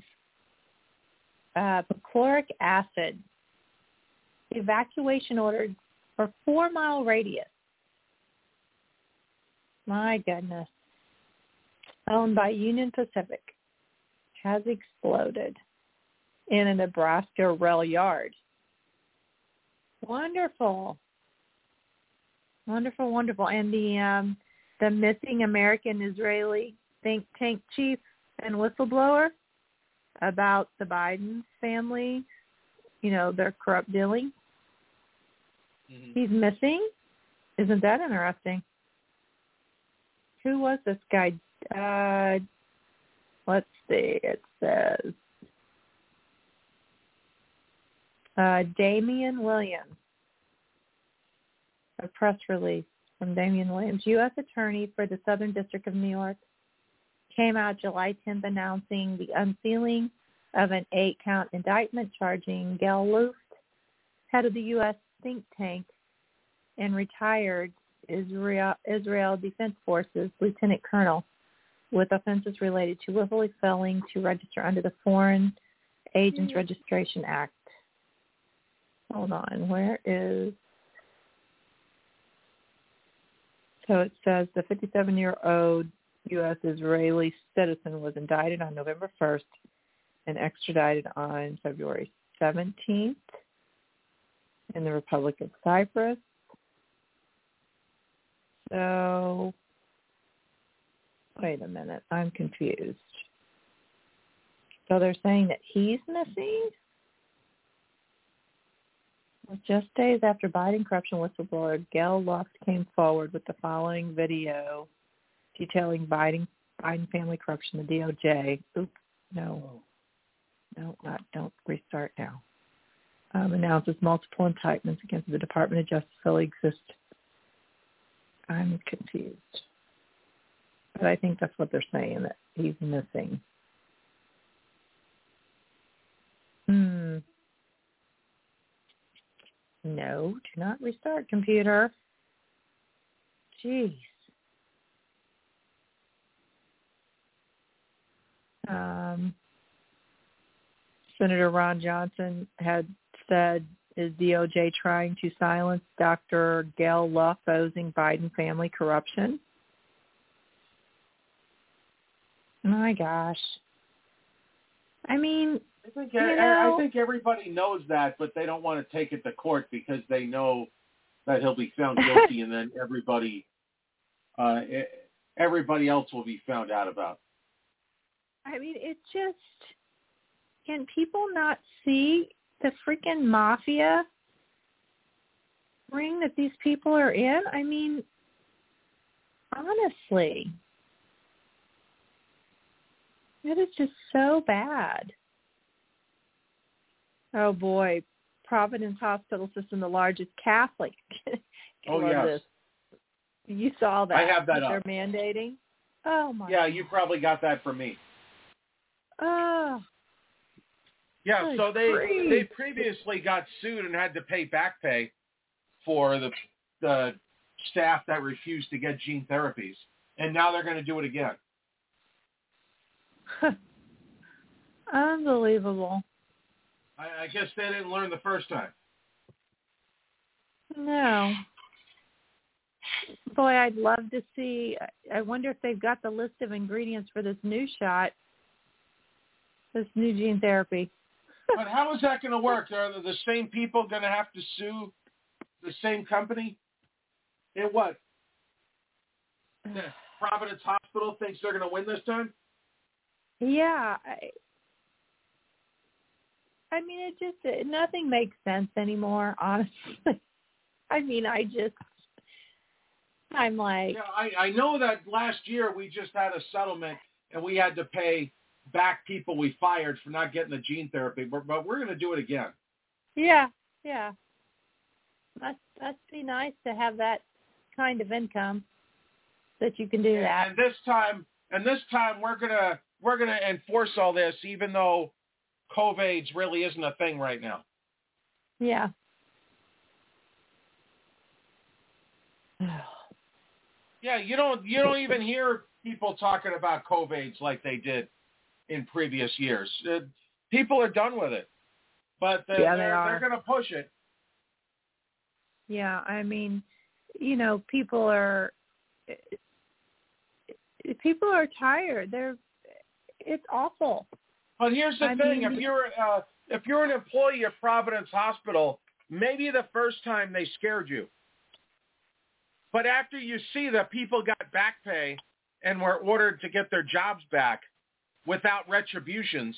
uh perchloric acid. Evacuation ordered for 4 mile radius. My goodness. Owned by Union Pacific has exploded in a Nebraska rail yard. Wonderful. Wonderful, wonderful. And the um the missing American Israeli think tank chief and whistleblower about the Biden family, you know, their corrupt dealing. He's missing. Isn't that interesting? Who was this guy? Uh let's see, it says uh Damian Williams a press release from Damian Williams, U.S. Attorney for the Southern District of New York, came out July 10th announcing the unsealing of an eight-count indictment charging Gail Luft, head of the U.S. think tank and retired Israel, Israel Defense Forces Lieutenant Colonel, with offenses related to willfully failing to register under the Foreign Agents hmm. Registration Act. Hold on, where is So it says the 57-year-old U.S. Israeli citizen was indicted on November 1st and extradited on February 17th in the Republic of Cyprus. So, wait a minute. I'm confused. So they're saying that he's missing? Just days after Biden corruption whistleblower Gail Luft came forward with the following video detailing Biden Biden family corruption, the DOJ. Oops, no, no, not don't restart now. Um, announces multiple indictments against the Department of Justice exist. I'm confused, but I think that's what they're saying that he's missing. Hmm. No, do not restart computer. Jeez. Um, Senator Ron Johnson had said, is DOJ trying to silence Dr. Gail Luft owing Biden family corruption? My gosh. I mean, I think you I, know, I think everybody knows that, but they don't want to take it to court because they know that he'll be found guilty, and then everybody, uh, everybody else will be found out about. I mean, it just can people not see the freaking mafia ring that these people are in? I mean, honestly, it is just so bad. Oh boy, Providence Hospital System, the largest Catholic. Oh, yes. this. You saw that? I have that They're up. mandating. Oh my. Yeah, you probably got that from me. Oh. Yeah, so they grief. they previously got sued and had to pay back pay for the the staff that refused to get gene therapies, and now they're going to do it again. Unbelievable. I, I guess they didn't learn the first time. No. Boy, I'd love to see. I wonder if they've got the list of ingredients for this new shot, this new gene therapy. But how is that going to work? Are the same people going to have to sue the same company? And what? Providence Hospital thinks they're going to win this time? Yeah. I, I mean, it just nothing makes sense anymore. Honestly, I mean, I just, I'm like, Yeah, I, I know that last year we just had a settlement and we had to pay back people we fired for not getting the gene therapy, but, but we're going to do it again. yeah, yeah. Must must be nice to have that kind of income that you can do that. And this time, and this time we're gonna we're gonna enforce all this, even though COVID really isn't a thing right now. Yeah. Yeah, you don't you don't even hear people talking about COVIDs like they did in previous years. Uh, people are done with it, but they're, Yeah, they they're, they're going to push it. Yeah, I mean, you know, people are people are tired. They're it's awful. But here's the I thing: mean- if you're uh, if you're an employee of Providence Hospital, maybe the first time they scared you, but after you see that people got back pay and were ordered to get their jobs back without retributions,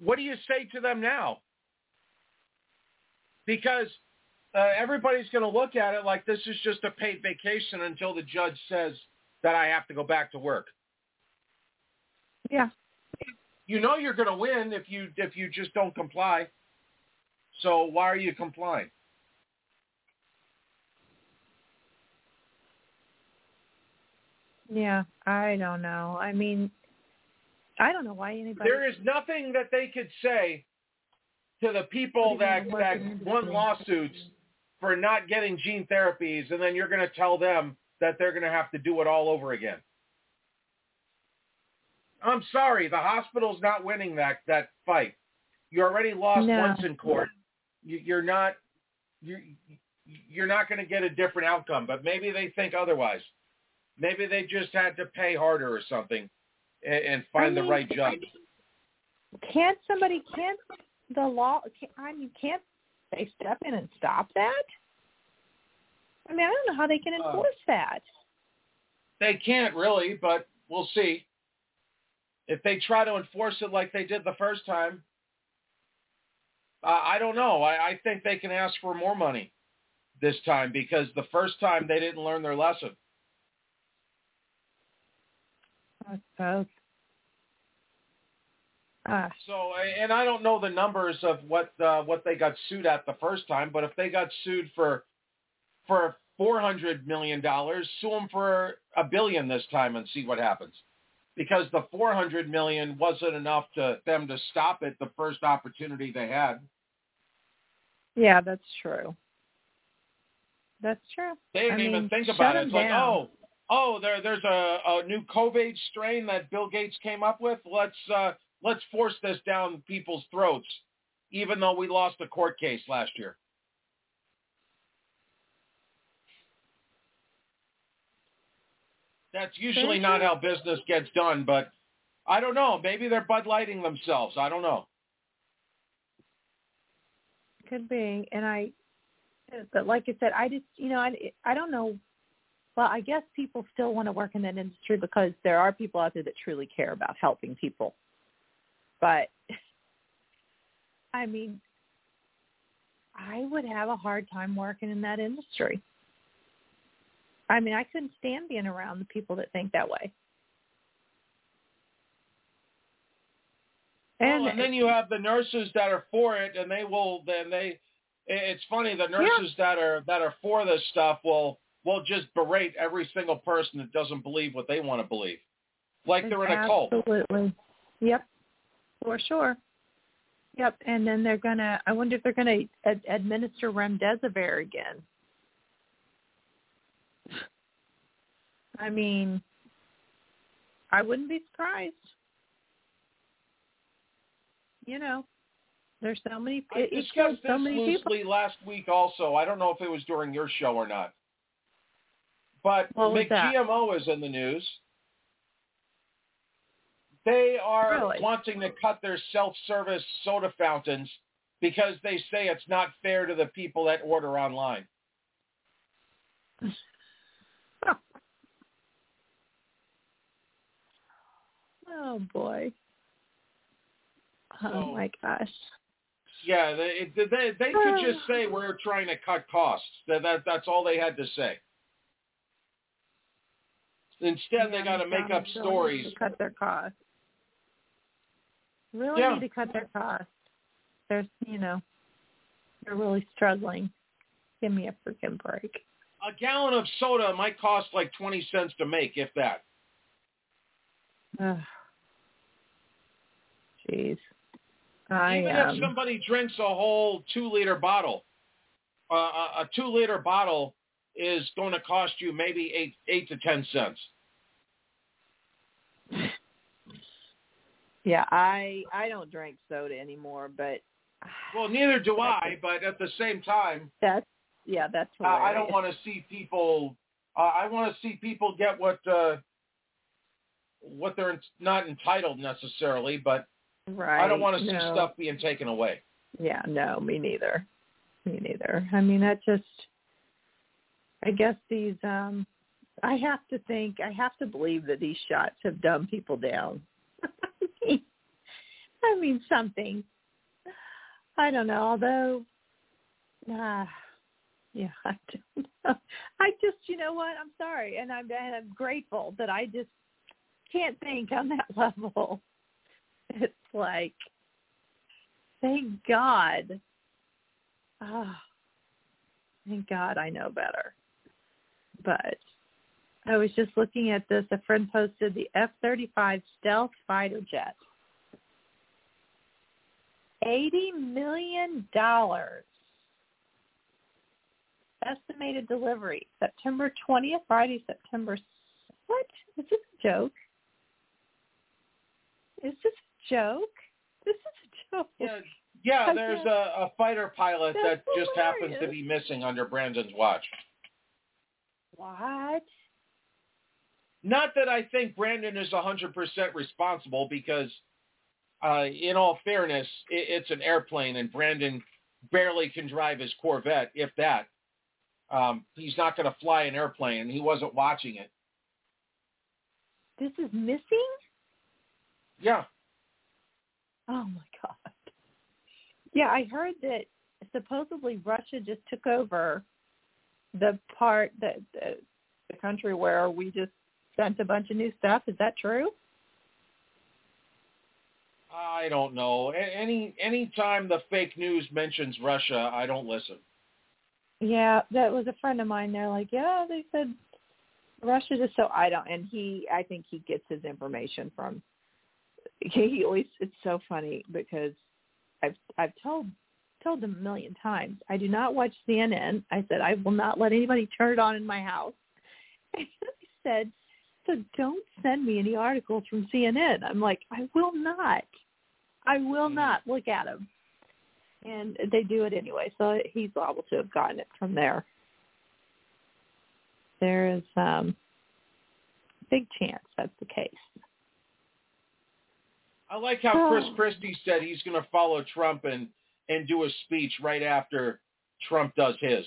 what do you say to them now? Because uh, everybody's going to look at it like this is just a paid vacation until the judge says that I have to go back to work. Yeah. You know you're going to win if you if you just don't comply. So why are you complying? Yeah, I don't know. I mean, I don't know why anybody. There is nothing that they could say to the people that that won lawsuits for not getting gene therapies, and then you're going to tell them that they're going to have to do it all over again. I'm sorry, the hospital's not winning that that fight. You already lost No. once in court. You, you're not you're you're not going to get a different outcome. But maybe they think otherwise. Maybe they just had to pay harder or something, and, and find I the right judge. Can't somebody? Can't the law? Can't, I mean, can't they step in and stop that? I mean, I don't know how they can Uh, enforce that. They can't really, but we'll see. If they try to enforce it like they did the first time, uh, I don't know. I, I think they can ask for more money this time because the first time they didn't learn their lesson. I suppose. Ah, So, and I don't know the numbers of what uh, what they got sued at the first time, but if they got sued for for four hundred million dollars, sue them for a billion this time and see what happens. Because the four hundred million wasn't enough to them to stop it the first opportunity they had. yeah, that's true. That's true. They didn't I even think about it. It's like, down. oh, oh, there, there's a, a new COVID strain that Bill Gates came up with. Let's uh, let's force this down people's throats, even though we lost a court case last year. That's usually not how business gets done, but I don't know. Maybe they're Bud Lighting themselves. I don't know. Could be, and I, but like I said, I just, you know, I, I don't know. Well, I guess people still want to work in that industry because there are people out there that truly care about helping people. But, I mean, I would have a hard time working in that industry. I mean, I couldn't stand being around the people that think that way. And, well, and then you have the nurses that are for it, and they will. Then they. It's funny the nurses yeah. that are that are for this stuff will will just berate every single person that doesn't believe what they want to believe, like they're in a cult. Absolutely. Yep. For sure. Yep. And then they're gonna. I wonder if they're gonna ad- administer remdesivir again. I mean, I wouldn't be surprised. You know, there's so many. I it, discussed so this many loosely people. last week. Also, I don't know if it was during your show or not, but McGMO is in the news. They are really? wanting to cut their self-service soda fountains because they say it's not fair to the people that order online. Oh boy. Oh So- my gosh. Yeah, they they they could just say we're trying to cut costs. That that that's all they had to say. Instead, they got to make up really stories. need To cut their costs. Really Yeah. need to cut their costs. There's, you know, they're really struggling. Give me a freaking break. A gallon of soda might cost like twenty cents to make, if that. Ugh. Jeez. I Even um, if somebody drinks a whole two-liter bottle, uh, a, a two-liter bottle is going to cost you maybe eight eight to ten cents. yeah, I I don't drink soda anymore, but Well, neither do I. But at the same time, that's yeah, that's uh, I don't want to see people. Uh, I want to see people get what uh, what they're not entitled necessarily, but right. I don't want to see no. stuff being taken away. Yeah, no, me neither. Me neither. I mean, that just I guess these um I have to think, I have to believe that these shots have dumbed people down. I mean something. I don't know, although uh, yeah, I don't know. I just, you know what? I'm sorry, and I'm and I'm grateful that I just can't think on that level. It's like, thank God. Oh, thank God I know better. But I was just looking at this. A friend posted the F-35 stealth fighter jet. Eighty million dollars. Estimated delivery September twentieth, Friday, September. What is this a joke? Is this joke? This is a joke. Yeah, yeah. There's a, a fighter pilot That's that just happens to be missing under Brandon's watch. What? Not that I think Brandon is 100% responsible because, uh, in all fairness, it, it's an airplane and Brandon barely can drive his Corvette, if that. Um, he's not going to fly an airplane and he wasn't watching it. This is missing? Yeah. Oh my god. Yeah, I heard that supposedly Russia just took over the part that the, the country where we just sent a bunch of new stuff. Is that true? I don't know. Any any time the fake news mentions Russia, I don't listen. Yeah, that was a friend of mine. They're like, yeah, they said Russia just so I don't. And he, I think he gets his information from. He always. It's so funny because I've I've told told him a million times. I do not watch CNN. I said I will not let anybody turn it on in my house. And he said, so don't send me any articles from CNN. I'm like, I will not. I will not look at them. And they do it anyway, so he's liable to have gotten it from there. There is um big chance that's the case. I like how Chris Christie said he's going to follow Trump and and do a speech right after Trump does his.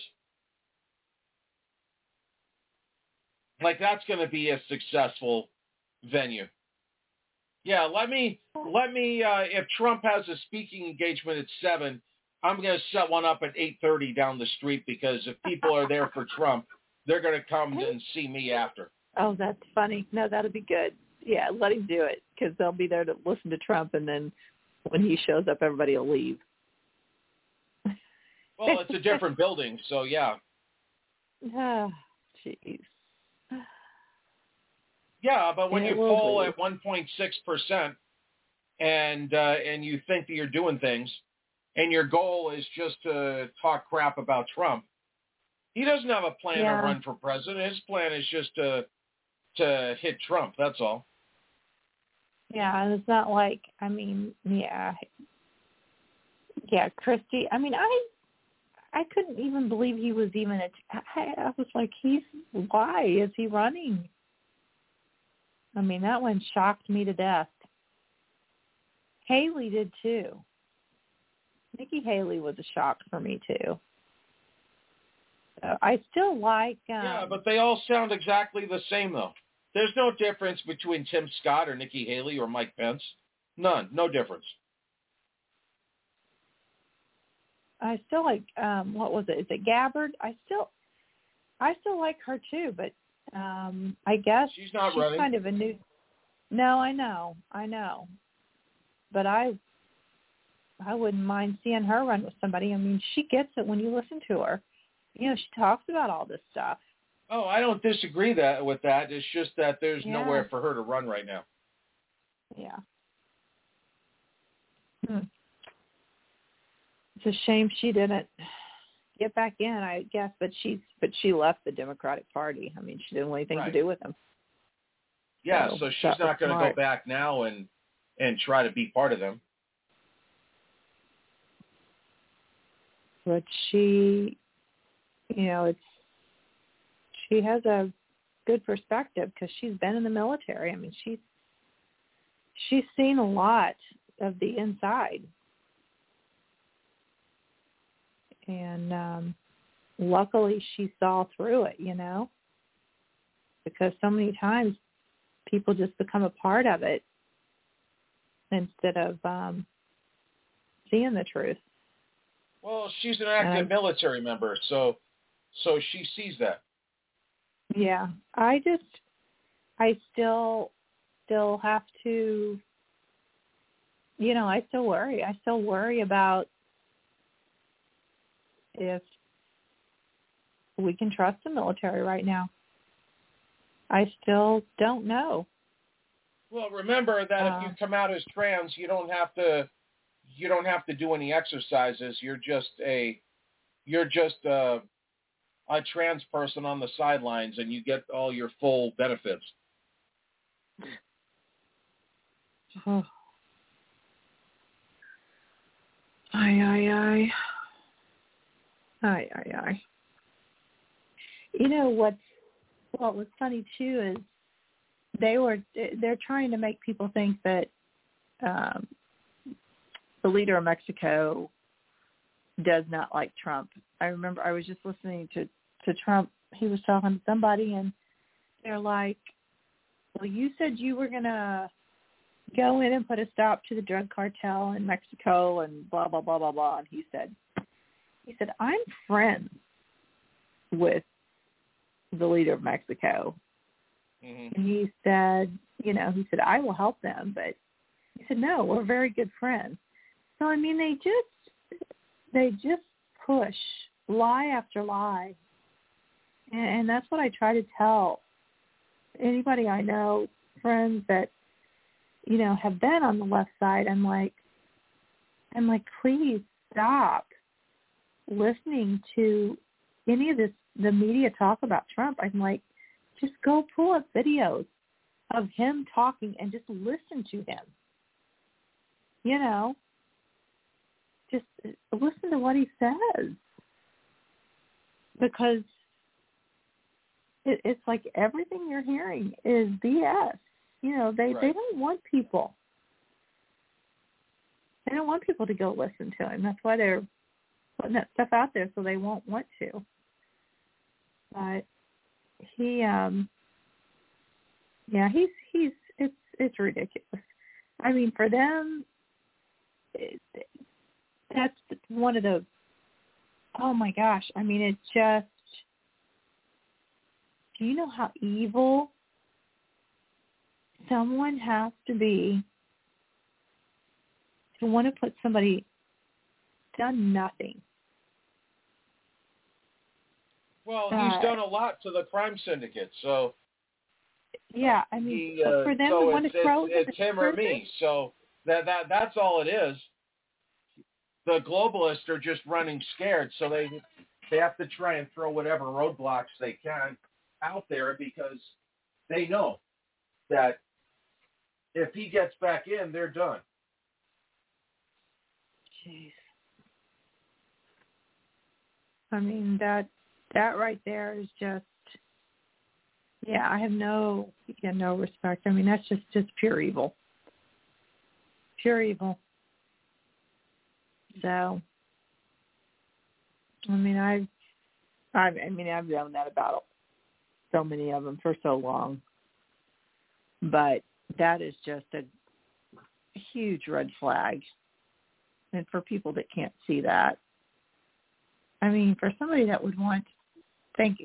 Like that's going to be a successful venue. Yeah, let me let me uh if Trump has a speaking engagement at 7, I'm going to set one up at 8:30 down the street because if people are there for Trump, they're going to come and see me after. Oh, that's funny. No, that'll be good. Yeah, let him do it because they'll be there to listen to Trump, and then when he shows up, everybody will leave. Well, it's a different building, so yeah. Ah, jeez. Yeah, but when It you poll be. at 1.6 percent, and uh, and you think that you're doing things, and your goal is just to talk crap about Trump, he doesn't have a plan Yeah. to run for president. His plan is just to to hit Trump. That's all. Yeah, and it's not like I mean, yeah, yeah, Christie. I mean, I I couldn't even believe he was even. A, I, I was like, he's why is he running? I mean, that one shocked me to death. Haley did too. Nikki Haley was a shock for me too. So I still like. Um, Yeah, but they all sound exactly the same though. There's no difference between Tim Scott or Nikki Haley or Mike Pence. None. No difference. I still like um what was it? Is it Gabbard? I still I still like her too, but um I guess She's not she's running. kind of a new No, I know. I know. But I I wouldn't mind seeing her run with somebody. I mean, she gets it when you listen to her. You know, she talks about all this stuff. Oh, I don't disagree that with that. It's just that there's Yeah. nowhere for her to run right now. Yeah. Hmm. It's a shame she didn't get back in, I guess, but she's but she left the Democratic Party. I mean, she didn't want anything Right. to do with them. Yeah, So, so she's not going to go back now and and try to be part of them. But she, you know, it's she has a good perspective because she's been in the military. I mean, she's she's seen a lot of the inside, and um, luckily she saw through it. You know, because so many times people just become a part of it instead of um, seeing the truth. Well, she's an active Um, military member, so so she sees that. Yeah, I just, I still, still have to, you know, I still worry. I still worry about if we can trust the military right now. I still don't know. Well, remember that Uh, if you come out as trans, you don't have to you don't have to do any exercises. You're just a you're just a, a trans person on the sidelines, and you get all your full benefits. Oh. Aye, aye, aye. Aye, aye, aye. You know what's what was funny too is they were they're trying to make people think that um, the leader of Mexico does not like Trump. I remember I was just listening to to Trump. He was talking to somebody, and they're like, "Well, you said you were gonna go in and put a stop to the drug cartel in Mexico and blah blah blah blah blah." And he said, "He said I'm friends with the leader of Mexico." Mm-hmm. And he said, you know, he said, I will help them. But he said, no, we're very good friends. So, I mean, they just, they just push lie after lie. And, and that's what I try to tell anybody I know, friends that, you know, have been on the left side. I'm like, I'm like, please stop listening to any of this, the media talk about Trump. I'm like, just go pull up videos of him talking and just listen to him. you know, just listen to what he says because it, it's like everything you're hearing is BS. You know, they Right. they don't want people. They don't want people to go listen to him. That's why they're putting that stuff out there so they won't want to. But he um yeah, he's he's it's it's ridiculous. I mean, for them it, that's one of the oh my gosh, I mean it just do you know how evil someone has to be to want to put somebody done nothing Well, Uh, he's done a lot to the crime syndicate, so yeah i mean he, uh, for them so to want to throw it's, him it's him or me. So that that that's all it is. The globalists are just running scared, so they they have to try and throw whatever roadblocks they can out there because they know that if he gets back in, they're done. Jeez. I mean that that right there is just yeah, I have no yeah, no respect. I mean that's just just pure evil. Pure evil. So I mean I I I mean I've known that about so many of them for so long. But that is just a huge red flag. And for people that can't see that, I mean, for somebody that would want, think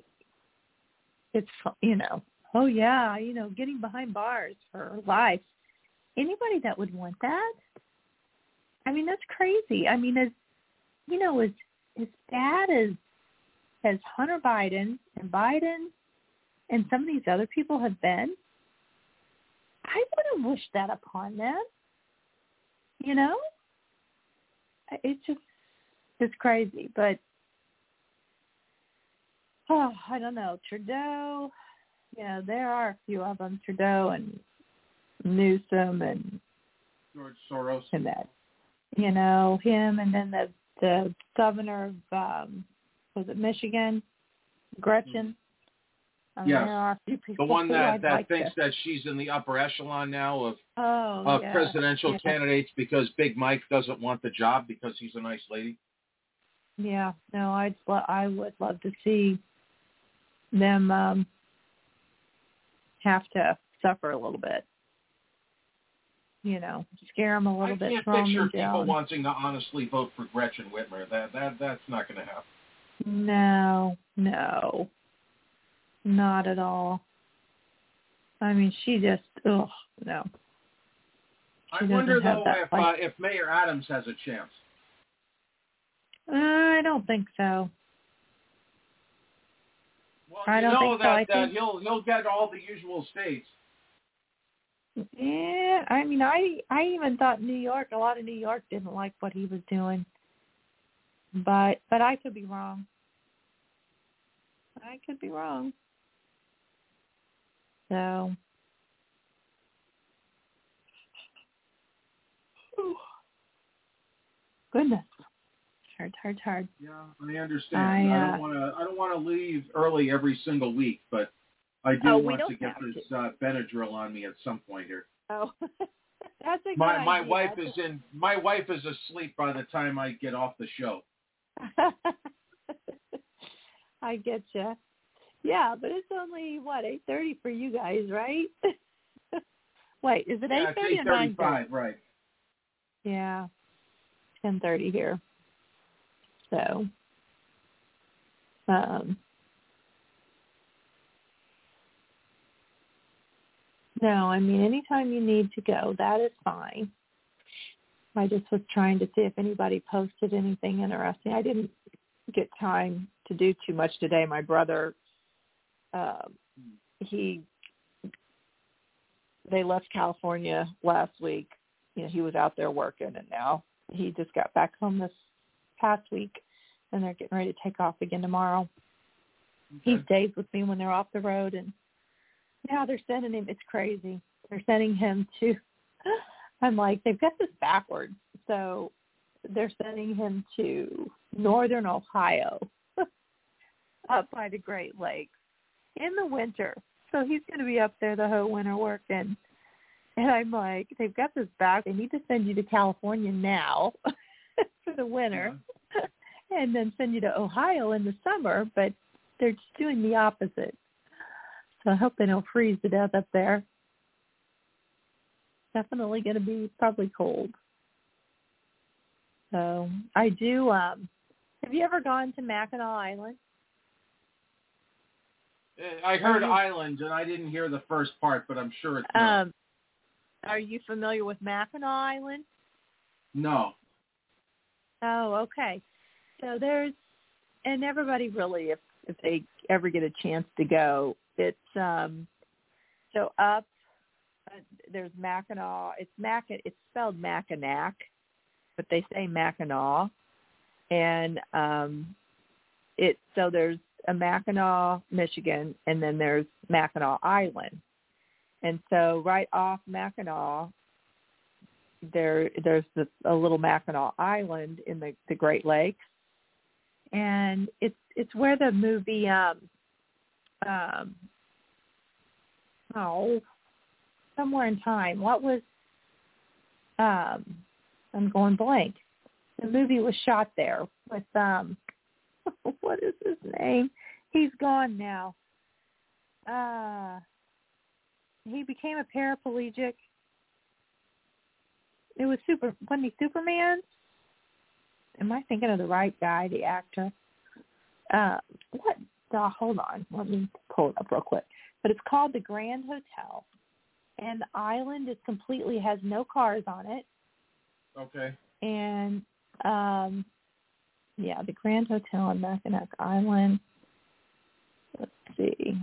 it's you know, oh yeah, you know, getting behind bars for life. Anybody that would want that, I mean, that's crazy. I mean, as you know, as as bad as as Hunter Biden and Biden and some of these other people have been, I wouldn't wish that upon them. You know, it's just it's crazy, but oh, I don't know. Trudeau, yeah, there are a few of them. Trudeau and Newsom and George Soros. and that, you know, him, and then the the governor of um, was it Michigan, Gretchen. I mean, Yes. there are a few The one that I'd that like thinks to, that she's in the upper echelon now of oh, of yeah, presidential yeah. candidates because Big Mike doesn't want the job because he's a nice lady. Yeah, no, I'd lo- I would love to see them um have to suffer a little bit. You know, scare them a little I bit, can't throw 'em picture people jail. wanting to honestly vote for Gretchen Whitmer. That that that's not going to happen. No, no, not at all. I mean, she just, ugh, no. I wonder though if uh, if Mayor Adams has a chance. I don't think so. Well, I you don't know think so. that, I that think- he'll he'll get all the usual states. Yeah, I mean, I I even thought New York. A lot of New York didn't like what he was doing, but but I could be wrong. I could be wrong. So, goodness, hard, hard, hard. Yeah, I understand. I, I, uh, don't want to. I don't want to leave early every single week, but I do Oh, want to get this uh, Benadryl on me at some point here. Oh, that's a good My my idea. wife is in. My wife is asleep by the time I get off the show. I get you. Yeah, but it's only what eight thirty for you guys, right? Wait, is it eight thirty eight it's thirty eight or nine thirty-five, right? Yeah, ten thirty here. So, um, no, I mean anytime you need to go, that is fine. I just was trying to see if anybody posted anything interesting. I didn't get time to do too much today. My brother, uh, he, they left California last week. You know, he was out there working, and now he just got back home this past week, and they're getting ready to take off again tomorrow. He stays with me when they're off the road, and now they're sending him. It's crazy. They're sending him to I'm like, they've got this backwards. So they're sending him to northern Ohio, up by the Great Lakes, in the winter. So he's going to be up there the whole winter working. And I'm like, they've got this back. They need to send you to California now for the winter, and then send you to Ohio in the summer. But they're just doing the opposite. So I hope they don't freeze to death up there. Definitely going to be probably cold. So I do. um Have you ever gone to Mackinac Island? I heard you- island, and I didn't hear the first part, but I'm sure it's. Um, are you familiar with Mackinac Island? no. Oh, okay. So there's, and everybody really, if if they ever get a chance to go, it's um, so up. Uh, there's Mackinac. It's Mac. It's spelled Mackinac, but they say Mackinaw, and um, it so there's a Mackinac, Michigan, and then there's Mackinac Island, and so right off Mackinac, there there's this, a little Mackinac Island in the, the Great Lakes, and it's it's where the movie um um oh somewhere in time what was um I'm going blank the movie was shot there with um what is his name he's gone now uh he became a paraplegic it was super wasn't he Superman am I thinking of the right guy, the actor? Uh, what? Uh, hold on, let me pull it up real quick. But it's called the Grand Hotel, and the island is completely has no cars on it, Okay. and um, yeah, the Grand Hotel on Mackinac Island. Let's see,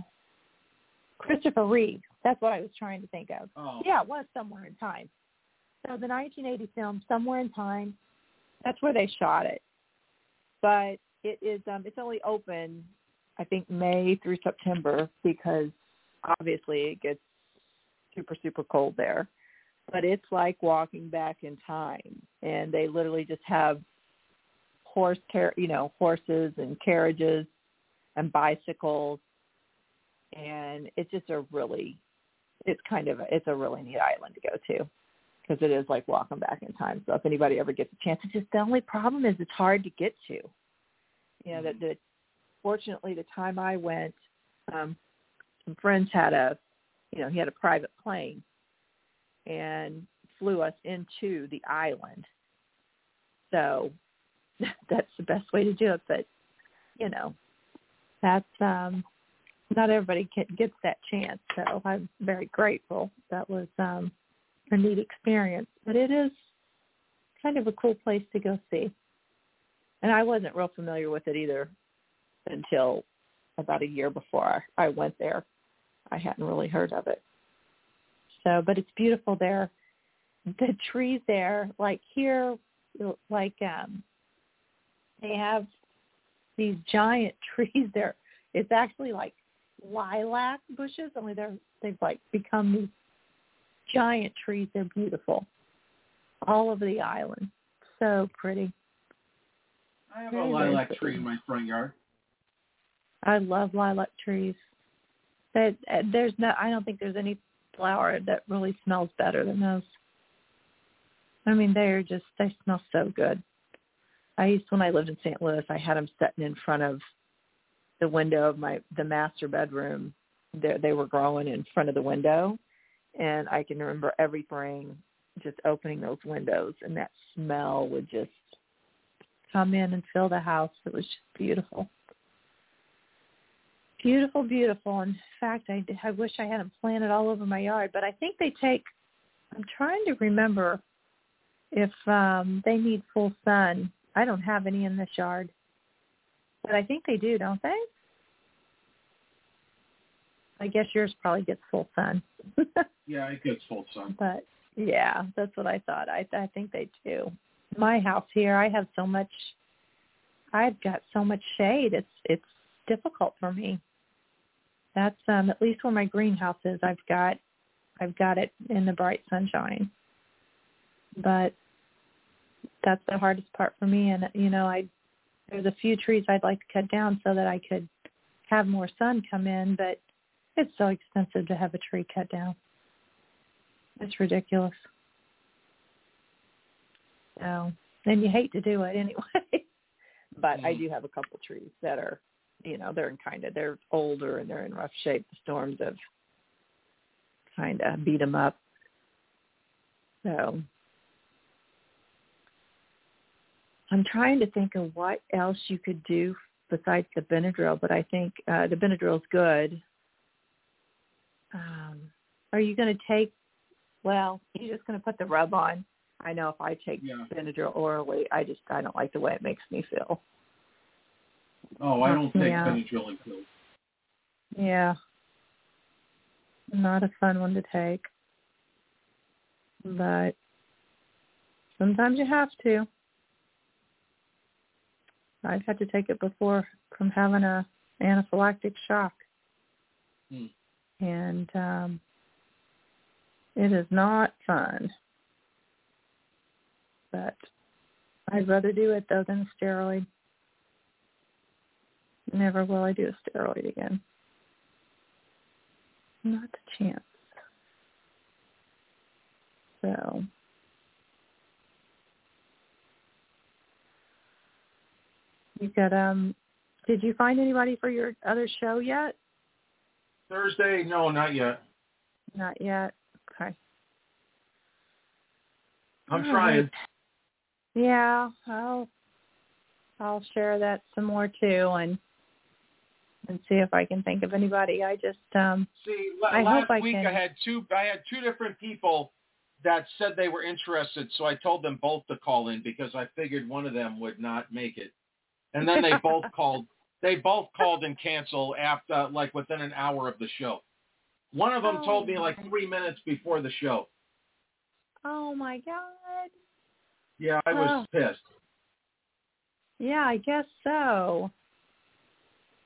Christopher Reeve. That's what I was trying to think of. Oh. Yeah, it was somewhere in time. So the 1980 film, Somewhere in Time, that's where they shot it. But it is um it's only open I think May through September because obviously it gets super super cold there. But it's like walking back in time and they literally just have horse car you know horses and carriages and bicycles and it's just a really it's kind of it's a really neat island to go to because it is like walking back in time. So if anybody ever gets a chance, it's just the only problem is it's hard to get to. You know that the fortunately the time I went, um, some friends had a, you know, he had a private plane, and flew us into the island. So that's the best way to do it. But you know, that's um, not everybody get, gets that chance. So I'm very grateful. That was um, a neat experience, but it is kind of a cool place to go see. And I wasn't real familiar with it either until about a year before I went there. I hadn't really heard of it. So, but it's beautiful there. The trees there, like here, like um, they have these giant trees there. It's actually like lilac bushes, only they're they've like become these giant trees. They're beautiful all over the island. So pretty. I have Very, a lilac tree in my front yard. I love lilac trees. But uh, there's no, I don't think there's any flower that really smells better than those. I mean, they're just, they smell so good. I used when I lived in St. Louis, I had them sitting in front of the window of my the master bedroom. They they were growing in front of the window, and I can remember every spring just opening those windows, and that smell would just come in and fill the house. It was just beautiful. Beautiful, beautiful. In fact, I, I wish I had them planted all over my yard, but I think they take, I'm trying to remember if um they need full sun. I don't have any in this yard, but I think they do, don't they? I guess yours probably gets full sun. Yeah, it gets full sun. But yeah, that's what I thought. I I think they do. My house here, I have so much. I've got so much shade. It's it's difficult for me. That's um at least where my greenhouse is. I've got I've got it in the bright sunshine. but that's the hardest part for me. And you know, I there's a few trees I'd like to cut down so that I could have more sun come in, but it's so expensive to have a tree cut down. It's ridiculous. So, and you hate to do it anyway. but I do have a couple trees that are, you know, they're in kind of they're older and they're in rough shape. The storms have kind of beat them up. So I'm trying to think of what else you could do besides the Benadryl, but I think uh, the Benadryl's good. Um, are you going to take? Well, you're just going to put the rub on. I know if I take Yeah. Benadryl orally, I just I don't like the way it makes me feel. Oh, I don't take Yeah. Benadryl pills. Yeah, not a fun one to take, but sometimes you have to. I've had to take it before from having a anaphylactic shock, Hmm. and um, it is not fun. But I'd rather do it though than steroid. Never will I do a steroid again. Not a chance. So you got um did you find anybody for your other show yet? Thursday? No, not yet. Not yet. Okay. I'm trying. Yeah, I'll I'll share that some more too and and see if I can think of anybody. I just um See, I last hope I week can- I had two. I had two different people that said they were interested, so I told them both to call in because I figured one of them would not make it, and then they both called. They both called and canceled after, like within an hour of the show. One of them told me like three minutes before the show. Oh my god. Yeah, I was Oh. pissed. Yeah, I guess so.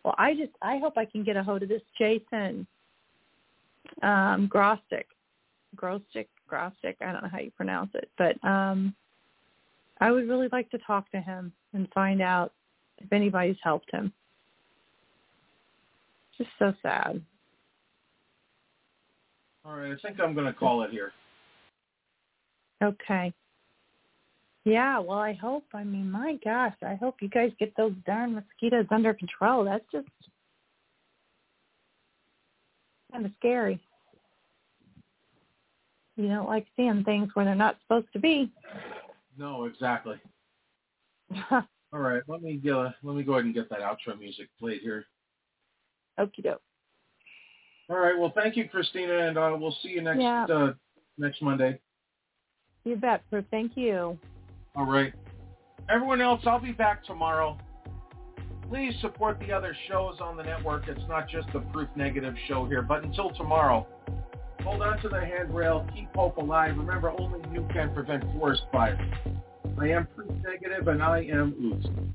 Well, I just I hope I can get a hold of this Jason um Grostic. Grostic, Grostic, I don't know how you pronounce it, but um I would really like to talk to him and find out if anybody's helped him. Just so sad. All right, I think I'm going to call it here. Okay. Yeah, well, I hope. I mean, my gosh, I hope you guys get those darn mosquitoes under control. That's just kind of scary. You don't like seeing things where they're not supposed to be. No, exactly. All right, let me uh, let me go ahead and get that outro music played here. Okie doke. All right, well, thank you, Christina, and uh, we'll see you next Yeah. uh, next Monday. You bet, Proof. Thank you. All right. Everyone else, I'll be back tomorrow. Please support the other shows on the network. It's not just the Proof Negative show here. But until tomorrow, hold on to the handrail. Keep hope alive. Remember, only you can prevent forest fires. I am Proof Negative, and I am Oots.